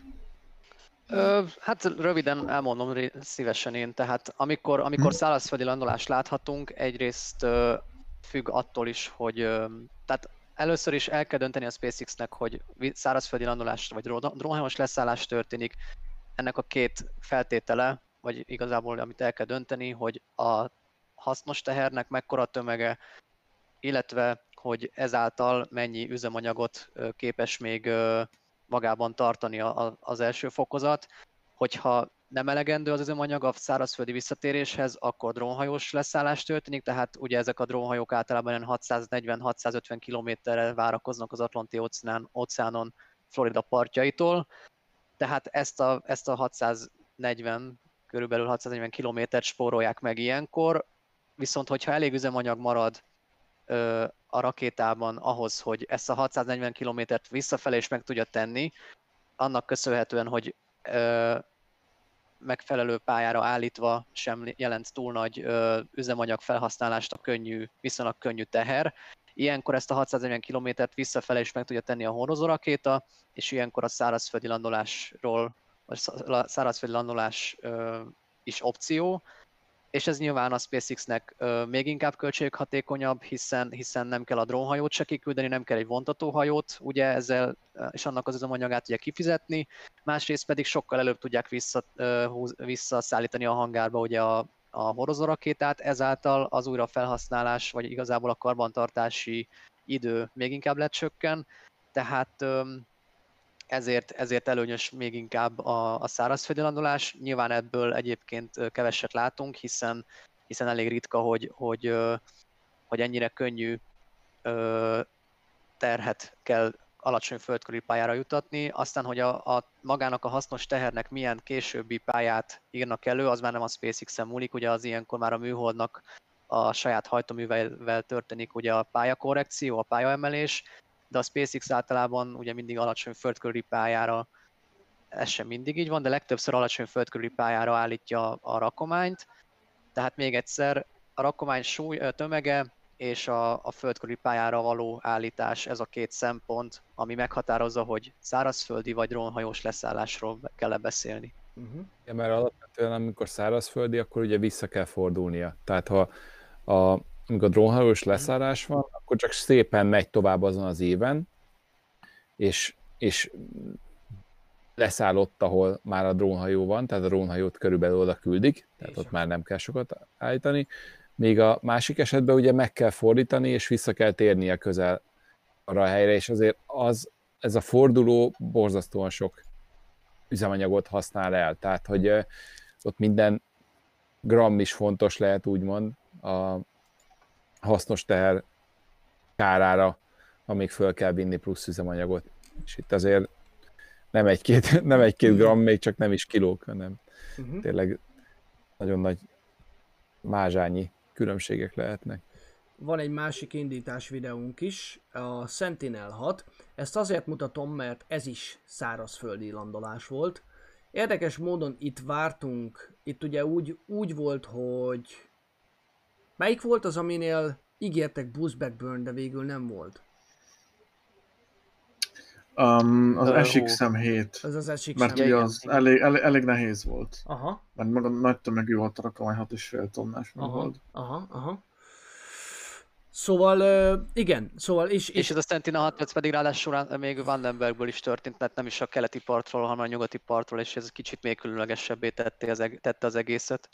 D: Ö, hát röviden elmondom szívesen én, tehát amikor, amikor hmm. szárazföldi landolást láthatunk, egyrészt ö, függ attól is, hogy ö, tehát először is el kell dönteni a SpaceX-nek, hogy szárazföldi landolás vagy drónhajós leszállás történik. Ennek a két feltétele, vagy igazából amit el kell dönteni, hogy a hasznos tehernek mekkora tömege, illetve hogy ezáltal mennyi üzemanyagot képes még magában tartani az első fokozat. Hogyha nem elegendő az üzemanyag a szárazföldi visszatéréshez, akkor drónhajós leszállás történik, tehát ugye ezek a drónhajók általában 640-650 kilométerre várakoznak az Atlanti óceán, óceánon Florida partjaitól, tehát ezt a, ezt a 640, körülbelül 640 kilométert spórolják meg ilyenkor, viszont hogyha elég üzemanyag marad ö, a rakétában ahhoz, hogy ezt a 640 kilométert visszafelé is meg tudja tenni, annak köszönhetően, hogy ö, megfelelő pályára állítva sem jelent túl nagy ö, üzemanyag felhasználást a könnyű, viszonylag könnyű teher. Ilyenkor ezt a 640 kilométert visszafelé is meg tudja tenni a hordozó rakéta, és ilyenkor a szárazföldi landolásról, vagy szárazföldi landolás ö, is opció, és ez nyilván a SpaceX-nek ö, még inkább költséghatékonyabb, hiszen, hiszen nem kell a drónhajót se kiküldeni, nem kell egy vontatóhajót, ugye ezzel, és annak az üzemanyagát ugye kifizetni, másrészt pedig sokkal előbb tudják vissza, ö, húz, visszaszállítani a hangárba ugye a, a hordozórakétát, ezáltal az újra felhasználás, vagy igazából a karbantartási idő még inkább lecsökken, tehát ö, ezért, ezért előnyös még inkább a, a szárazföldi landolás. Nyilván ebből egyébként keveset látunk, hiszen, hiszen elég ritka, hogy, hogy, hogy ennyire könnyű terhet kell alacsony földkörüli pályára jutatni, aztán, hogy a, a magának a hasznos tehernek milyen későbbi pályát írnak elő, az már nem a SpaceX-en múlik, ugye az ilyenkor már a műholdnak a saját hajtóművel történik ugye a pályakorrekció, a pályaemelés, de a SpaceX általában ugye mindig alacsony földkörüli pályára, ez sem mindig így van, de legtöbbször alacsony földkörüli pályára állítja a rakományt, tehát még egyszer a rakomány súly, tömege és a, a földkörüli pályára való állítás, ez a két szempont, ami meghatározza, hogy szárazföldi vagy drónhajós leszállásról kell beszélni.
C: Uh-huh. Ja, mert alapvetően amikor szárazföldi, akkor ugye vissza kell fordulnia. Tehát ha a, amikor drónhajós leszállás van, akkor csak szépen megy tovább azon az éven, és, és leszáll ott, ahol már a drónhajó van, tehát a drónhajót körülbelül oda küldik, tehát ott már nem kell sokat állítani. Még a másik esetben ugye meg kell fordítani, és vissza kell térnie közel arra a helyre, és azért az, ez a forduló borzasztóan sok üzemanyagot használ el, tehát hogy ott minden gram is fontos lehet úgymond a hasznos teher kárára, amíg föl kell vinni plusz üzemanyagot. És itt azért nem egy-két, *laughs* nem egy-két gram, még csak nem is kilók, hanem
A: Uh-huh.
C: tényleg nagyon nagy mázsányi különbségek lehetnek.
A: Van egy másik indítás videónk is, a Sentinel 6. Ezt azért mutatom, mert ez is szárazföldi landolás volt. Érdekes módon itt vártunk, itt ugye úgy, úgy volt, hogy... Melyik volt az, aminél ígértek boost backburn, de végül nem volt?
E: Um, az SXM 7,
A: Ez az esik
E: mert
A: sem.
E: ugye az elég, elég, elég nehéz volt.
A: Aha,
E: Mert maga nagy tömegű volt a rakomány 6,5 tonnás
A: aha,
E: volt.
A: aha, aha. Szóval, igen, szóval, és,
D: És
A: és
D: ez a Sentinel 6 perc pedig ráadásul rá- még Vandenbergből is történt, mert nem is a keleti partról, hanem a nyugati partról, és ez kicsit még különlegesebbé tette az, eg- tette az egészet.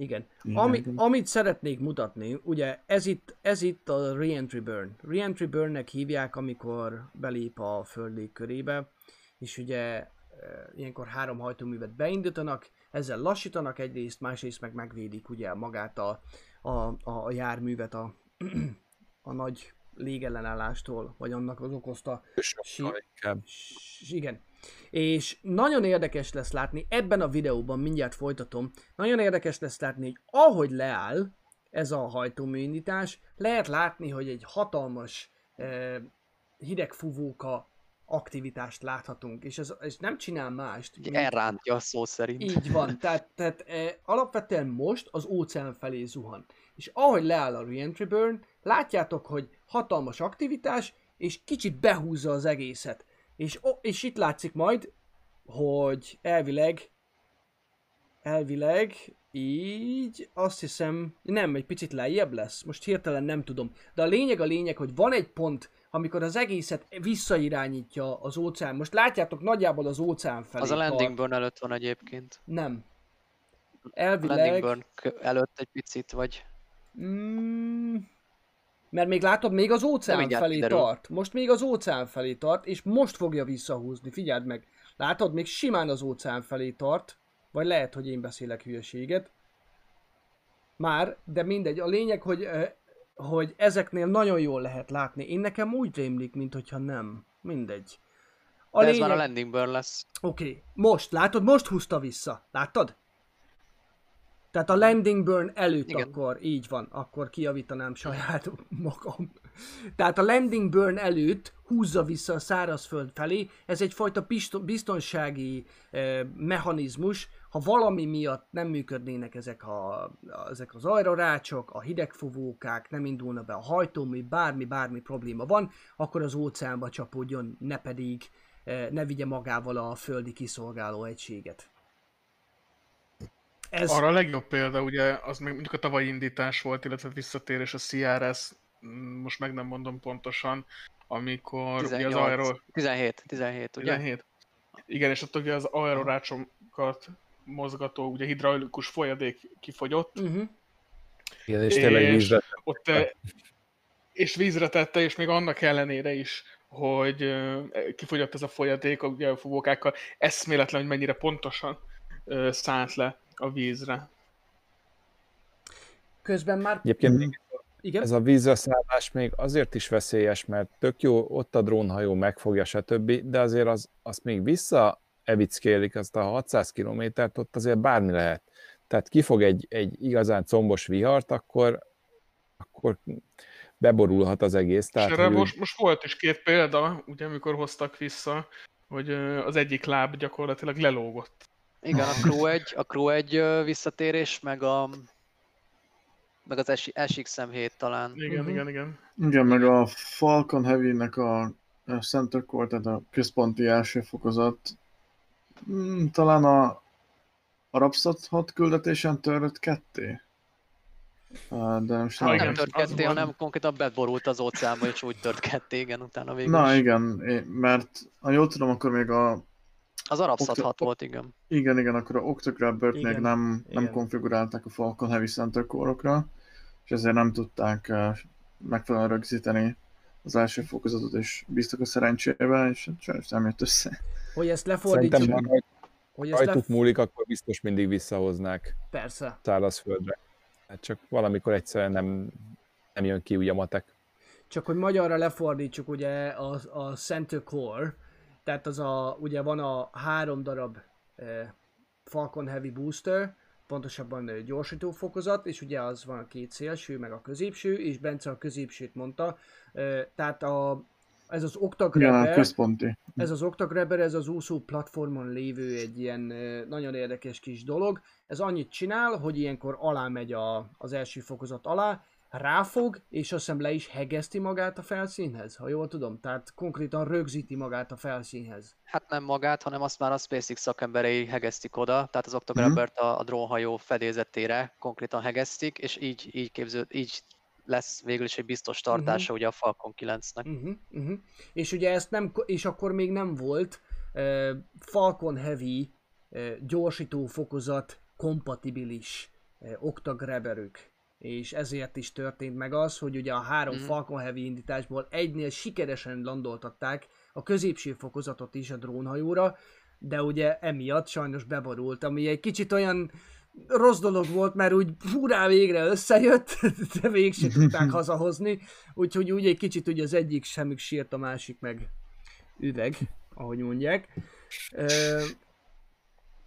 A: Igen.
E: Igen,
A: Ami, amit szeretnék mutatni, ugye ez itt, ez itt a Reentry Burn. Reentry Burnnek hívják, amikor belép a föld légkörébe, és ugye e, ilyenkor három hajtóművet beindítanak, ezzel lassítanak egyrészt, másrészt meg megvédik ugye magát a, a, a, járművet a, *clears throat* a nagy légellenállástól, vagy annak az okozta Sí.
C: Inkább.
A: S- Igen. És nagyon érdekes lesz látni, ebben a videóban mindjárt folytatom, nagyon érdekes lesz látni, hogy ahogy leáll ez a hajtóműindítás, lehet látni, hogy egy hatalmas eh, hidegfúvóka aktivitást láthatunk, és ez, ez nem csinál mást. Mint-
D: elrántja a szó szerint.
A: így van, tehát, tehát e, alapvetően most az óceán felé zuhan. És ahogy leáll a reentry burn, látjátok, hogy hatalmas aktivitás, és kicsit behúzza az egészet. És, o, és itt látszik majd, hogy elvileg, elvileg így, azt hiszem, nem, egy picit lejjebb lesz, most hirtelen nem tudom. De a lényeg a lényeg, hogy van egy pont, amikor az egészet visszairányítja az óceán. Most látjátok nagyjából az óceán felé.
D: Az a landing burn előtt van egyébként.
A: Nem.
D: A
A: Elvileg...
D: landing burn előtt egy picit, vagy...
A: Mm, mert még látod, még az óceán felé
D: kiderül.
A: tart. Most még az óceán felé tart, és most fogja visszahúzni. Figyeld meg. Látod, még simán az óceán felé tart. Vagy lehet, hogy én beszélek hülyeséget. Már, de mindegy. A lényeg, hogy, eh, hogy ezeknél nagyon jól lehet látni. Én nekem úgy rémlik, mint hogyha nem. Mindegy. A
D: De ez
A: lényeg...
D: már a landing burn lesz.
A: Oké, okay. most, látod, most húzta vissza. Láttad? Tehát a landing burn előtt Igen. Akkor, így van, akkor kijavítanám saját *laughs* magam. Tehát a landing burn előtt húzza vissza a szárazföld felé, ez egyfajta biztonsági eh, mechanizmus, ha valami miatt nem működnének ezek, a, ezek az ajrarácsok, a hidegfúvókák, nem indulna be a hajtómű, bármi, bármi probléma van, akkor az óceánba csapódjon, ne pedig eh, ne vigye magával a földi kiszolgáló egységet. Ez,
B: Arra a legjobb példa, ugye, az meg mondjuk a tavalyi indítás volt, illetve visszatérés a CRS, mm, most meg nem mondom pontosan, amikor ugye az
D: 18,
B: aero...
D: 17, 17, ugye?
B: 17? Igen, és ott ugye az aerorácsokat mozgató, ugye hidraulikus folyadék kifogyott,
A: uh-huh.
C: Igen, és tényleg
B: És-
C: vízre
B: ott és vízre tette, és még annak ellenére is, hogy kifogyott ez a folyadék ugye a fúvókákkal, eszméletlen, hogy mennyire pontosan szállt le a vízre.
A: Közben már...
C: Egyébként még
A: Igen?
C: ez a vízre szállás még azért is veszélyes, mert tök jó, ott a drónhajó megfogja, stb., de azért az, azt még vissza evickélik azt a 600 kilométert, ott azért bármi lehet. Tehát kifog egy, egy igazán combos vihart, akkor, akkor beborulhat az egész.
B: Tehát, erre most, most volt is két példa, ugye amikor hoztak vissza, hogy az egyik láb gyakorlatilag lelógott.
D: Igen, a Crew 1, a Crew 1 ö, visszatérés, meg a meg az SXM 7 talán.
B: Igen,
A: Mhm.
B: igen, igen.
E: Igen, meg a Falcon Heavy-nek a a Center Core, tehát a központi első fokozat, mm, talán a, a Rapsat 6 küldetésen törött ketté. De most
B: Ah,
D: Hát
E: nem
D: nem tört ketté, hanem konkrétan beborult az óceánba, és úgy tört ketté, igen, utána végül
E: Na
D: is.
E: igen, mert ha jól tudom, akkor még a
D: Az Arabsat
E: Okta-
D: 6 volt, igen.
E: igen, igen, akkor a Octograbber-t még
A: Igen,
E: nem, nem
A: igen.
E: konfigurálták a Falcon Heavy Center Core-okra, és ezért nem tudták eh, megfelelően rögzíteni az első fokozatot, és bíztak a szerencsébe, és hát sajnos nem jött össze.
A: Hogy ezt
C: Szerintem,
A: lefordítsuk,
C: ha rajt-
A: hogy ezt
C: rajtuk
A: lef...
C: múlik, akkor biztos mindig visszahoznák
A: Persze.
C: szárazföldre. Hát csak valamikor egyszerűen nem, nem jön ki úgy a matek.
A: Csak hogy magyarra lefordítsuk, ugye a, a Center Core, tehát az a, ugye van a három darab Falcon Heavy Booster, pontosabban gyorsító fokozat, és ugye az van a két szélső, meg a középső, és Bence a középsőt mondta. Eh, tehát a, ez az
E: Ja,
A: Octagrabber,
E: központi.
A: ez az Octagrabber, ez az úszó platformon lévő egy ilyen nagyon érdekes kis dolog. Ez annyit csinál, hogy ilyenkor alá megy a, az első fokozat alá, ráfog, és azt hiszem le is hegeszti magát a felszínhez, ha jól tudom. Tehát konkrétan rögzíti magát a felszínhez.
D: Hát nem magát, hanem azt már a SpaceX szakemberei hegesztik oda, tehát az Octograbbert a, a drónhajó fedélzetére konkrétan hegesztik, és így, így képző, így lesz végül is egy biztos tartása ugye a Falcon 9-nek.
A: Uh-huh, uh-huh. És ugye ezt nem, és akkor még nem volt uh, Falcon Heavy uh, gyorsító fokozat kompatibilis uh, Octagrabberük. És ezért is történt meg az, hogy ugye a három
D: Mhm.
A: Falcon Heavy indításból egynél sikeresen landoltatták a középső fokozatot is a drónhajóra, de ugye emiatt sajnos beborult, ami egy kicsit olyan rossz dolog volt, mert úgy furán végre összejött, *laughs* de végig tudták *laughs* hazahozni, úgyhogy úgy egy kicsit ugye az egyik semük sírt, a másik meg üveg, ahogy mondják. Ö,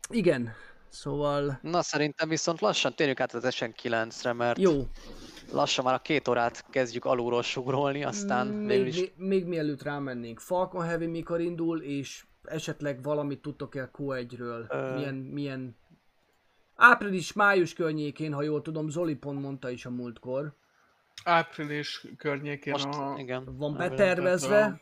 A: igen, szóval
D: Na szerintem viszont lassan térjünk át az SN9-re, mert
A: jó.
D: lassan már a két órát kezdjük alulról sugrolni, aztán
A: még,
D: végül is
A: még, még mielőtt rámennénk, Falcon Heavy mikor indul, és esetleg valamit tudtok el Q1-ről?
D: Ö.
A: Milyen, milyen... Április-május környékén, ha jól tudom, Zoli pont mondta is a múltkor.
B: Április környékén
D: most,
B: a
D: igen.
A: Van betervezve.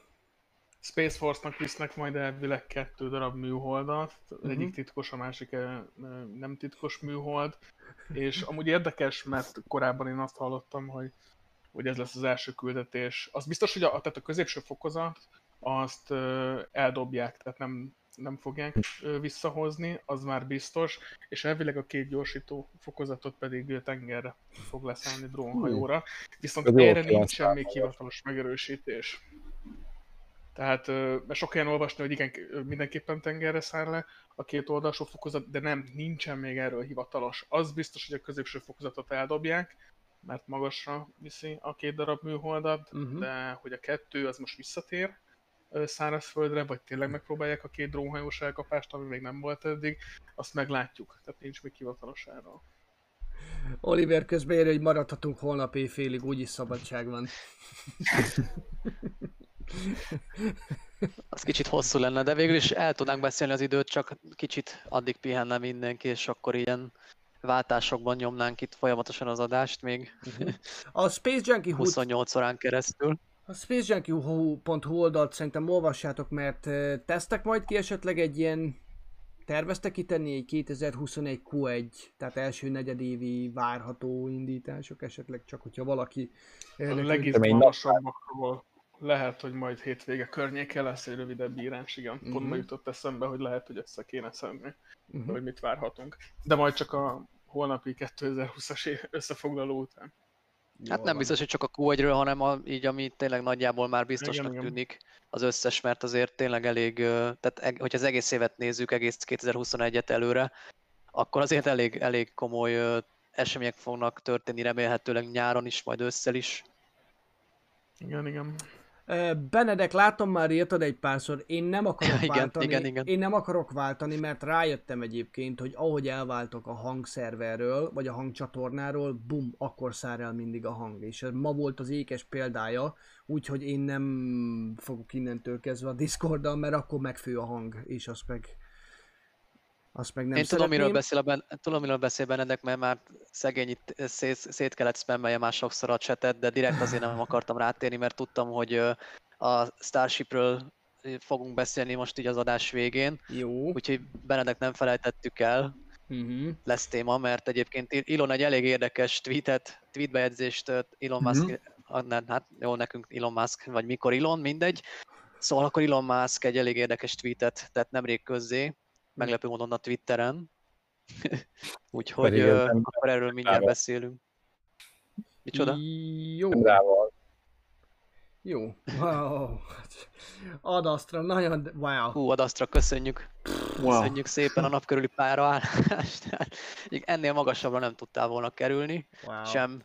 B: Space Force-nak visznek majd elvileg kettő darab műholdat, az
A: Mhm.
B: egyik titkos, a másik eh, eh, nem titkos műhold, és amúgy érdekes, mert korábban én azt hallottam, hogy, hogy ez lesz az első küldetés. Az biztos, hogy a, tehát a középső fokozat azt ö, eldobják, tehát nem, nem fogják ö, visszahozni, az már biztos, és elvileg a két gyorsító fokozatot pedig tengerre fog leszállni drónhajóra, viszont erre nincsen még hivatalos megerősítés. Tehát, mert sok helyen olvasni, hogy igen, mindenképpen tengerre száll le a két oldalsó fokozat, de nem, nincsen még erről hivatalos. Az biztos, hogy a középső fokozatot eldobják, mert magasra viszi a két darab műholdat,
A: Mhm.
B: de hogy a kettő az most visszatér szárazföldre, vagy tényleg megpróbálják a két drónhajós elkapást, ami még nem volt eddig, azt meglátjuk. Tehát nincs még hivatalos erről.
A: Oliver közben ér, hogy maradhatunk holnap éjfélig, úgyis szabadság van. *laughs* *laughs*
D: Az kicsit hosszú lenne, de végül is el tudnánk beszélni az időt, csak kicsit addig pihenne mindenki, és akkor ilyen váltásokban nyomnánk itt folyamatosan az adást még.
A: A Space Junkie Hood
D: 28 órán keresztül.
A: A spacejunkie.hu oldalt szerintem olvassátok, mert tesztek majd ki esetleg egy ilyen terveztek kitenni egy 2021 Q1, tehát első negyedévi várható indítások esetleg, csak hogyha valaki
B: A legizgalmasabbakról lehet, hogy majd hétvége környéke lesz egy rövidebb írás, igen. Pont
A: Mhm.
B: ma jutott eszembe, hogy lehet, hogy össze kéne szedni,
A: Mhm.
B: hogy mit várhatunk. De majd csak a holnapi 2020-as év összefoglaló után.
D: Hát
A: Jól
D: nem
A: van.
D: biztos, hogy csak a Q1-ről, hanem a, így, ami tényleg nagyjából már biztosnak
B: Igen,
D: tűnik az összes, mert azért tényleg elég, tehát hogyha az egész évet nézzük, egész 2021-et előre, akkor azért elég, elég komoly események fognak történni, remélhetőleg nyáron is, majd ősszel is.
B: Igen, igen.
A: Benedek, látom már írtad egy párszor, én nem akarok *laughs*
D: Igen,
A: váltani,
D: igen, igen.
A: én nem akarok váltani, mert rájöttem egyébként, hogy ahogy elváltok a hangszerverről, vagy a hangcsatornáról, bum, akkor szár el mindig a hang. És ez ma volt az ékes példája, úgyhogy én nem fogok innentől kezdve a Discorddal, mert akkor megfő a hang, és azt meg azt meg nem
D: Én tudom, miről
A: szeretném.
D: beszél, ben, tudom, miről beszél Benedek, mert már szegény itt szét, szét kellett spammelje már sokszor a chatet, de direkt azért nem akartam rátérni, mert tudtam, hogy a Starshipről fogunk beszélni most így az adás végén,
A: Jó.
D: úgyhogy Benedek nem felejtettük el,
A: Uh-huh.
D: lesz téma, mert egyébként Elon egy elég érdekes tweetet, tweetbejegyzést Elon Musk,
E: Mhm.
D: uh-huh. hát jó nekünk Elon Musk, vagy mikor Elon, mindegy. Szóval akkor Elon Musk egy elég érdekes tweetet tett nemrég közzé, meglepő módon a Twitteren. *laughs* Úgyhogy
C: Pedig
D: ö,
C: ez nem-
D: akkor erről mindjárt
C: Bravo.
D: beszélünk. Micsoda?
A: Jó.
C: Rával.
A: Jó. Wow. Adasztra, nagyon, wow.
D: Hú, Adasztra, köszönjük.
E: Wow.
D: Köszönjük szépen a nap körüli pályraállást. *laughs* Így Ennél magasabbra nem tudtál volna kerülni,
A: wow.
D: sem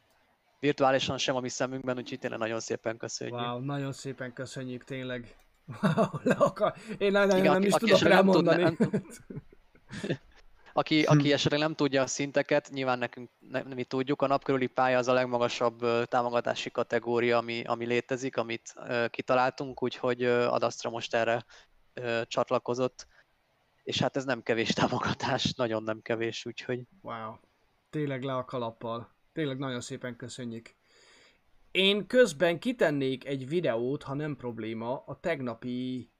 D: virtuálisan, sem a mi szemünkben, úgyhogy tényleg nagyon szépen köszönjük.
A: Wow, nagyon szépen köszönjük, tényleg. *laughs* Le akar... Én nem, nem,
D: Igen,
A: nem
D: aki-
A: is
D: aki
A: tudok
D: esetleg nem tud-
A: rámondani. *laughs*
D: nem Aki, aki esetleg nem tudja a szinteket, nyilván nekünk ne, mi tudjuk, a napkörüli pálya az a legmagasabb támogatási kategória, ami, ami létezik, amit kitaláltunk, úgyhogy ö, Adastra most erre csatlakozott, és hát ez nem kevés támogatás, nagyon nem kevés, úgyhogy
A: Wow. Tényleg le a kalappal. Tényleg nagyon szépen köszönjük. Én közben kitennék egy videót, ha nem probléma, a tegnapi,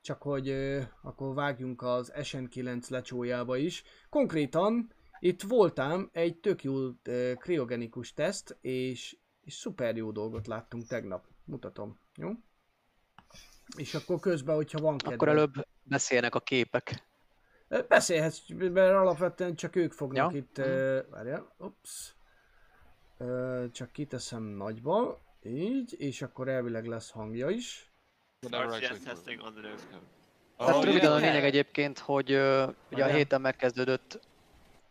A: csak hogy ö, akkor vágjunk az SN9 lecsójába is. Konkrétan itt voltam egy tök jó ö, kriogenikus teszt, és, és szuper jó dolgot láttunk tegnap. Mutatom, jó? És akkor közben, hogyha van kedved.
D: akkor előbb beszélnek a képek.
A: Beszélhetsz, mert alapvetően csak ők fognak
D: Ja.
A: itt... Uh, várjál, ups. Ö, csak kiteszem nagyba, így, és akkor elvileg lesz hangja is.
H: RCS testing on the nose cone.
D: Tehát
C: Oh,
D: röviden a
C: yeah.
D: lényeg egyébként, hogy ö, ugye a héten megkezdődött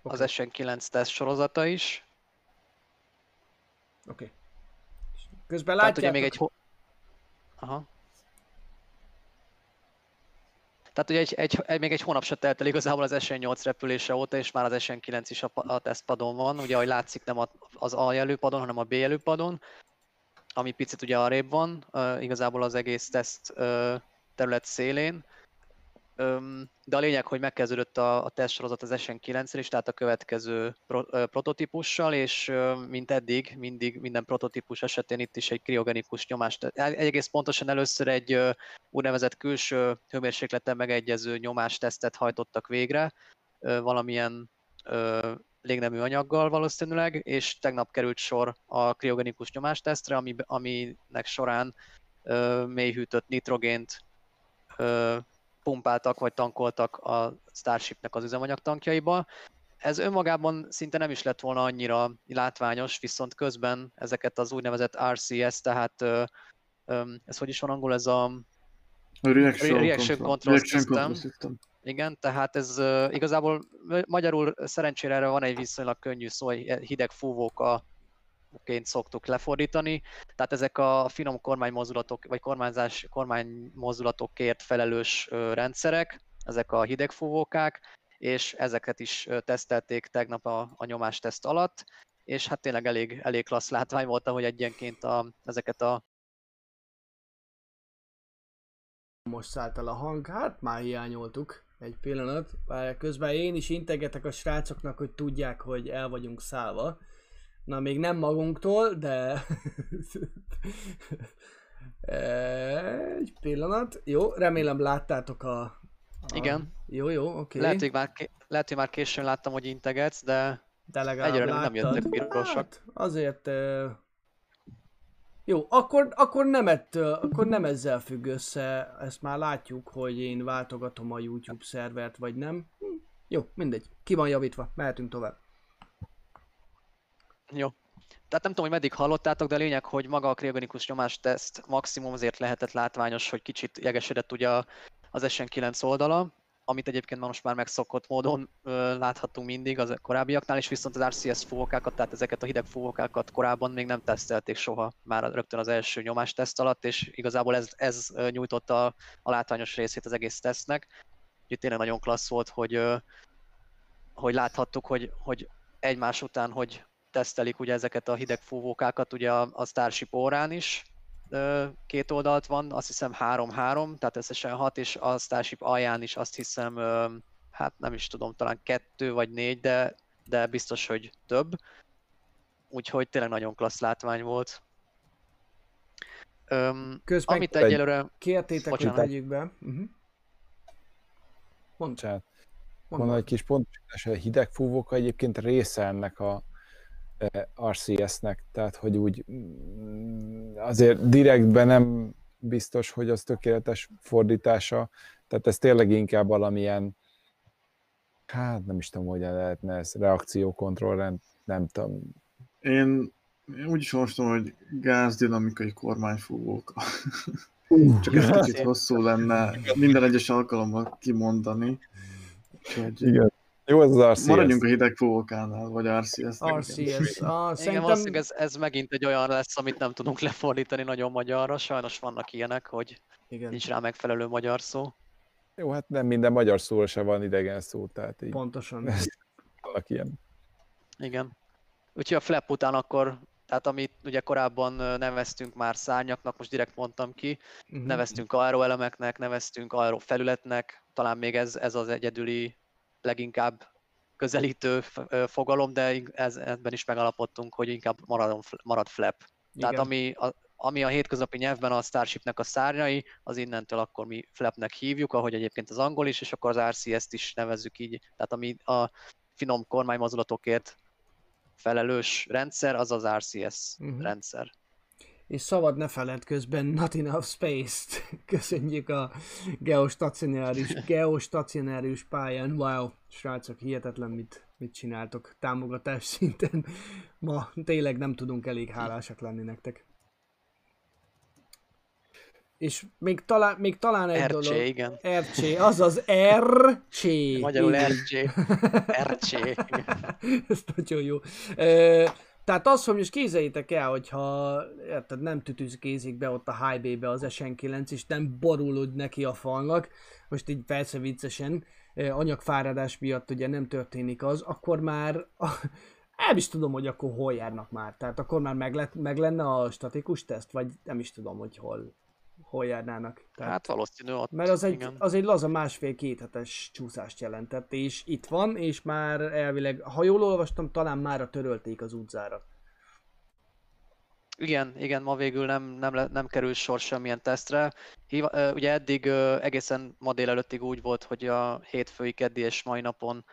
D: az
A: Oké.
D: SN9 teszt sorozata is,
A: Oké. Okay. Közben
D: Tehát ugye
A: látjátok...
D: még egy... Ho- Aha. Tehát ugye egy, egy, egy, még egy hónap se telt el igazából az SN8 repülése óta, és már az SN9 is a, a tesztpadon van. Ugye, ahogy látszik, nem az A jelőpadon, hanem a B jelőpadon, ami picit ugye arrébb van, uh, igazából az egész teszt uh, terület szélén. De a lényeg, hogy megkezdődött a, a tesztsorozat az SN9-re is, tehát a következő pro, prototípussal, és mint eddig, mindig minden prototípus esetén itt is egy kriogenikus nyomást, e- egész pontosan először egy ö, úgynevezett külső hőmérsékleten megegyező nyomástesztet hajtottak végre, valamilyen ö, légnemű anyaggal valószínűleg, és tegnap került sor a kriogenikus nyomástesztre, ami, aminek során ö, mélyhűtött nitrogént pumpáltak vagy tankoltak a Starshipnek az üzemanyagtankjaiba. Ez önmagában szinte nem is lett volna annyira látványos, viszont közben ezeket az úgynevezett RCS, tehát ez hogy is van angol, ez a
E: A reaction,
D: Reaction
E: control,
D: control
E: reaction
D: system.
E: control system.
D: igen, tehát ez uh, igazából magyarul szerencsére erre van egy viszonylag könnyű szó, egy hideg fúvóka ként szoktuk lefordítani. Tehát ezek a finom kormánymozdulatok, vagy kormányzás, kormánymozdulatokért felelős rendszerek, ezek a hidegfúvókák, és ezeket is tesztelték tegnap a, a nyomásteszt alatt, és hát tényleg elég, elég klassz látvány volt, ahogy egyenként a, ezeket a
A: Most szállt el a hang, hát már hiányoltuk. Egy pillanat, közben én is integetek a srácoknak, hogy tudják, hogy el vagyunk szállva. Na, még nem magunktól, de... *laughs* Egy pillanat. Jó, remélem láttátok a... a...
D: Igen.
A: Jó, jó, oké.
D: okay. lehet, hogy már, ké- lehet, hogy már későn láttam, hogy integetsz, de
A: De legalább
D: Egyre nem
A: láttad.
D: jöttek pirosak.
A: Hát, azért... Jó, akkor, akkor, nem ettől, akkor nem ezzel függ össze, ezt már látjuk, hogy én váltogatom a YouTube szervert, vagy nem. Hm, Jó, mindegy, ki van javítva, mehetünk tovább.
D: Jó. Tehát nem tudom, hogy meddig hallottátok, de a lényeg, hogy maga a kriogenikus nyomásteszt maximum azért lehetett látványos, hogy kicsit jegesedett ugye az SN9 oldala, amit egyébként most már megszokott módon ö, láthattunk mindig az korábbiaknál, és viszont az RCS fúvókákat, tehát ezeket a hideg fúvókákat korábban még nem tesztelték soha, már rögtön az első nyomásteszt alatt, és igazából ez, ez nyújtotta a, a látványos részét az egész tesztnek. Úgyhogy tényleg nagyon klassz volt, hogy, ö, hogy láthattuk, hogy, hogy egymás után, hogy tesztelik ugye ezeket a hideg fúvókákat, ugye a, a Starship órán is két oldalt van, azt hiszem 3-3, tehát összesen 6, és a Starship alján is azt hiszem, hát nem is tudom, talán kettő vagy négy, de, de biztos, hogy több. Úgyhogy tényleg nagyon klassz látvány volt. Öm,
A: Közben
D: amit
C: egy-
D: egyelőre...
A: kértétek, hogy
D: Bocsánat.
A: vegyük be. Uh-huh. Mondd,
C: Bocsánat.
A: mondd.
C: Mondom, egy kis pontosítás, a hidegfúvóka egyébként része ennek a RCS-nek, tehát hogy úgy mm, azért direktben nem biztos, hogy az tökéletes fordítása, tehát ez tényleg inkább valamilyen hát nem is tudom, hogy lehetne ez reakciókontrollrend, nem tudom.
E: Én, én úgy is olvastam, hogy gázdinamikai kormányfúvók. Csak ez kicsit hosszú lenne minden egyes alkalommal kimondani. Úgyhogy
C: Igen. Jó, ez az RCS.
E: Maradjunk a hideg fókánál, vagy RCS.
A: RCS. Ah,
D: Igen,
A: szerintem...
D: valószínűleg ez, ez megint egy olyan lesz, amit nem tudunk lefordítani nagyon magyarra. Sajnos vannak ilyenek, hogy
A: Igen,
D: nincs rá megfelelő magyar szó.
C: Jó, hát nem minden magyar szóra se van idegen szó, tehát így
A: pontosan.
C: vannak ilyen.
D: Igen. Úgyhogy a flap után akkor, tehát amit ugye korábban neveztünk már szárnyaknak, most direkt mondtam ki,
A: Mhm.
D: neveztünk aeroelemeknek, neveztünk aerofelületnek, talán még ez, ez az egyedüli leginkább közelítő fogalom, de ez, ebben is megalapodtunk, hogy inkább maradon, marad flap. Tehát
A: Igen.
D: ami a, ami a hétköznapi nyelvben a Starshipnek a szárnyai, az innentől akkor mi flapnek hívjuk, ahogy egyébként az angol is, és akkor az RCS-t is nevezzük így. Tehát ami a finom kormánymozdulatokért felelős rendszer, az az RCS
A: Mhm.
D: uh-huh. rendszer.
A: És szabad ne feled közben Not Enough Space-t. *laughs* Köszönjük a geostacionáris, geostacionárius pályán. Wow, srácok, hihetetlen mit, mit csináltok támogatás szinten. Ma tényleg nem tudunk elég hálásak lenni nektek. És még talán, még talán egy
D: RC,
A: dolog.
D: igen.
A: RC, azaz RC.
D: Magyarul. RC. *laughs* RC.
A: Ez nagyon jó. Tehát azt, hogy most képzeljétek el, hogyha érted, nem tütűzkézik be ott a high bay-be az SN9, és nem borulod neki a falnak, most így persze viccesen, anyagfáradás miatt ugye nem történik az, akkor már nem is tudom, hogy akkor hol járnak már. Tehát akkor már meg, lett, meg lenne a statikus teszt, vagy nem is tudom, hogy hol, hol járnának. Tehát...
D: Hát valószínű ott.
A: Mert az egy, az egy laza másfél-két hetes csúszást jelentett, és itt van, és már elvileg, ha jól olvastam, talán már törölték az utcára.
D: Igen, igen, ma végül nem, nem, nem kerül sor semmilyen tesztre. Ugye eddig egészen ma délelőttig úgy volt, hogy a hétfői, keddi és mai napon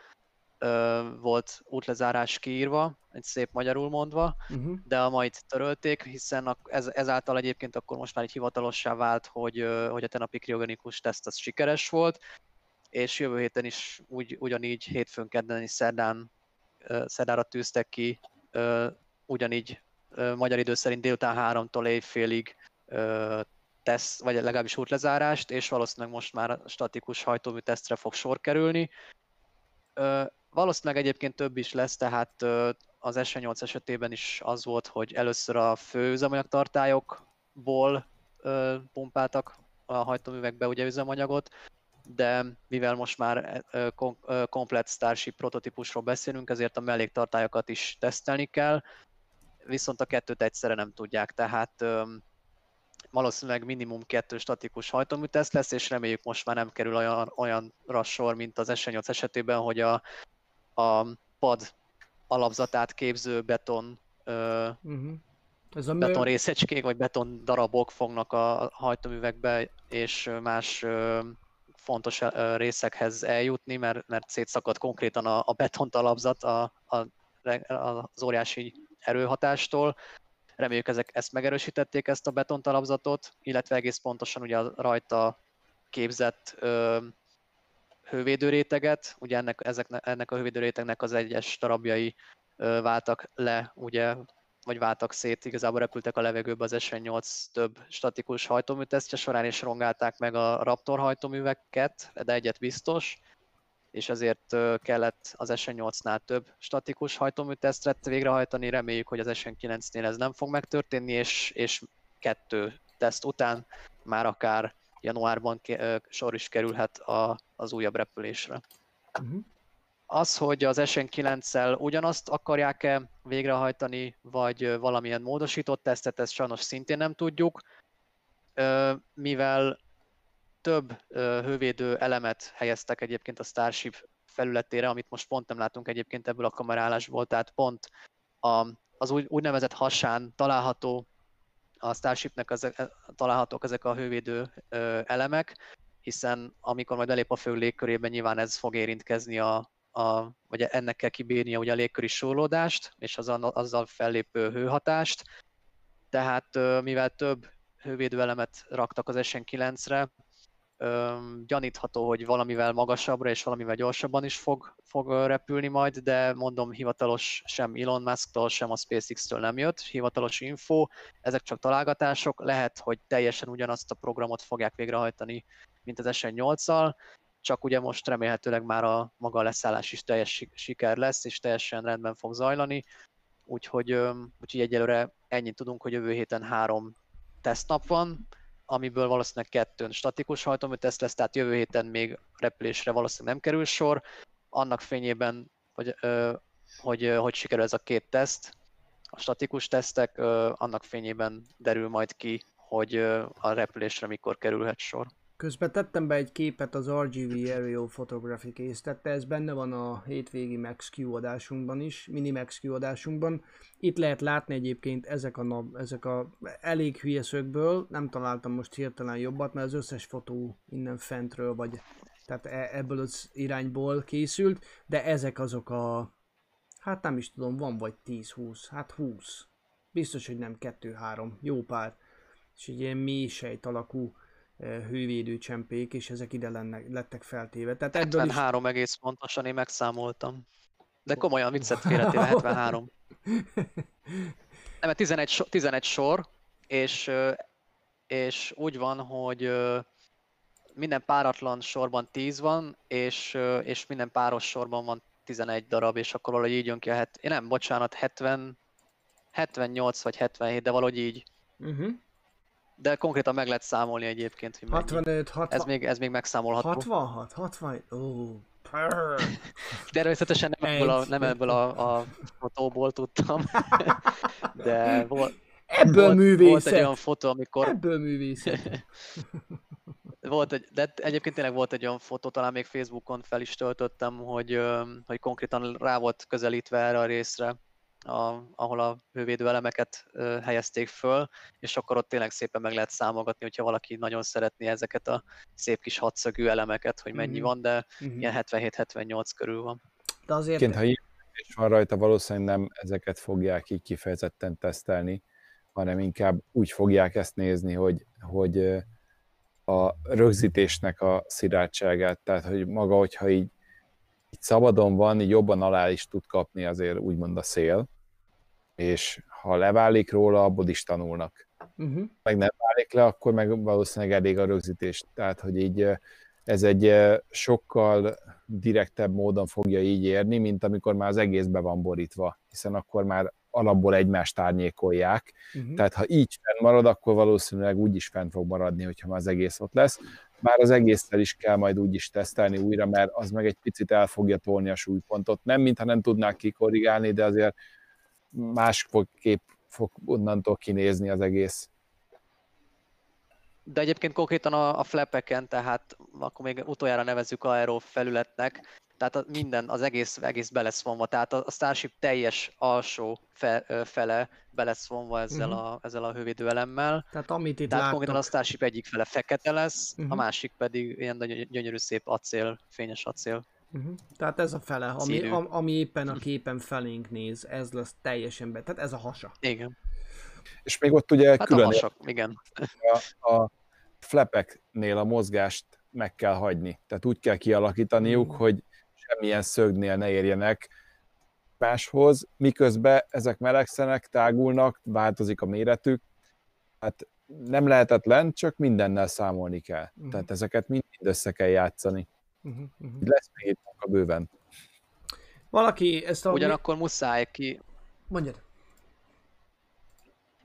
D: ö, volt útlezárás kiírva, egy szép magyarul mondva,
A: Uh-huh.
D: de a mait törölték, hiszen ez, ezáltal egyébként akkor most már egy hivatalossá vált, hogy, ö, hogy a tenapi kriogenikus teszt az sikeres volt, és jövő héten is úgy, ugyanígy hétfőn, kedden és szerdán, ö, szerdára tűztek ki, ö, ugyanígy ö, magyar idő szerint délután 3-tól éjfélig ö, teszt, vagy legalábbis útlezárást, és valószínűleg most már statikus hajtómű tesztre fog sor kerülni. Ö, valószínűleg egyébként több is lesz, tehát az SN8 esetében is az volt, hogy először a fő üzemanyagtartályokból ö, pumpáltak a hajtóművekbe ugye üzemanyagot, de mivel most már komplet Starship prototípusról beszélünk, ezért a melléktartályokat is tesztelni kell, viszont a kettőt egyszerre nem tudják, tehát valószínűleg minimum kettő statikus hajtóműteszt lesz, és reméljük most már nem kerül olyan, olyanra sor, mint az S8 esetében, hogy a, a pad alapzatát képző beton ö,
A: Uh-huh. Ez a
D: beton részecskék vagy beton darabok fognak a hajtóművekbe és más ö, fontos ö, részekhez eljutni, mert, mert szétszakadt konkrétan a, a betontalapzat a, a, az óriási erőhatástól. Reméljük ezek ezt megerősítették ezt a betontalapzatot, illetve egész pontosan ugye a rajta képzett ö, hővédőréteget, ugye ennek, ezek, ennek a hővédőrétegnek az egyes darabjai ö, váltak le, ugye vagy váltak szét, igazából repültek a levegőbe az SN8 több statikus hajtóműtesztje során, és rongálták meg a Raptor hajtóműveket, de egyet biztos, és ezért kellett az SN8-nál több statikus hajtóműtesztet végrehajtani, reméljük, hogy az SN9-nél ez nem fog megtörténni, és, és kettő teszt után már akár januárban sor is kerülhet a, az újabb repülésre.
A: Uh-huh.
D: Az, hogy az SN9-szel ugyanazt akarják-e végrehajtani, vagy valamilyen módosított tesztet, ezt sajnos szintén nem tudjuk, mivel több hővédő elemet helyeztek egyébként a Starship felületére, amit most pont nem látunk egyébként ebből a kamerálásból, tehát pont a, az úgy, úgynevezett hasán található a Starshipnek az, találhatók ezek a hővédő elemek, hiszen amikor majd belép a fő légkörében, nyilván ez fog érintkezni a, a vagy ennek kell kibírnia ugye a légköri súrlódást, és az, azzal fellépő hőhatást. Tehát mivel több hővédő elemet raktak az SN9-re, öm, gyanítható, hogy valamivel magasabbra és valamivel gyorsabban is fog, fog repülni majd, de mondom, hivatalos sem Elon Musk-tól, sem a SpaceX-től nem jött, hivatalos info, ezek csak találgatások, lehet, hogy teljesen ugyanazt a programot fogják végrehajtani, mint az SN8-al, csak ugye most remélhetőleg már a maga a leszállás is teljes si- siker lesz, és teljesen rendben fog zajlani, úgyhogy, úgyhogy egyelőre ennyit tudunk, hogy jövő héten három tesztnap van, amiből valószínűleg kettőn statikus hajtómű teszt lesz, tehát jövő héten még repülésre valószínűleg nem kerül sor. Annak fényében, hogy, hogy, ö, hogy sikerül ez a két teszt, a statikus tesztek, annak fényében derül majd ki, hogy a repülésre mikor kerülhet sor.
A: Közben tettem be egy képet az RGV Aerial Photography készítette, ez benne van a hétvégi Max Q adásunkban is, mini Max Q adásunkban. Itt lehet látni egyébként ezek a, nap, ezek a elég hülye nem találtam most hirtelen jobbat, mert az összes fotó innen fentről, vagy tehát e- ebből az irányból készült, de ezek azok a, hát nem is tudom, van vagy 10-20, hát 20. Biztos, hogy nem 2-3, jó pár. És egy ilyen mély sejt alakú hővédő csempék, és ezek ide lennek, lettek feltéve. Tehát ebből is...
D: 73 egész pontosan én megszámoltam. De komolyan viccet félretéve 73. Nem, mert 11, so- 11 sor, és, és úgy van, hogy minden páratlan sorban 10 van, és, és minden páros sorban van 11 darab, és akkor valahogy így jön ki a het... Én nem, bocsánat, 70, 78 vagy 77, de valahogy így.
A: Uh-huh.
D: De konkrétan meg lehet számolni egyébként, hogy mennyi.
A: 65, 60,
D: Ez még, ez még megszámolható.
A: 66, 60, ó, prrr. *laughs*
D: Természetesen nem ebből a, nem ebből a, a fotóból tudtam, *laughs* de volt,
A: Ebből
D: volt, volt egy olyan fotó, amikor
A: Ebből művészet! *laughs*
D: volt egy, de egyébként tényleg volt egy olyan fotó, talán még Facebookon fel is töltöttem, hogy, hogy konkrétan rá volt közelítve erre a részre, a, ahol a hővédő elemeket ö, helyezték föl, és akkor ott tényleg szépen meg lehet számolgatni, hogyha valaki nagyon szeretné ezeket a szép kis hatszögű elemeket, hogy mennyi
A: Mhm.
D: van, de
A: Mhm.
D: ilyen 77-78 körül van.
A: De azért...
C: Egyébként, ha ilyen is van rajta, valószínűleg nem ezeket fogják így kifejezetten tesztelni, hanem inkább úgy fogják ezt nézni, hogy, hogy a rögzítésnek a szilárdságát, tehát hogy maga, hogyha így, így szabadon van, így jobban alá is tud kapni azért úgymond a szél, és ha leválik róla, abból is tanulnak.
A: Uh-huh.
C: meg nem válik le, akkor meg valószínűleg elég a rögzítés. Tehát, hogy így ez egy sokkal direktebb módon fogja így érni, mint amikor már az egész be van borítva, hiszen akkor már alapból egymást árnyékolják.
A: Uh-huh.
C: Tehát ha így fenn marad, akkor valószínűleg úgy is fenn fog maradni, hogyha már az egész ott lesz. Már az egésztel is kell majd úgy is tesztelni újra, mert az meg egy picit el fogja tolni a súlypontot. Nem, mintha nem tudnák kikorrigálni, de azért más fog kép fog onnantól kinézni az egész.
D: De egyébként konkrétan a, a flapeken, tehát akkor még utoljára nevezzük aero felületnek, tehát a, minden, az egész, egész be lesz vonva, tehát a, a Starship teljes alsó fe, fele be lesz vonva ezzel,
A: Mhm.
D: a, ezzel a hővédőelemmel.
A: Tehát amit itt
D: Tehát konkrétan a Starship egyik fele fekete lesz,
A: Mhm.
D: a másik pedig ilyen gyönyörű szép acél, fényes acél.
A: Uh-huh. tehát ez a fele, ami,
D: Színű.
A: am, ami éppen a képen felénk néz, ez lesz teljesen be, tehát ez a hasa.
D: Igen.
C: És még ott ugye
D: Hát a
C: külön
D: hasak, igen.
C: a, a flapeknél a mozgást meg kell hagyni. Tehát úgy kell kialakítaniuk,
A: Mm.
C: hogy semmilyen szögnél ne érjenek máshoz, miközben ezek melegszenek, tágulnak, változik a méretük. Hát nem lehetetlen, csak mindennel számolni kell.
A: Mhm.
C: Tehát ezeket mind össze kell játszani.
A: Uh-huh. Uh-huh.
C: Lesz még a bőven.
A: Valaki ezt a...
D: Ugyanakkor muszáj ki,
A: Mondjad.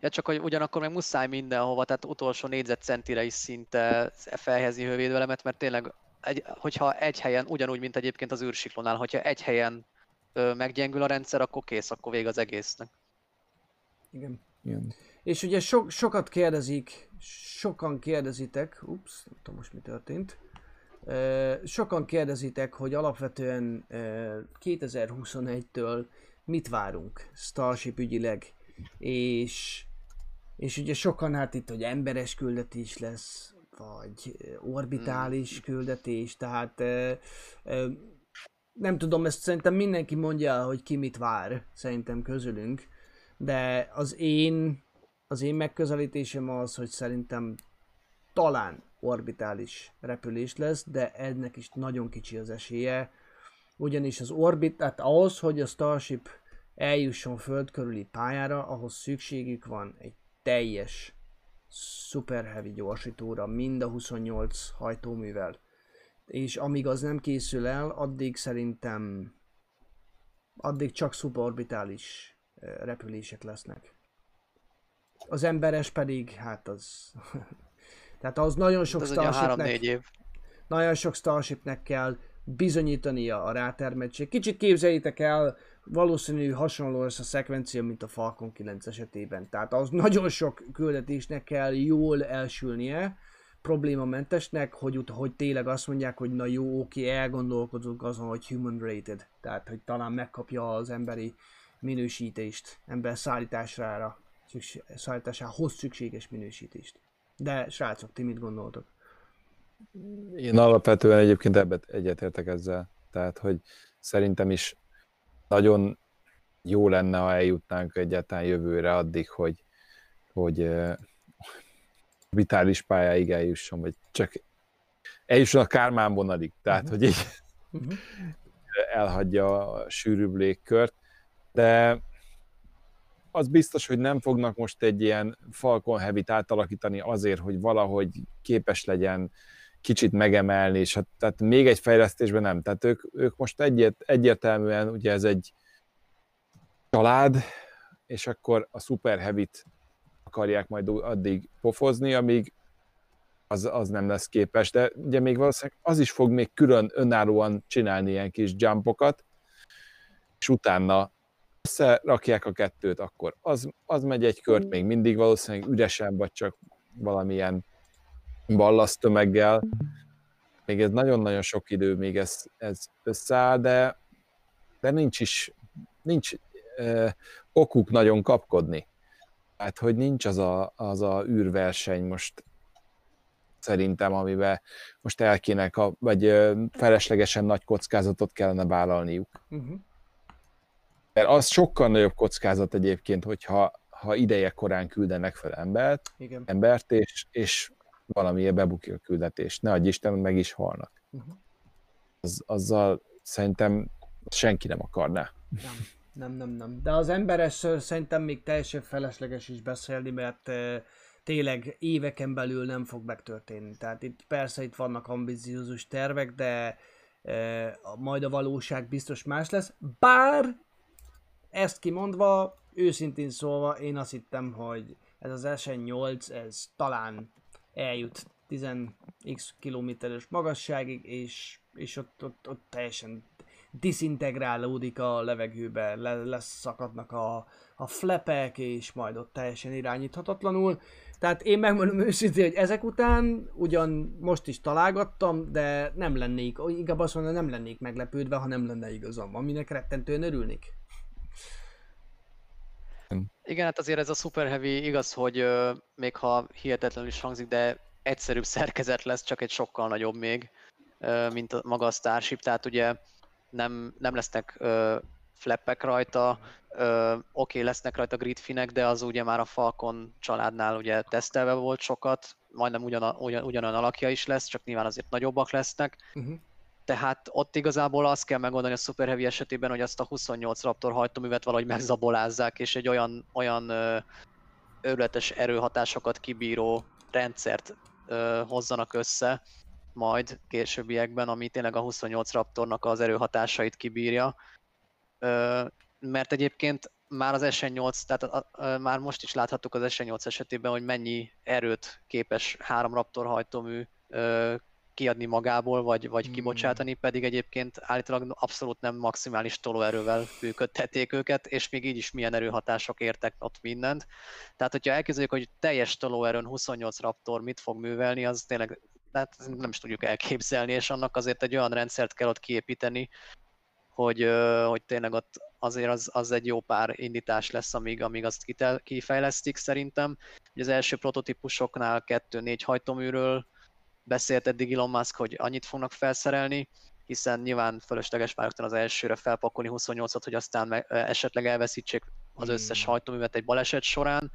D: Ja, csak hogy ugyanakkor meg muszáj mindenhova, tehát utolsó négyzetcentire is szinte felhelyezni hővédőelemet, mert tényleg, egy, hogyha egy helyen, ugyanúgy, mint egyébként az űrsiklónál, hogyha egy helyen ö, meggyengül a rendszer, akkor kész, akkor vég az egésznek.
A: Igen.
C: Igen.
A: És ugye so, sokat kérdezik, sokan kérdezitek, ups, nem tudom most mi történt, sokan kérdezitek, hogy alapvetően ö, 2021-től mit várunk Starship ügyileg, és, és ugye sokan hát itt, hogy emberes küldetés lesz, vagy orbitális küldetés, tehát nem tudom, ezt szerintem mindenki mondja el, hogy ki mit vár, szerintem közülünk, de az én, az én megközelítésem az, hogy szerintem talán orbitális repülés lesz, de ennek is nagyon kicsi az esélye, ugyanis az orbit, tehát ahhoz, hogy a Starship eljusson föld körüli pályára, ahhoz szükségük van egy teljes Super Heavy gyorsítóra, mind a 28 hajtóművel. és amíg az nem készül el, addig szerintem addig csak szuborbitális ö, repülések lesznek. Az emberes pedig, hát az... *laughs* Tehát az nagyon sok
D: Ez ugye
A: Starshipnek,
D: 3-4 év.
A: nagyon sok Starshipnek kell bizonyítania a rátermettség. Kicsit képzeljétek el, valószínű hasonló lesz a szekvencia, mint a Falcon 9 esetében. Tehát az nagyon sok küldetésnek kell jól elsülnie, problémamentesnek, hogy, ut- hogy tényleg azt mondják, hogy na jó, oké, elgondolkozunk azon, hogy human rated, tehát hogy talán megkapja az emberi minősítést, ember szállítására, szükség, szállításához szükséges minősítést. De srácok, ti mit gondoltok?
C: Én alapvetően egyébként ebbet egyetértek ezzel. Tehát, hogy szerintem is nagyon jó lenne, ha eljutnánk egyáltalán jövőre addig, hogy, hogy vitális pályáig eljusson, vagy csak eljusson a Kármán vonalig. Tehát,
A: Mhm.
C: hogy így
A: Uh-huh.
C: elhagyja a sűrűbb légkört, de az biztos, hogy nem fognak most egy ilyen Falcon heavy átalakítani azért, hogy valahogy képes legyen kicsit megemelni, és hát, tehát még egy fejlesztésben nem. Tehát ők, ők most egyért, egyértelműen, ugye ez egy család, és akkor a Super Heavy-t akarják majd addig pofozni, amíg az, az nem lesz képes, de ugye még valószínűleg az is fog még külön önállóan csinálni ilyen kis jumpokat, és utána összerakják a kettőt, akkor az, az megy egy kört még mindig valószínűleg üresen, vagy csak valamilyen ballasztömeggel. Még ez nagyon-nagyon sok idő, még ez, ez összeáll, de, de nincs is, nincs eh, okuk nagyon kapkodni. Tehát, hogy nincs az a, az a űrverseny most szerintem, amiben most el kéne, kap, vagy feleslegesen nagy kockázatot kellene vállalniuk.
A: Uh-huh.
C: Mert az sokkal nagyobb kockázat egyébként, hogyha ha ideje korán küldenek fel embert,
A: Igen.
C: embert és, és valamiért bebukja a küldetést. Ne adj Isten, meg is halnak.
A: Uh-huh.
C: Az, azzal szerintem senki nem akarná.
A: Nem, nem, nem, nem. De az emberesről szerintem még teljesen felesleges is beszélni, mert uh, tényleg éveken belül nem fog megtörténni. Tehát itt persze itt vannak ambiciózus tervek, de uh, majd a valóság biztos más lesz. Bár ezt kimondva, őszintén szólva, én azt hittem, hogy ez az SN8, ez talán eljut 10x kilométeres magasságig, és, és ott, ott, ott teljesen diszintegrálódik a levegőbe, le, leszakadnak a, a flepek, és majd ott teljesen irányíthatatlanul. Tehát én megmondom őszintén, hogy ezek után ugyan most is találgattam, de nem lennék, inkább azt mondom, nem lennék meglepődve, ha nem lenne igazam, aminek rettentően örülnék.
D: Igen, hát azért ez a Super Heavy igaz, hogy ö, még ha hihetetlenül is hangzik, de egyszerűbb *laughs* szerkezet lesz, csak egy sokkal nagyobb még, ö, mint a, maga a Starship, tehát ugye nem, nem lesznek ö, flappek rajta, ö, oké, okay, lesznek rajta gridfinek, de az ugye már a Falcon családnál ugye tesztelve volt sokat, majdnem ugyan, ugyan, ugyanolyan alakja is lesz, csak nyilván azért nagyobbak lesznek,
A: Uh-huh.
D: Tehát ott igazából azt kell megoldani a Super Heavy esetében, hogy azt a 28 Raptor hajtóművet valahogy megzabolázzák, és egy olyan, olyan őrületes erőhatásokat kibíró rendszert ö, hozzanak össze majd későbbiekben, ami tényleg a 28 Raptornak az erőhatásait kibírja. Ö, mert egyébként már az SN8, tehát a, a, már most is láthattuk az SN8 esetében, hogy mennyi erőt képes három Raptor hajtómű kiadni magából, vagy, vagy
A: Hmm.
D: kibocsátani, pedig egyébként állítólag abszolút nem maximális tolóerővel működtették őket, és még így is milyen erőhatások értek ott mindent. Tehát, hogyha elképzeljük, hogy teljes tolóerőn 28 Raptor mit fog művelni, az tényleg hát nem is tudjuk elképzelni, és annak azért egy olyan rendszert kell ott kiépíteni, hogy, hogy tényleg ott azért az, az egy jó pár indítás lesz, amíg, amíg azt kitel, kifejlesztik szerintem. Ugye az első prototípusoknál 2-4 hajtóműről beszélt eddig Elon Musk, hogy annyit fognak felszerelni, hiszen nyilván fölösleges már az elsőre felpakolni 28-at, hogy aztán esetleg elveszítsék az összes
A: Hmm.
D: hajtóművet egy baleset során.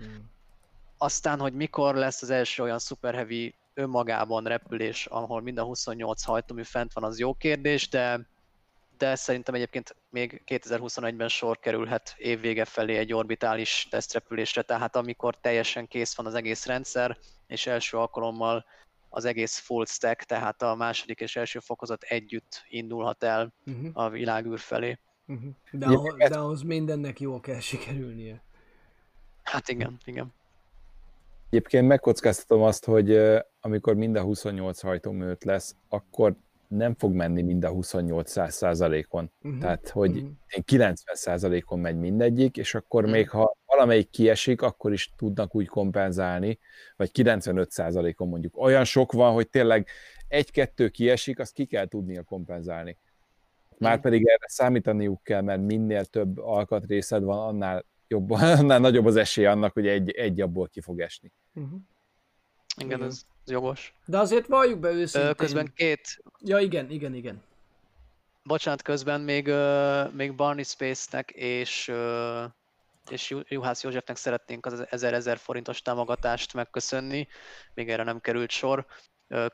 D: Aztán, hogy mikor lesz az első olyan Super Heavy önmagában repülés, ahol mind a 28 hajtómű fent van, az jó kérdés, de, de szerintem egyébként még 2021-ben sor kerülhet évvége felé egy orbitális tesztrepülésre, tehát amikor teljesen kész van az egész rendszer, és első alkalommal az egész full stack, tehát a második és első fokozat együtt indulhat el
A: Uh-huh.
D: a világűr felé.
A: Uh-huh. De, ahhoz, de ahhoz mindennek jól kell sikerülnie.
D: Hát igen, igen.
C: Egyébként megkockáztatom azt, hogy amikor mind a 28 hajtóműt lesz, akkor nem fog menni mind a 28 száz százalékon.
A: Uh-huh.
C: Tehát, hogy
A: Mhm.
C: 90 százalékon megy mindegyik, és akkor
D: Mhm.
C: még ha valamelyik kiesik, akkor is tudnak úgy kompenzálni, vagy 95 százalékon mondjuk. Olyan sok van, hogy tényleg egy-kettő kiesik, azt ki kell tudnia kompenzálni. Már pedig erre számítaniuk kell, mert minél több alkatrészed van, annál, jobb, *laughs* annál nagyobb az esély annak, hogy egy, egy abból ki fog esni.
A: Uh-huh.
D: Igen,
A: Igen.
D: ez jogos.
A: De azért valljuk be őszintén.
D: Ö, Közben két,
A: Ja igen, igen, igen.
D: bocsánat, közben még, még Barney Space-nek és, és Ju- Juhász Józsefnek szeretnénk az 1000-1000 forintos támogatást megköszönni, még erre nem került sor.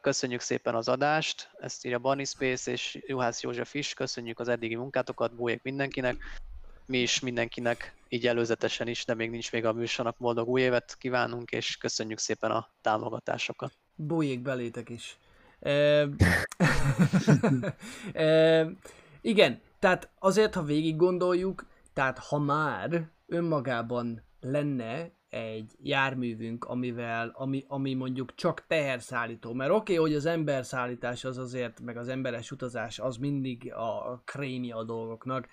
D: Köszönjük szépen az adást, ezt írja Barney Space és Juhász József is, köszönjük az eddigi munkátokat, bújék mindenkinek, mi is mindenkinek, így előzetesen is, de még nincs még a műsornak boldog új évet kívánunk, és köszönjük szépen a támogatásokat.
A: Bújjék belétek is. E, e, *laughs* igen, tehát azért, ha végig gondoljuk, tehát ha már önmagában lenne egy járművünk, amivel, ami, ami mondjuk csak teherszállító, mert oké, okay, hogy az emberszállítás az azért, meg az emberes utazás az mindig a krémje a dolgoknak,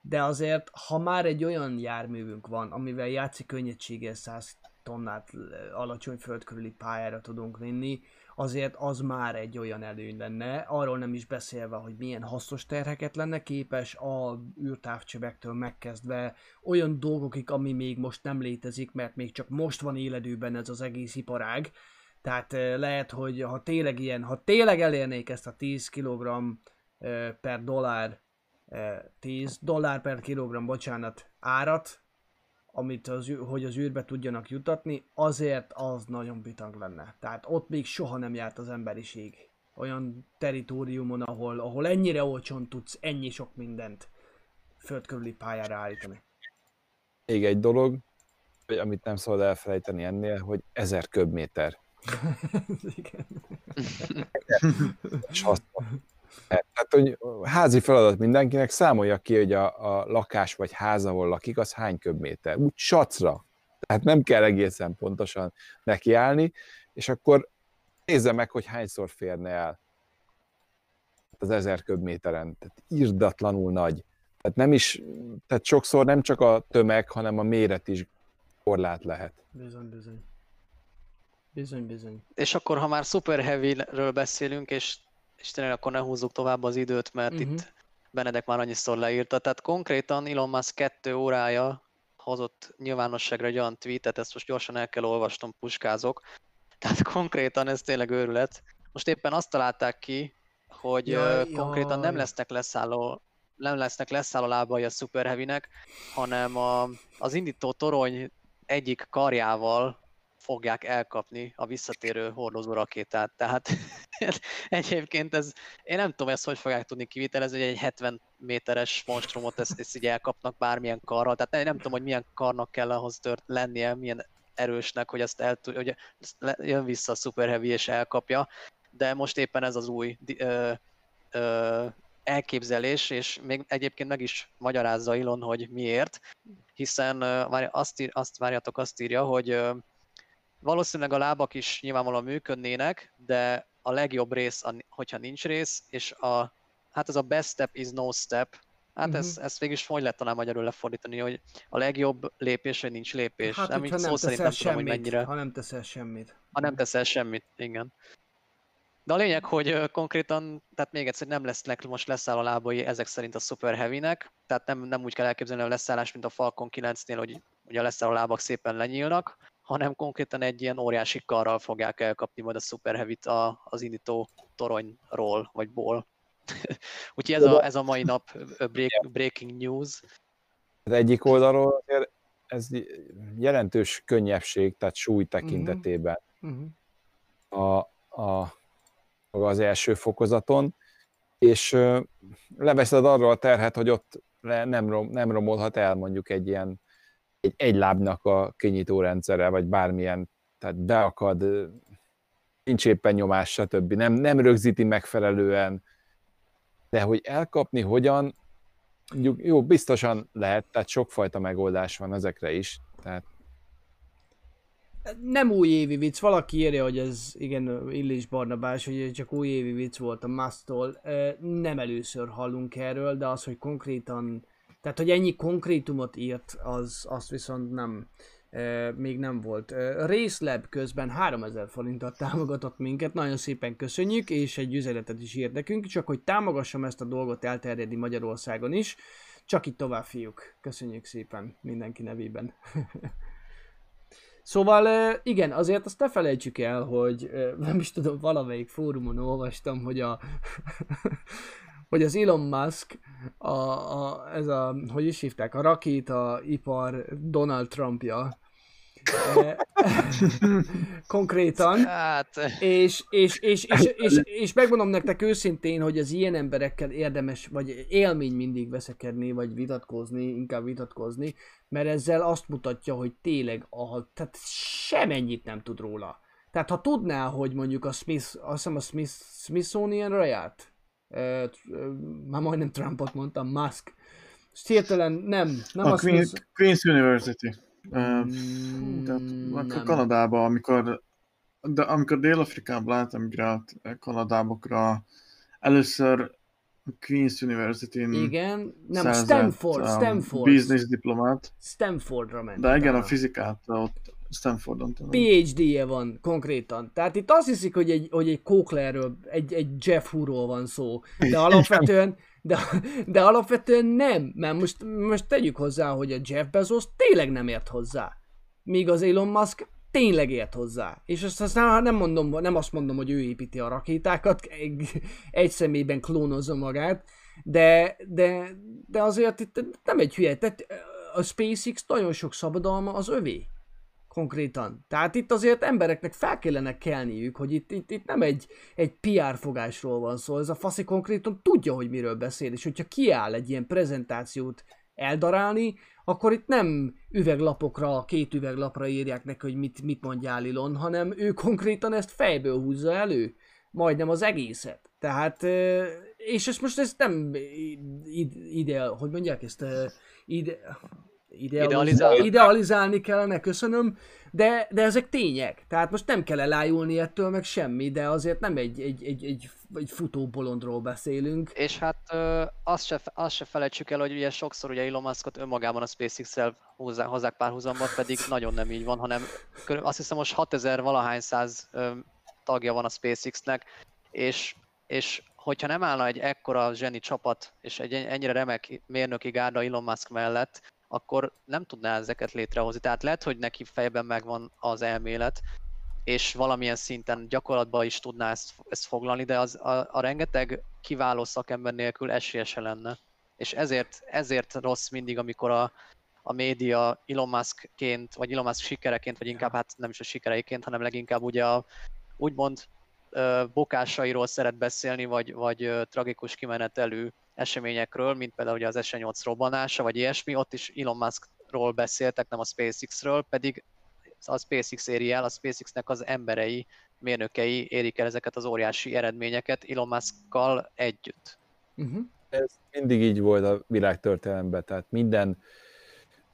A: de azért, ha már egy olyan járművünk van, amivel játszik könnyedséggel 100 tonnát alacsony föld körüli pályára tudunk vinni, azért az már egy olyan előny lenne, arról nem is beszélve, hogy milyen hasznos terheket lenne képes a űrtávcsövektől megkezdve olyan dolgokig, ami még most nem létezik, mert még csak most van éledőben ez az egész iparág, tehát eh, lehet, hogy ha tényleg ilyen, ha tényleg elérnék ezt a 10 kg per dollár, eh, 10 dollár per kilogramm, bocsánat, árat, amit az, hogy az űrbe tudjanak jutatni, azért az nagyon bitang lenne. Tehát ott még soha nem járt az emberiség. Olyan teritoriumon, ahol, ahol ennyire olcsón tudsz ennyi sok mindent földkörüli pályára állítani.
C: Még egy dolog, amit nem szabad elfelejteni ennél, hogy 1000 köbméter. *laughs*
A: Igen.
C: És hasznos. Tehát, hogy házi feladat mindenkinek, számolja ki, hogy a, a lakás vagy ház, ahol lakik, az hány köbméter. Úgy sacra. Tehát nem kell egészen pontosan nekiállni, és akkor nézze meg, hogy hányszor férne el az ezer köbméteren. Tehát irdatlanul nagy. Tehát nem is, tehát sokszor nem csak a tömeg, hanem a méret is korlát lehet.
A: Bizony, bizony. Bizony, bizony.
D: És akkor, ha már Super Heavy-ről beszélünk, és, és tényleg akkor ne húzzuk tovább az időt, mert uh-huh. itt Benedek már annyiszor leírta. Tehát konkrétan Elon Musk kettő órája hozott nyilvánosságra egy olyan tweetet, ezt most gyorsan el kell olvasnom, puskázok. *laughs* Tehát konkrétan ez tényleg őrület. Most éppen azt találták ki, hogy
A: Jaj,
D: jaj, konkrétan nem
A: jaj.
D: lesznek leszálló nem lesznek leszálló lábai a Super Heavy-nek, hanem a, az indító torony egyik karjával fogják elkapni a visszatérő hordozó rakétát. Tehát egyébként ez, én nem tudom ezt, hogy fogják tudni kivitelezni, hogy egy 70 méteres monstrumot ezt, ezt így elkapnak bármilyen karral. Tehát nem, nem tudom, hogy milyen karnak kell ahhoz tört lennie, milyen erősnek, hogy ezt, el, tud- hogy jön vissza a Super Heavy és elkapja. De most éppen ez az új ö, ö, elképzelés, és még egyébként meg is magyarázza Ilon, hogy miért, hiszen várj, azt, ír, azt várjatok, azt írja, hogy valószínűleg a lábak is nyilvánvalóan működnének, de a legjobb rész, a- hogyha nincs rész, és a, hát ez a best step is no step, hát
A: Mhm.
D: ez, ezt végig is hogy lehet talán magyarul lefordítani, hogy a legjobb lépés, hogy nincs lépés.
A: Hát,
D: nem, így
A: nem
D: szó szerint nem
A: teszel
D: tudom, hogy
A: semmit,
D: mennyire.
A: ha nem teszel semmit.
D: Ha nem teszel semmit, igen. De a lényeg, hogy konkrétan, tehát még egyszer nem lesznek most leszáll a lábai ezek szerint a Super Heavy-nek, tehát nem, nem úgy kell elképzelni a leszállás, mint a Falcon 9-nél, hogy ugye a leszáll a lábak szépen lenyílnak, hanem konkrétan egy ilyen óriási karral fogják elkapni majd a Super Heavy-t a, az indító toronyról, vagy ból. *laughs* Úgyhogy ez a, ez a mai nap break, breaking news.
C: Az egyik oldalról azért ez jelentős könnyebbség, tehát súly tekintetében
A: Uh-huh.
C: a, a, maga az első fokozaton, és leveszed arról a terhet, hogy ott nem, rom, nem romolhat el mondjuk egy ilyen egy, egy lábnak a kinyitó rendszere, vagy bármilyen, tehát beakad, nincs éppen nyomás, stb. Nem, nem rögzíti megfelelően, de hogy elkapni hogyan, mondjuk, jó, biztosan lehet, tehát sokfajta megoldás van ezekre is, tehát
A: Nem újévi vicc, valaki írja, hogy ez igen, Illés Barnabás, hogy ez csak újévi vicc volt a Mastól. Nem először hallunk erről, de az, hogy konkrétan, tehát hogy ennyi konkrétumot írt, az, azt viszont nem, e, még nem volt. E, Racelab közben 3000 forinttal támogatott minket, nagyon szépen köszönjük, és egy üzenetet is írt nekünk, csak hogy támogassam ezt a dolgot elterjedni Magyarországon is. Csak így tovább, fiúk. Köszönjük szépen mindenki nevében. *laughs* Szóval igen, azért azt ne felejtsük el, hogy nem is tudom, valamelyik fórumon olvastam, hogy a hogy az Elon Musk, a, a, ez a, hogy is hívták, a rakéta ipar Donald Trumpja, Eh, *laughs* konkrétan,
D: Hát,
A: és, és, és, és, és, és megmondom nektek őszintén, hogy az ilyen emberekkel érdemes, vagy élmény mindig veszekedni, vagy vitatkozni, inkább vitatkozni, mert ezzel azt mutatja, hogy tényleg, a, tehát semennyit nem tud róla. Tehát ha tudná, hogy mondjuk a Smith, azt hiszem a Smith, Smithsonian raját, e, már majdnem Trumpot mondtam, Musk, és hirtelen nem, nem
E: a
A: a
E: Queen,
A: Smith,
E: Queen's University. Uh, tehát
A: nem.
E: Kanadában, amikor, de amikor Dél-Afrikában látemigrált Kanadábokra, először a Queen's University-n
A: igen, nem,
E: szerzett,
A: Stanford,
E: um,
A: Stanford,
E: business diplomát,
A: Stanfordra ment.
E: de igen, a fizikát ott Stanfordon tanult.
A: PhD-je van konkrétan. Tehát itt azt hiszik, hogy egy, hogy egy Cochlearről, egy, egy Jeff Hu-ról van szó. De alapvetően, de, de alapvetően nem. Mert most, most tegyük hozzá, hogy a Jeff Bezos tényleg nem ért hozzá. Míg az Elon Musk tényleg ért hozzá. És ezt, ezt nem, nem, mondom, nem azt mondom, hogy ő építi a rakétákat, egy, egy személyben klónozza magát, de, de, de azért itt nem egy hülye. Tehát a SpaceX nagyon sok szabadalma az övé konkrétan. Tehát itt azért embereknek fel kellene kelniük, hogy itt, itt, itt nem egy, egy PR fogásról van szó, ez a faszi konkrétan tudja, hogy miről beszél, és hogyha kiáll egy ilyen prezentációt eldarálni, akkor itt nem üveglapokra, két üveglapra írják neki, hogy mit, mit mondjál Ilon, hanem ő konkrétan ezt fejből húzza elő, majdnem az egészet. Tehát, és ezt most ezt nem ide, hogy mondják ezt, ide,
D: Idealizálni.
A: idealizálni. idealizálni kellene, köszönöm, de, de ezek tények. Tehát most nem kell elájulni ettől, meg semmi, de azért nem egy, egy, egy, egy, egy futó bolondról beszélünk.
D: És hát ö, azt, se, azt se felejtsük el, hogy ugye sokszor ugye Elon Muskot önmagában a SpaceX-el hozzá, hozzák párhuzamba, pedig nagyon nem így van, hanem körül, azt hiszem most 6000 valahány száz ö, tagja van a SpaceX-nek, és, és hogyha nem állna egy ekkora zseni csapat, és egy ennyire remek mérnöki gárda Elon Musk mellett, akkor nem tudná ezeket létrehozni. Tehát lehet, hogy neki fejben megvan az elmélet, és valamilyen szinten gyakorlatban is tudná ezt, ezt foglalni, de az, a, a rengeteg kiváló szakember nélkül esélyese lenne. És ezért, ezért rossz mindig, amikor a, a média Elon Muskként, vagy Elon Musk sikereként, vagy inkább hát nem is a sikereiként, hanem leginkább ugye a úgymond bokásairól szeret beszélni, vagy, vagy tragikus kimenetelű eseményekről, mint például ugye az S8 robbanása, vagy ilyesmi, ott is Elon Muskról beszéltek, nem a SpaceX-ről, pedig a SpaceX éri el, a SpaceX-nek az emberei, mérnökei érik el ezeket az óriási eredményeket Elon Muskkal együtt.
A: Uh-huh.
C: ez mindig így volt a világtörténelemben, tehát minden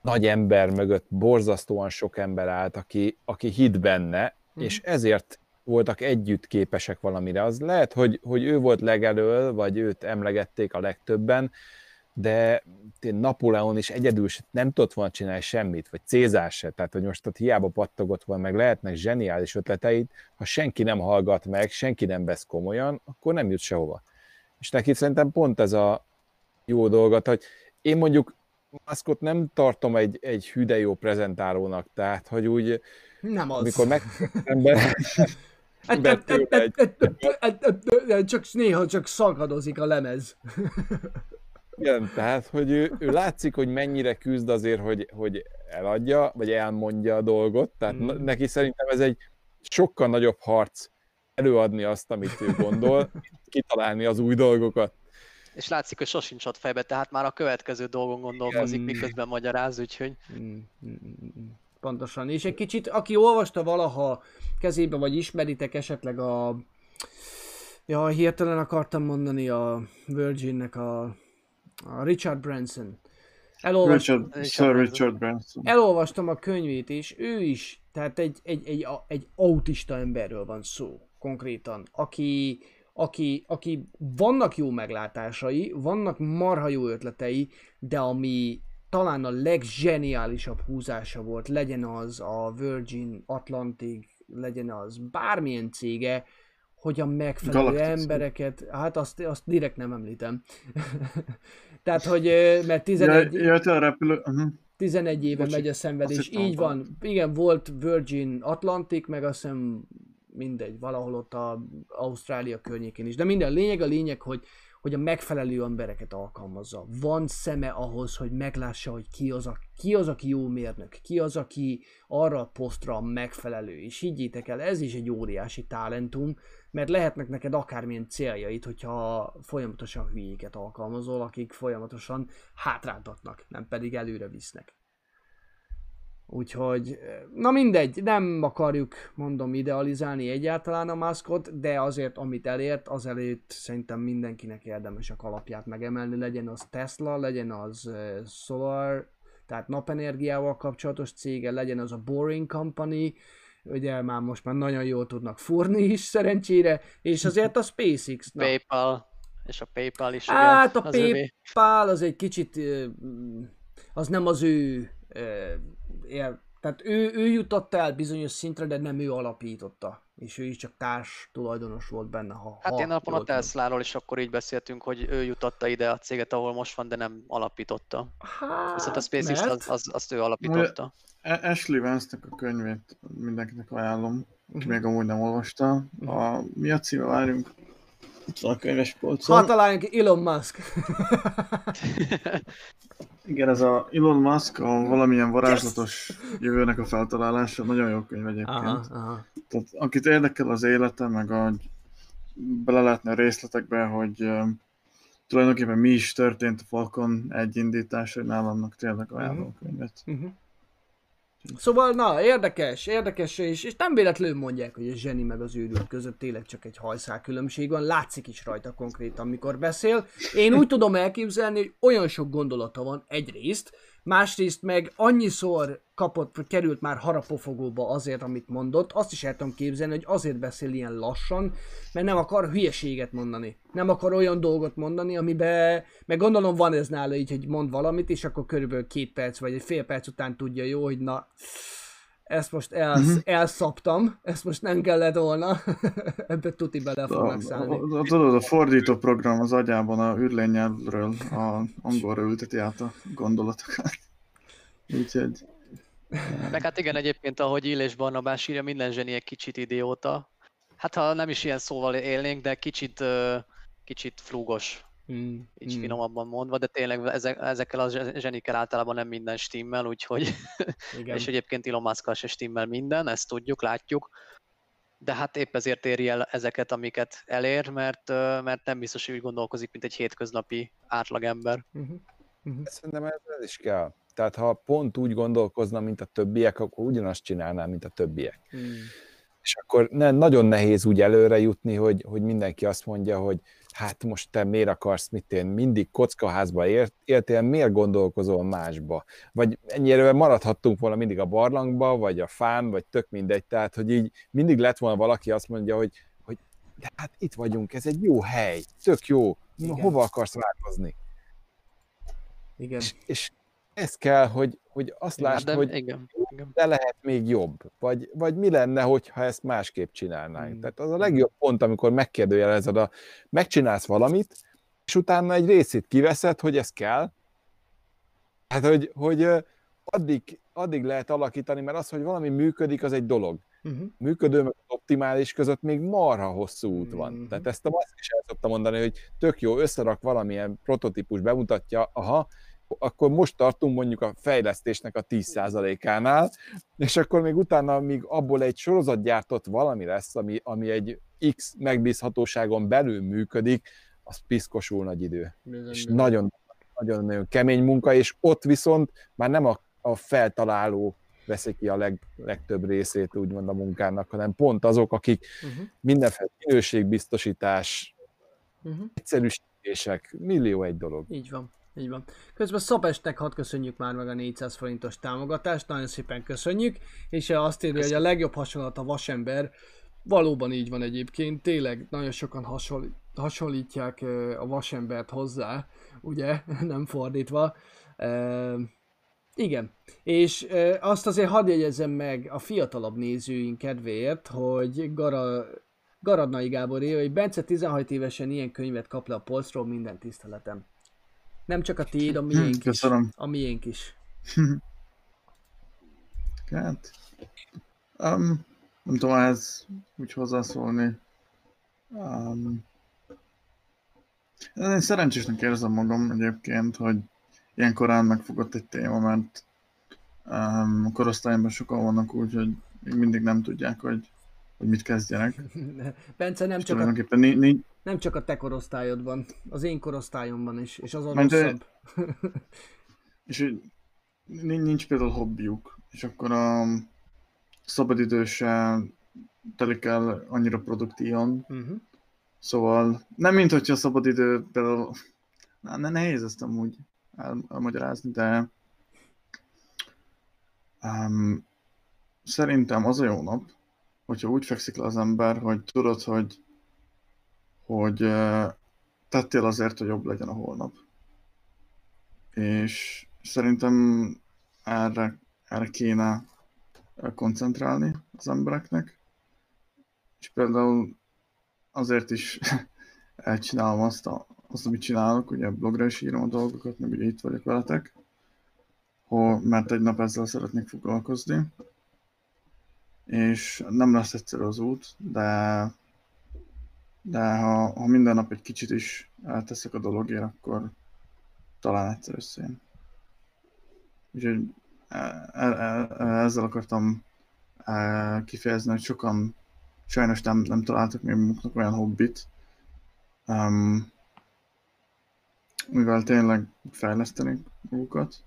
C: nagy ember mögött borzasztóan sok ember állt, aki, aki hitt benne,
A: Mhm.
C: és ezért voltak együtt képesek valamire. Az lehet, hogy, hogy ő volt legelől, vagy őt emlegették a legtöbben, de Napóleon is egyedül nem tudott volna csinálni semmit, vagy Cézár se, tehát hogy most ott hiába pattogott volna, meg lehetnek zseniális ötleteid, ha senki nem hallgat meg, senki nem vesz komolyan, akkor nem jut sehova. És neki szerintem pont ez a jó dolgot, hogy én mondjuk Muskot nem tartom egy, egy hüde jó prezentálónak, tehát hogy úgy,
A: Nem az.
C: amikor meg *laughs* ember,
A: Csak néha csak szakadozik a lemez.
C: igen, tehát hogy ő, ő látszik, hogy mennyire küzd azért, hogy, hogy eladja, vagy elmondja a dolgot, tehát
A: Mm.
C: mm. neki szerintem ez egy sokkal nagyobb harc előadni azt, amit ő gondol, kitalálni az új dolgokat.
D: És látszik, hogy sosincs ott fejbe, tehát már a következő dolgon gondolkozik,
C: Igen.
D: miközben magyaráz, úgyhogy
A: Mm, mm, mm, mm. Pontosan. És egy kicsit, aki olvasta valaha kezébe, vagy ismeritek esetleg a... Ja, hirtelen akartam mondani a Virginnek a, a Richard Branson. Elolvastam,
E: Richard, Sir. Richard Branson.
A: elolvastam a könyvét, és ő is, tehát egy, egy, egy, egy autista emberről van szó, konkrétan, aki, aki, aki vannak jó meglátásai, vannak marha jó ötletei, de ami talán a legzseniálisabb húzása volt, legyen az a Virgin Atlantic, legyen az bármilyen cége, hogy a megfelelő
E: Galactic
A: embereket, hát azt, azt direkt nem említem. *laughs* Tehát, hogy mert 11,
E: Ja, ja, a repülő... Uh-huh.
A: 11 éve
E: Bocsi,
A: megy a szenvedés, így van. Igen, volt Virgin Atlantic, meg azt hiszem mindegy, valahol ott a Ausztrália környékén is. De minden lényeg a lényeg, hogy, hogy a megfelelő embereket alkalmazza. Van szeme ahhoz, hogy meglássa, hogy ki az, a, ki az, aki jó mérnök, ki az, aki arra a posztra megfelelő. És higgyétek el, ez is egy óriási talentum, mert lehetnek neked akármilyen céljaid, hogyha folyamatosan hülyéket alkalmazol, akik folyamatosan hátráltatnak, nem pedig előre visznek. Úgyhogy, na mindegy, nem akarjuk, mondom, idealizálni egyáltalán a maszkot, de azért, amit elért, az előtt szerintem mindenkinek érdemes a kalapját megemelni, legyen az Tesla, legyen az uh, Solar, tehát napenergiával kapcsolatos cége, legyen az a Boring Company, ugye már most már nagyon jól tudnak furni is szerencsére, és azért a SpaceX. Na,
D: PayPal, és a PayPal is,
A: Hát a
D: az övé.
A: PayPal az egy kicsit, ö, mm, az nem az ő, ér, tehát ő, ő jutotta el bizonyos szintre, de nem ő alapította. És ő is csak társ tulajdonos volt benne. Ha,
D: Hát
A: ha
D: én napon a. Tesláról is akkor így beszéltünk, hogy ő jutatta ide a céget, ahol most van, de nem alapította.
A: Hát,
D: Viszont a SpaceX
A: mert-
D: az, az, azt ő alapította.
E: A- Ashley Vance-nek a könyvét mindenkinek ajánlom, aki
A: Mhm.
E: még amúgy nem olvasta. A, mi a címe, várjunk? Itt van a könyves polcon.
A: Ha találjunk Elon Musk. *laughs*
E: Igen, ez a Elon Musk, a valamilyen varázslatos jövőnek a feltalálása. Nagyon jó könyv egyébként.
A: aha, aha.
E: Tehát akit érdekel az élete, meg a, bele lehetne a részletekbe, hogy um, tulajdonképpen mi is történt a Falcon egy indításánál, annak tényleg ajánlom a könyvet.
A: Uh-huh. Szóval, na, érdekes, érdekes, és, és nem véletlenül mondják, hogy a zseni meg az őrült között tényleg csak egy hajszál különbség van, látszik is rajta konkrétan, amikor beszél. Én úgy tudom elképzelni, hogy olyan sok gondolata van egyrészt, másrészt meg annyiszor kapott, került már harapofogóba azért, amit mondott, azt is el tudom képzelni, hogy azért beszél ilyen lassan, mert nem akar hülyeséget mondani. Nem akar olyan dolgot mondani, amiben, meg gondolom van ez nála így, hogy mond valamit, és akkor körülbelül két perc, vagy egy fél perc után tudja jó, hogy na, ezt most el,
E: Mhm.
A: elszaptam, ezt most nem kellett volna, *laughs* ebbe tuti bele
E: A,
A: fognak
E: a,
A: szállni.
E: a, tudod, a fordító program az agyában a űrlényelvről a angolra ülteti át a gondolatokat. *laughs* Úgyhogy
D: Meg hát igen, egyébként, ahogy Ill és Barnabás írja, minden zseni egy kicsit idióta. Hát ha nem is ilyen szóval élnénk, de kicsit, ö, kicsit flúgos,
A: Mm,
D: így
A: mm.
D: finomabban mondva, de tényleg ezek, ezekkel a zse- zsenikkel általában nem minden stimmel, úgyhogy, *laughs*
A: Igen.
D: és egyébként Elon musk se stimmel minden, ezt tudjuk, látjuk. De hát épp ezért éri el ezeket, amiket elér, mert, mert nem biztos, hogy úgy gondolkozik, mint egy hétköznapi átlagember.
A: Uh-huh. Uh-huh.
C: Szerintem ez, ez is kell. Tehát ha pont úgy gondolkozna, mint a többiek, akkor ugyanazt csinálná, mint a többiek.
A: Mm.
C: És akkor ne, nagyon nehéz úgy előre jutni, hogy, hogy mindenki azt mondja, hogy hát most te miért akarsz, mit én mindig kockaházba ért, éltél, miért gondolkozol másba? Vagy ennyire maradhattunk volna mindig a barlangba, vagy a fán, vagy tök mindegy, tehát hogy így mindig lett volna valaki azt mondja, hogy, hogy de hát itt vagyunk, ez egy jó hely, tök jó,
A: Igen.
C: hova akarsz változni?
A: Igen.
C: És, és ez kell, hogy, hogy azt
D: Hát
C: lásd,
D: de
C: hogy
D: igen.
C: De lehet még jobb, vagy, vagy mi lenne, hogyha ezt másképp csinálnánk.
A: Mm.
C: Tehát az a legjobb pont, amikor megkérdőjelezed a, megcsinálsz valamit, és utána egy részét kiveszed, hogy ez kell. Hát, hogy, hogy addig, addig lehet alakítani, mert az, hogy valami működik, az egy dolog.
A: Uh-huh.
C: Működő meg optimális között még marha hosszú út van.
A: Mhm.
C: Tehát ezt a Musk is el szokta mondani, hogy tök jó, összerak valamilyen prototípus, bemutatja, aha, akkor most tartunk mondjuk a fejlesztésnek a 10%-ánál, és akkor még utána, még abból egy sorozatgyártott valami lesz, ami, ami egy X megbízhatóságon belül működik, az piszkosul nagy idő.
A: Bizony,
C: És
A: bizony.
C: nagyon, nagyon, nagyon kemény munka, és ott viszont már nem a, a feltaláló veszik ki a leg, legtöbb részét úgymond a munkának, hanem pont azok, akik
A: Uh-huh.
C: mindenféle minőségbiztosítás,
A: Uh-huh.
C: egyszerűsítések, millió egy dolog.
A: Így van. Így van. Közben Szapestek hadd köszönjük már meg a 400 forintos támogatást, nagyon szépen köszönjük, és azt írja, hogy a legjobb hasonlat a vasember, valóban így van egyébként, tényleg nagyon sokan hasonl- hasonlítják a vasembert hozzá, ugye, *laughs* nem fordítva. Ö, igen, és ö, azt azért hadd jegyezzem meg a fiatalabb nézőink kedvéért, hogy Gara, Garadnai Gábor írja, hogy Bence 16 évesen ilyen könyvet kap le a polcról, minden tiszteletem. Nem csak a tiéd, a miénk is.
E: Köszönöm.
A: A miénk is. *laughs*
E: Hát, um, nem tudom ez úgy hozzászólni. Um, én szerencsésnek érzem magam egyébként, hogy ilyen korán megfogott egy téma, mert um, a korosztályomban sokan vannak úgy, hogy még mindig nem tudják, hogy, hogy mit kezdjenek. *laughs*
A: Bence, nem
E: És
A: csak, a,
E: tulajdonképpen ni- ni-
A: nem csak a te korosztályodban, az én korosztályomban is, és azon
E: Mert,
A: rosszabb.
E: és nincs például hobbiuk, és akkor a szabadidő se telik el annyira produktívan,
A: uh-huh.
E: Szóval nem mint hogyha a szabadidő például, na, ne, nehéz ezt amúgy el, elmagyarázni, de um, szerintem az a jó nap, hogyha úgy fekszik le az ember, hogy tudod, hogy, hogy tettél azért, hogy jobb legyen a holnap. És szerintem erre, erre kéne koncentrálni az embereknek. És például azért is *laughs* elcsinálom azt, a, azt, amit csinálok, ugye blogra is írom a dolgokat, meg ugye itt vagyok veletek, ho, mert egy nap ezzel szeretnék foglalkozni, és nem lesz egyszerű az út, de, de ha, ha minden nap egy kicsit is elteszek a dologért, akkor talán egyszer összejön. Úgyhogy e- e- e- ezzel akartam kifejezni, hogy sokan sajnos nem, nem találtak még maguknak olyan hobbit, um, mivel tényleg fejlesztenék magukat,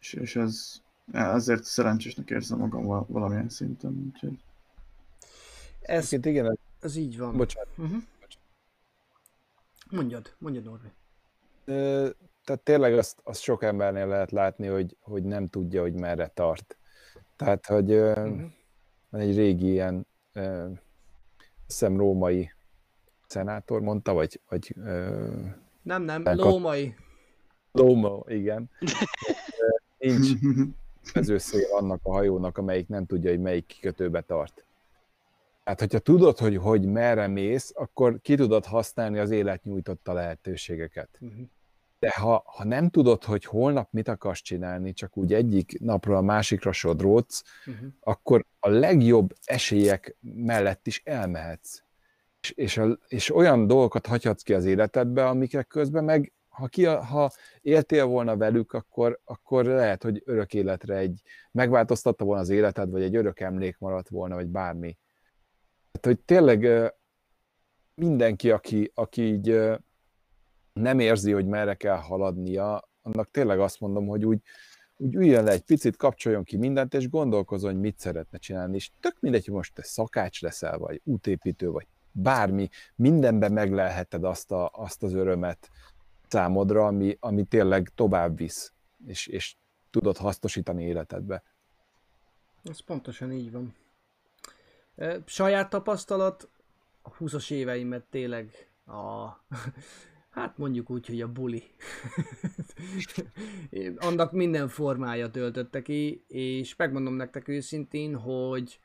E: és, és ez, ezért szerencsésnek érzem magam val- valamilyen szinten, úgyhogy
A: Ez,
C: Egyébként igen, ez-
A: így van.
C: bocsánat.
A: Uh-huh. Mondjad, mondjad Norbi.
C: Ö, Tehát tényleg azt, azt sok embernél lehet látni, hogy, hogy nem tudja, hogy merre tart. Tehát, hogy ö,
A: Mhm.
C: van egy régi ilyen, ö, hiszem római szenátor mondta, vagy, vagy ö,
A: Nem, nem, lómai.
C: Lóma, igen. *laughs* Nincs *laughs* vezőszél annak a hajónak, amelyik nem tudja, hogy melyik kikötőbe tart. Hát, hogyha tudod, hogy, hogy merre mész, akkor ki tudod használni az élet nyújtotta lehetőségeket.
A: Uh-huh.
C: De ha, ha nem tudod, hogy holnap mit akarsz csinálni, csak úgy egyik napról a másikra sodródsz,
A: Uh-huh.
C: akkor a legjobb esélyek mellett is elmehetsz. És, és, a, és olyan dolgokat hagyhatsz ki az életedbe, amikre közben meg, ha, ki, ha éltél volna velük, akkor, akkor lehet, hogy örök életre egy, megváltoztatta volna az életed, vagy egy örök emlék maradt volna, vagy bármi. Tehát, hogy tényleg mindenki, aki, aki így nem érzi, hogy merre kell haladnia, annak tényleg azt mondom, hogy úgy, úgy üljön le egy picit, kapcsoljon ki mindent, és gondolkozzon, hogy mit szeretne csinálni. És tök mindegy, hogy most te szakács leszel, vagy útépítő, vagy bármi, mindenben meglelheted azt, a, azt az örömet számodra, ami, ami tényleg tovább visz, és, és tudod hasznosítani életedbe.
A: Ez pontosan így van. Saját tapasztalat, a 20-as éveimet tényleg a, *laughs* hát mondjuk úgy, hogy a buli. *laughs* Annak minden formája töltötte ki, és megmondom nektek őszintén, hogy,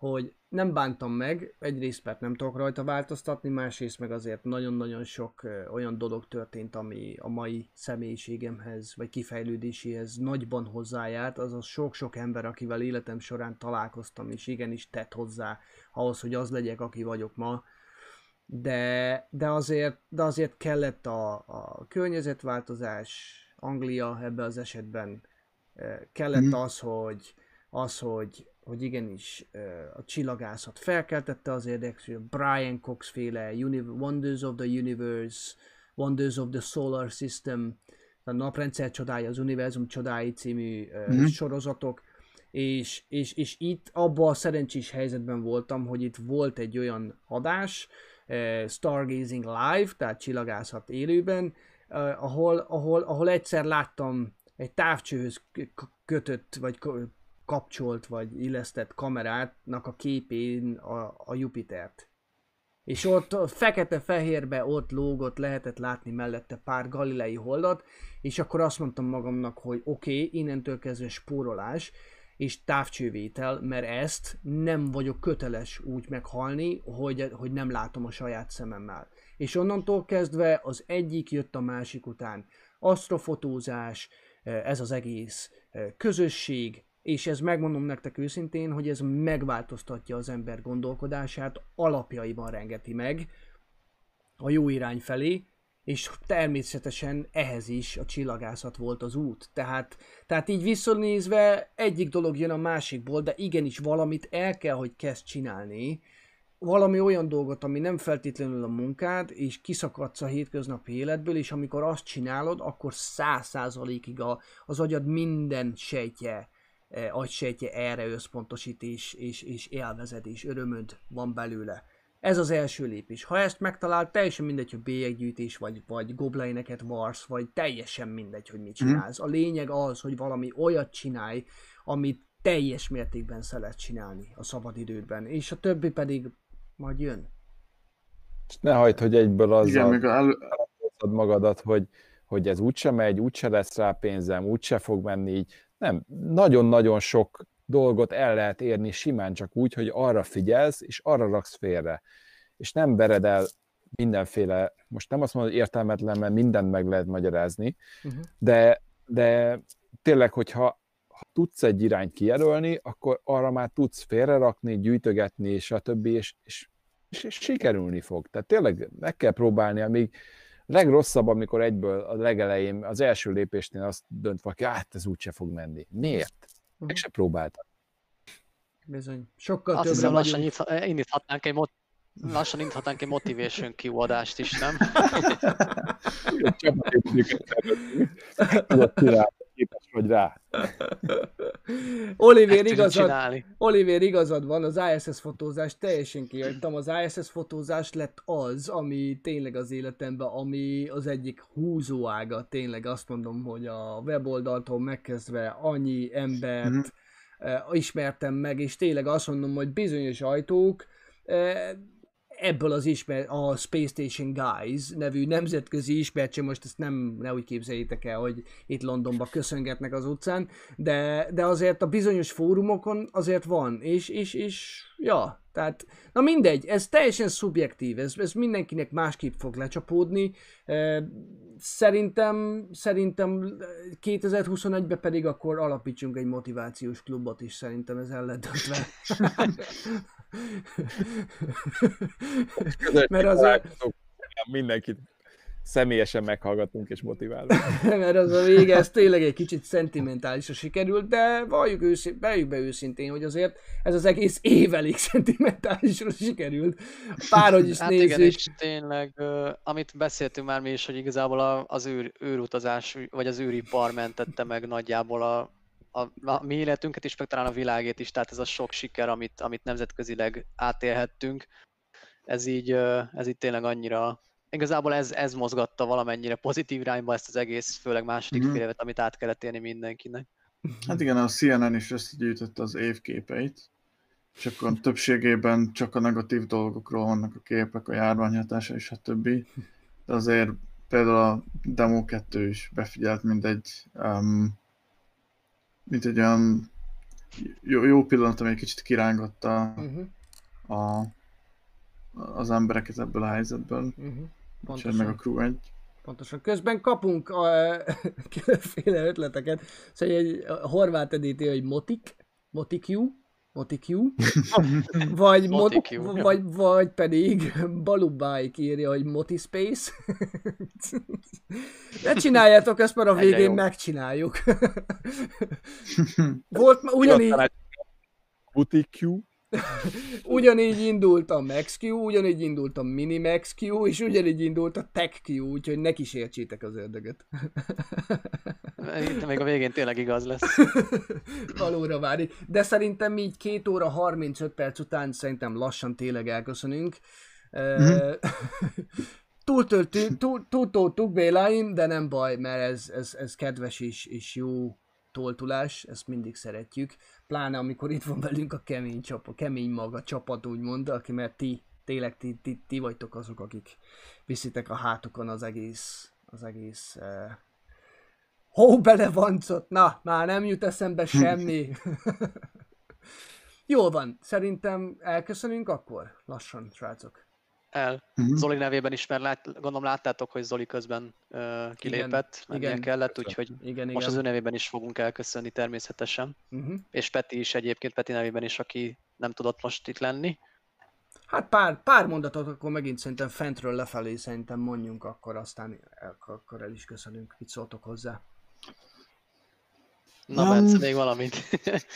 A: hogy nem bántam meg, egyrészt mert nem tudok rajta változtatni, másrészt meg azért nagyon-nagyon sok olyan dolog történt, ami a mai személyiségemhez, vagy kifejlődéséhez nagyban hozzájárt, azaz sok-sok ember, akivel életem során találkoztam, és igenis tett hozzá ahhoz, hogy az legyek, aki vagyok ma. De, de, azért, de azért kellett a, a környezetváltozás, Anglia ebben az esetben, kellett
E: Mhm.
A: az, hogy, az, hogy, hogy igenis a csillagászat felkeltette az érdeklődést, Brian Cox féle Wonders of the Universe, Wonders of the Solar System a Naprendszer csodái, az Univerzum csodái című
E: Mhm.
A: sorozatok, és, és, és itt abban a szerencsés helyzetben voltam, hogy itt volt egy olyan adás, Stargazing Live, tehát csillagászat élőben, ahol, ahol, ahol egyszer láttam egy távcsőhöz kötött, vagy kapcsolt, vagy illesztett kamerátnak a képén a, a Jupitert. És ott fekete-fehérbe ott lógott, lehetett látni mellette pár galilei holdat, és akkor azt mondtam magamnak, hogy oké, okay, innentől kezdve spórolás, és távcsővétel, mert ezt nem vagyok köteles úgy meghalni, hogy, hogy nem látom a saját szememmel. És onnantól kezdve az egyik jött a másik után. Asztrofotózás, ez az egész eh, közösség, és ez megmondom nektek őszintén, hogy ez megváltoztatja az ember gondolkodását, alapjaiban rengeti meg a jó irány felé, és természetesen ehhez is a csillagászat volt az út. Tehát, tehát így visszanézve egyik dolog jön a másikból, de igenis valamit el kell, hogy kezd csinálni, valami olyan dolgot, ami nem feltétlenül a munkád, és kiszakadsz a hétköznapi életből, és amikor azt csinálod, akkor száz százalékig az agyad minden sejtje, agysejtje erre összpontosít, és, és, és élvezed, és örömöd van belőle. Ez az első lépés. Ha ezt megtalál, teljesen mindegy, hogy bélyeggyűjtés, vagy, vagy gobleineket varsz, vagy teljesen mindegy, hogy mit csinálsz. A lényeg az, hogy valami olyat csinálj, amit teljes mértékben szeretsz csinálni a szabadidődben, és a többi pedig majd jön.
C: És ne hagyd, hogy egyből
E: Igen,
C: azzal
E: még elő...
C: magadat, hogy, hogy ez úgyse megy, úgyse lesz rá pénzem, úgyse fog menni így. Nem, nagyon-nagyon sok dolgot el lehet érni simán csak úgy, hogy arra figyelsz, és arra raksz félre. És nem vered el mindenféle, most nem azt mondom, hogy értelmetlen, mert mindent meg lehet magyarázni,
A: Uh-huh.
C: de, de tényleg, hogyha ha tudsz egy irányt kijelölni, akkor arra már tudsz félrerakni, gyűjtögetni, stb. És, és, és, és sikerülni fog. Tehát tényleg meg kell próbálni, amíg legrosszabb, amikor egyből a legelején, az első lépésnél azt dönt valaki, hát ez úgyse fog menni. Miért? Meg se próbáltam.
A: Bizony. Sokkal
D: Azt hiszem lassan nyitha- indíthatnánk egy mot- lassan indíthatnánk egy motivation kiadást is, nem?
C: Képes vagy rá.
A: Oliver igazad. Oliver igazad van, az ISS fotózást teljesen kihagytam. Az ISS fotózás lett az, ami tényleg az életemben, ami az egyik húzóága, tényleg azt mondom, hogy a weboldaltól megkezdve annyi embert
E: Mhm.
A: eh, ismertem meg, és tényleg azt mondom, hogy bizonyos ajtók eh, ebből az ismer, a Space Station Guys nevű nemzetközi ismertség, most ezt nem, ne úgy képzeljétek el, hogy itt Londonba köszöngetnek az utcán, de, de azért a bizonyos fórumokon azért van, és, és, és ja, tehát, na mindegy, ez teljesen szubjektív, ez, ez mindenkinek másképp fog lecsapódni, Szerintem, szerintem 2021-ben pedig akkor alapítsunk egy motivációs klubot is, szerintem ez el lett döntve. *laughs* Mert azért,
C: Találkozók, mindenkit személyesen meghallgatunk és motiválunk. *laughs*
A: mert az a vége, ez tényleg egy kicsit szentimentálisra sikerült, de valljuk, őszint, valljuk be őszintén, hogy azért ez az egész év elég *laughs* szentimentálisra sikerült. Bárhogy is
D: Hát
A: nézzük.
D: igen, és tényleg, amit beszéltünk már mi is, hogy igazából a- az űr, űrutazás, vagy az űripar mentette meg nagyjából a, a, a mi életünket is, meg talán a világét is, tehát ez a sok siker, amit, amit nemzetközileg átélhettünk, ez így, ez így tényleg annyira, igazából ez, ez mozgatta valamennyire pozitív irányba ezt az egész, főleg második
E: Mhm.
D: fél évet, amit át kellett élni mindenkinek.
E: Hát igen, a CNN is összegyűjtötte az évképeit, és akkor többségében csak a negatív dolgokról vannak a képek, a járványhatása és a többi. De azért például a Demo 2 is befigyelt, mint egy, um, mint egy olyan jó, jó pillanat, ami egy kicsit kirángatta
A: Uh-huh,
E: a, az embereket ebből a helyzetből.
A: uh-huh.
E: Úgyhogy meg a
A: Pontosan.
E: crew egy.
A: Pontosan. Közben kapunk a, *laughs* különféle ötleteket. Szóval egy a horvát edíti, hogy Motik, Motikju, Motikju, *laughs* vagy,
D: Motikju.
A: vagy, vagy pedig Balubáik írja, hogy Motispace. *laughs* Ne csináljátok ezt, mert a végén megcsináljuk. *laughs* Volt ugyanígy,
C: Butikú, *laughs*
A: ugyanígy indult a Max Q, ugyanígy indult a Mini Max Q, és ugyanígy indult a Tech Q, úgyhogy ne kísértsétek az ördögöt. *laughs*
D: Itt még a végén tényleg igaz lesz. *laughs*
A: Valóra várni. De szerintem így 2 óra 35 perc után szerintem lassan tényleg elköszönünk. Mm-hmm. Túltoltuk túl, túl, túl, Béláim, de nem baj, mert ez, ez, ez kedves és, és jó toltulás, ezt mindig szeretjük. Pláne amikor itt van velünk a kemény csap, a kemény maga csapat úgymond, aki mert ti, tényleg ti, ti, ti vagytok azok, akik viszitek a hátukon az egész, az egész uh, hó belevancot, na, már nem jut eszembe semmi. *laughs* Jól van, szerintem elköszönünk akkor? Lassan, srácok
D: el. Uh-huh. Zoli nevében is, mert lát, gondolom láttátok, hogy Zoli közben uh, kilépett, mennie igen. kellett, úgyhogy igen, most igen. az ő nevében is fogunk elköszönni természetesen. Uh-huh. És Peti is egyébként, Peti nevében is, aki nem tudott most itt lenni.
A: Hát pár, pár mondatot akkor megint szerintem fentről lefelé szerintem mondjunk, akkor aztán el, akkor el is köszönünk. Mit szóltok hozzá?
D: Na, um, Bence, még valamit.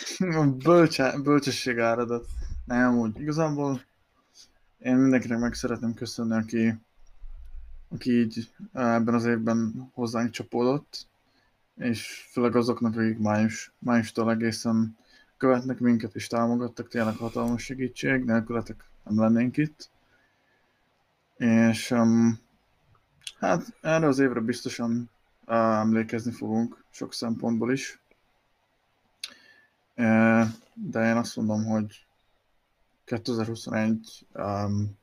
D: *laughs*
E: bölcse, bölcsesség áradat. Nem, úgy igazából én mindenkinek meg szeretném köszönni, aki, aki így ebben az évben hozzánk csapódott, és főleg azoknak, akik május, májustól egészen követnek minket és támogattak, tényleg hatalmas segítség, nélkületek nem lennénk itt. És um, hát erre az évre biztosan uh, emlékezni fogunk, sok szempontból is. Uh, de én azt mondom, hogy 2021 um,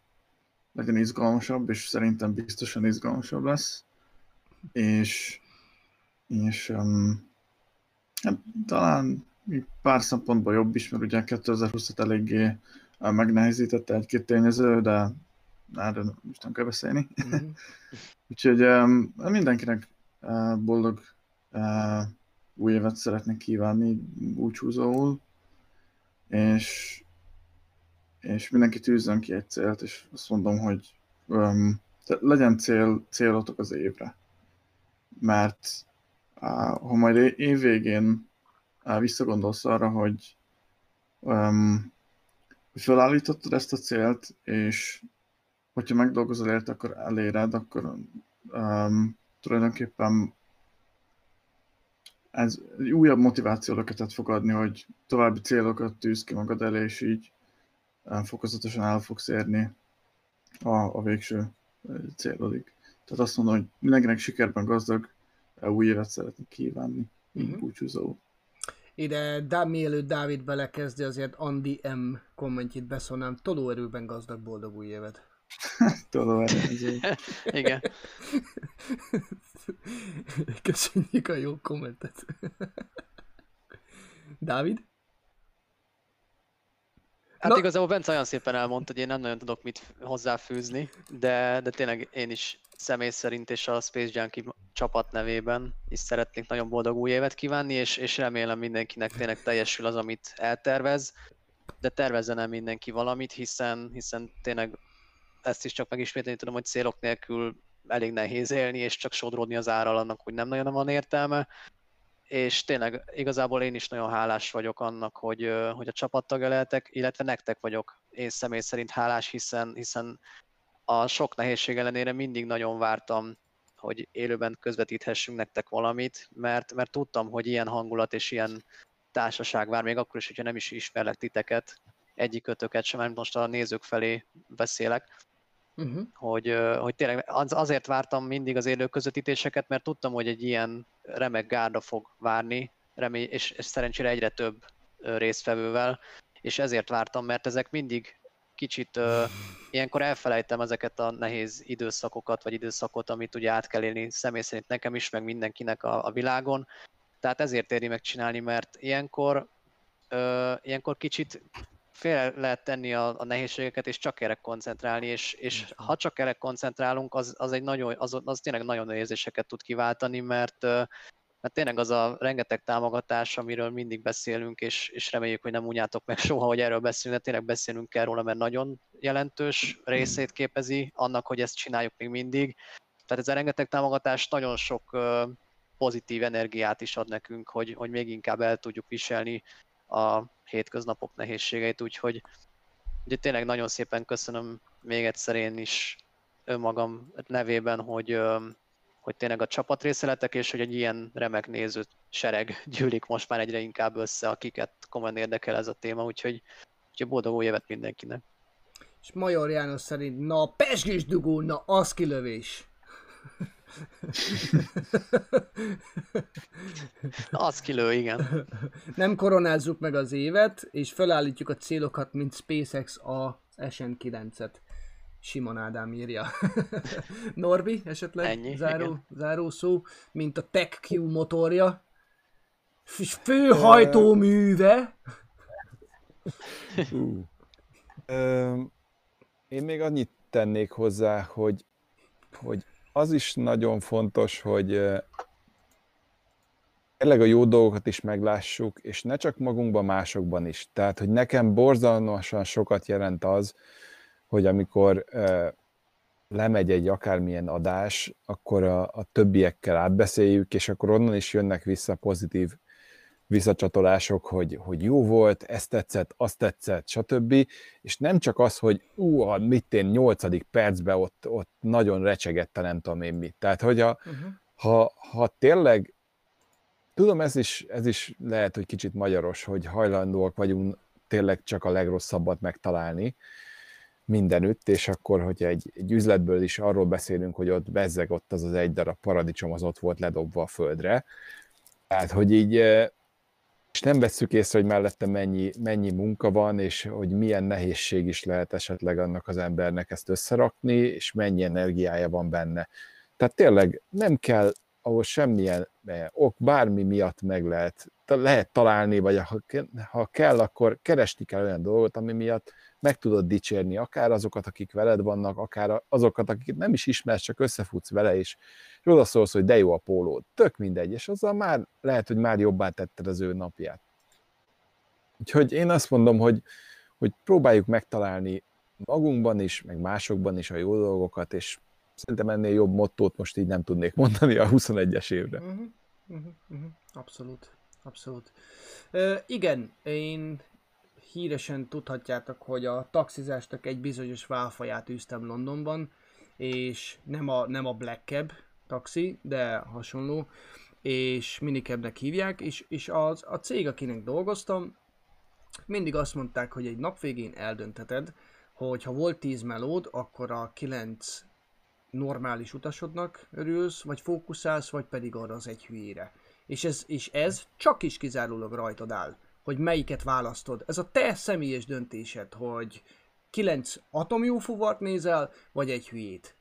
E: legyen izgalmasabb, és szerintem biztosan izgalmasabb lesz. És, és um, hát, talán pár szempontból jobb is, mert ugye 2020-at eléggé uh, megnehezítette egy-két tényező, de erről most nem kell beszélni. Mm-hmm. *laughs* Úgyhogy um, mindenkinek uh, boldog uh, új évet szeretnék kívánni búcsúzóul, és és mindenki tűzzön ki egy célt, és azt mondom, hogy um, legyen cél, célotok az évre. Mert uh, ha majd év végén uh, visszagondolsz arra, hogy, um, felállítottad ezt a célt, és hogyha megdolgozol érte, akkor eléred, akkor um, tulajdonképpen ez egy újabb motiváció löketet fog adni, hogy további célokat tűz ki magad elé, és így fokozatosan el fogsz érni a, a végső célodig. Tehát azt mondom, hogy mindenkinek sikerben gazdag új évet szeretnék kívánni, mint uh-huh. búcsúzó.
A: Ide, de mielőtt Dávid belekezdi, azért Andi M. kommentjét beszólnám, tolóerőben gazdag boldog új évet. *laughs*
E: tolóerőben. *laughs*
D: Igen.
A: Köszönjük a jó kommentet. Dávid?
D: Hát Na... igazából Bence olyan szépen elmondta, hogy én nem nagyon tudok mit hozzáfűzni, de, de tényleg én is személy szerint és a Space Junkie csapat nevében is szeretnék nagyon boldog új évet kívánni, és, és remélem mindenkinek tényleg teljesül az, amit eltervez, de tervezzen el mindenki valamit, hiszen, hiszen tényleg ezt is csak megismételni tudom, hogy célok nélkül elég nehéz élni, és csak sodródni az árral annak, hogy nem nagyon van értelme, és tényleg igazából én is nagyon hálás vagyok annak, hogy, hogy a csapattagja lehetek, illetve nektek vagyok én személy szerint hálás, hiszen, hiszen a sok nehézség ellenére mindig nagyon vártam, hogy élőben közvetíthessünk nektek valamit, mert, mert tudtam, hogy ilyen hangulat és ilyen társaság vár, még akkor is, hogyha nem is ismerlek titeket, egyik kötöket sem, mert most a nézők felé beszélek, uh-huh. hogy, hogy tényleg azért vártam mindig az élő közvetítéseket, mert tudtam, hogy egy ilyen remek gárda fog várni, remény, és, és szerencsére egyre több résztvevővel, és ezért vártam, mert ezek mindig kicsit uh, ilyenkor elfelejtem ezeket a nehéz időszakokat, vagy időszakot, amit ugye át kell élni személy szerint nekem is, meg mindenkinek a, a világon. Tehát ezért éri megcsinálni, mert ilyenkor, uh, ilyenkor kicsit fél lehet tenni a, a nehézségeket, és csak erre koncentrálni, és, és ha csak erre koncentrálunk, az, az, egy nagyon, az, az tényleg nagyon nagy érzéseket tud kiváltani, mert, mert tényleg az a rengeteg támogatás, amiről mindig beszélünk, és, és reméljük, hogy nem unjátok meg soha, hogy erről beszélünk, de tényleg beszélünk kell róla, mert nagyon jelentős részét képezi annak, hogy ezt csináljuk még mindig. Tehát ez a rengeteg támogatás nagyon sok pozitív energiát is ad nekünk, hogy, hogy még inkább el tudjuk viselni a hétköznapok nehézségeit, úgyhogy Ugye tényleg nagyon szépen köszönöm még egyszer én is önmagam nevében, hogy, hogy tényleg a csapat részeletek, és hogy egy ilyen remek néző sereg gyűlik most már egyre inkább össze, akiket komolyan érdekel ez a téma, úgyhogy, úgyhogy boldog új évet mindenkinek.
A: És Major János szerint, na pesgés dugó, na az kilövés. *laughs*
D: az kilő, igen.
A: Nem koronázzuk meg az évet, és felállítjuk a célokat, mint SpaceX a SN9-et. Simon Ádám írja. *laughs* Norbi, esetleg
D: Ennyi,
A: záró,
D: igen.
A: záró szó, mint a TechQ motorja. Főhajtóműve.
C: Ö, én még annyit tennék hozzá, hogy, hogy az is nagyon fontos, hogy tényleg a jó dolgokat is meglássuk, és ne csak magunkban, másokban is. Tehát, hogy nekem borzalmasan sokat jelent az, hogy amikor lemegy egy akármilyen adás, akkor a, a többiekkel átbeszéljük, és akkor onnan is jönnek vissza pozitív visszacsatolások, hogy, hogy jó volt, ezt tetszett, azt tetszett, stb. És nem csak az, hogy ú, a mit én nyolcadik percben ott, ott nagyon recsegette nem tudom én mit. Tehát, hogy a,
A: Uh-huh.
C: ha, ha tényleg, tudom, ez is, ez is lehet, hogy kicsit magyaros, hogy hajlandóak vagyunk tényleg csak a legrosszabbat megtalálni mindenütt, és akkor, hogy egy, egy üzletből is arról beszélünk, hogy ott bezzeg ott az az egy darab paradicsom, az ott volt ledobva a földre. Tehát, hogy így, eh, és nem vesszük észre, hogy mellette mennyi, mennyi munka van, és hogy milyen nehézség is lehet esetleg annak az embernek ezt összerakni, és mennyi energiája van benne. Tehát tényleg nem kell ahol semmilyen eh, ok, bármi miatt meg lehet, lehet találni, vagy ha, ha kell, akkor keresni kell olyan dolgot, ami miatt meg tudod dicsérni akár azokat, akik veled vannak, akár azokat, akiket nem is ismersz, csak összefutsz vele, és, és oda szólsz, hogy de jó a pólód. Tök mindegy, és azzal már lehet, hogy már jobbá tetted az ő napját. Úgyhogy én azt mondom, hogy, hogy próbáljuk megtalálni magunkban is, meg másokban is a jó dolgokat, és szerintem ennél jobb mottót most így nem tudnék mondani a 21-es évre.
A: Uh-huh. Uh-huh. Uh-huh. Abszolút. Abszolút. Uh, igen, én híresen tudhatjátok, hogy a taxizásnak egy bizonyos válfaját űztem Londonban, és nem a, nem a Black Cab taxi, de hasonló, és minicabnek hívják, és, és az, a cég, akinek dolgoztam, mindig azt mondták, hogy egy nap végén eldöntheted, hogy ha volt 10 melód, akkor a 9 normális utasodnak örülsz, vagy fókuszálsz, vagy pedig arra az egy hülyére. És ez, és ez csak is kizárólag rajtad áll, hogy melyiket választod. Ez a te személyes döntésed, hogy 9 atomjófuvart nézel, vagy egy hülyét.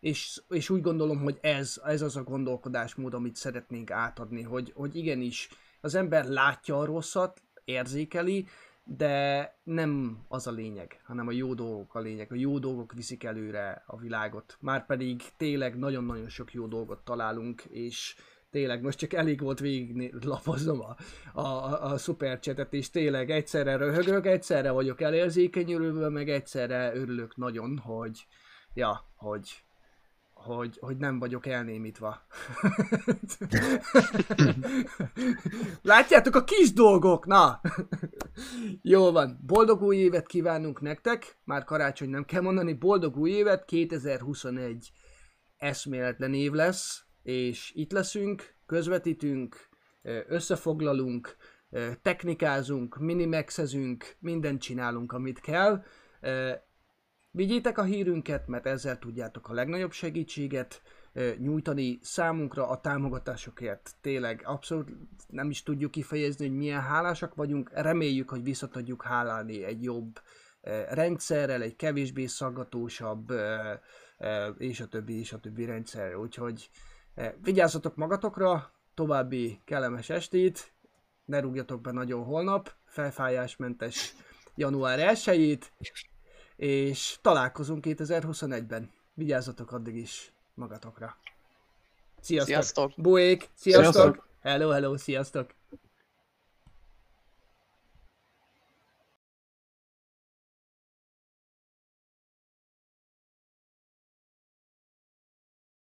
A: És, és úgy gondolom, hogy ez, ez az a gondolkodásmód, amit szeretnénk átadni, hogy, hogy igenis az ember látja a rosszat, érzékeli, de nem az a lényeg, hanem a jó dolgok a lényeg. A jó dolgok viszik előre a világot. Márpedig tényleg nagyon-nagyon sok jó dolgot találunk, és tényleg most csak elég volt végig lapoznom a, a, a, a szupercsetet, és tényleg egyszerre röhögök, egyszerre vagyok elérzékenyülve, meg egyszerre örülök nagyon, hogy, ja, hogy, hogy, hogy nem vagyok elnémítva. *laughs* Látjátok a kis dolgok, na! Jó van, boldog új évet kívánunk nektek, már karácsony nem kell mondani, boldog új évet, 2021 eszméletlen év lesz, és itt leszünk, közvetítünk, összefoglalunk, technikázunk, minimexezünk, mindent csinálunk, amit kell. Vigyétek a hírünket, mert ezzel tudjátok a legnagyobb segítséget nyújtani számunkra a támogatásokért. Tényleg abszolút nem is tudjuk kifejezni, hogy milyen hálásak vagyunk. Reméljük, hogy vissza tudjuk hálálni egy jobb rendszerrel, egy kevésbé szaggatósabb és a többi, és a többi rendszerrel. Úgyhogy vigyázzatok magatokra, további kellemes estét, ne rúgjatok be nagyon holnap, felfájásmentes január 1 és találkozunk 2021-ben. Vigyázzatok addig is magatokra. Sziasztok!
D: Sziasztok!
A: Buék! Sziasztok!
E: Sziasztok!
A: Hello, hello, sziasztok!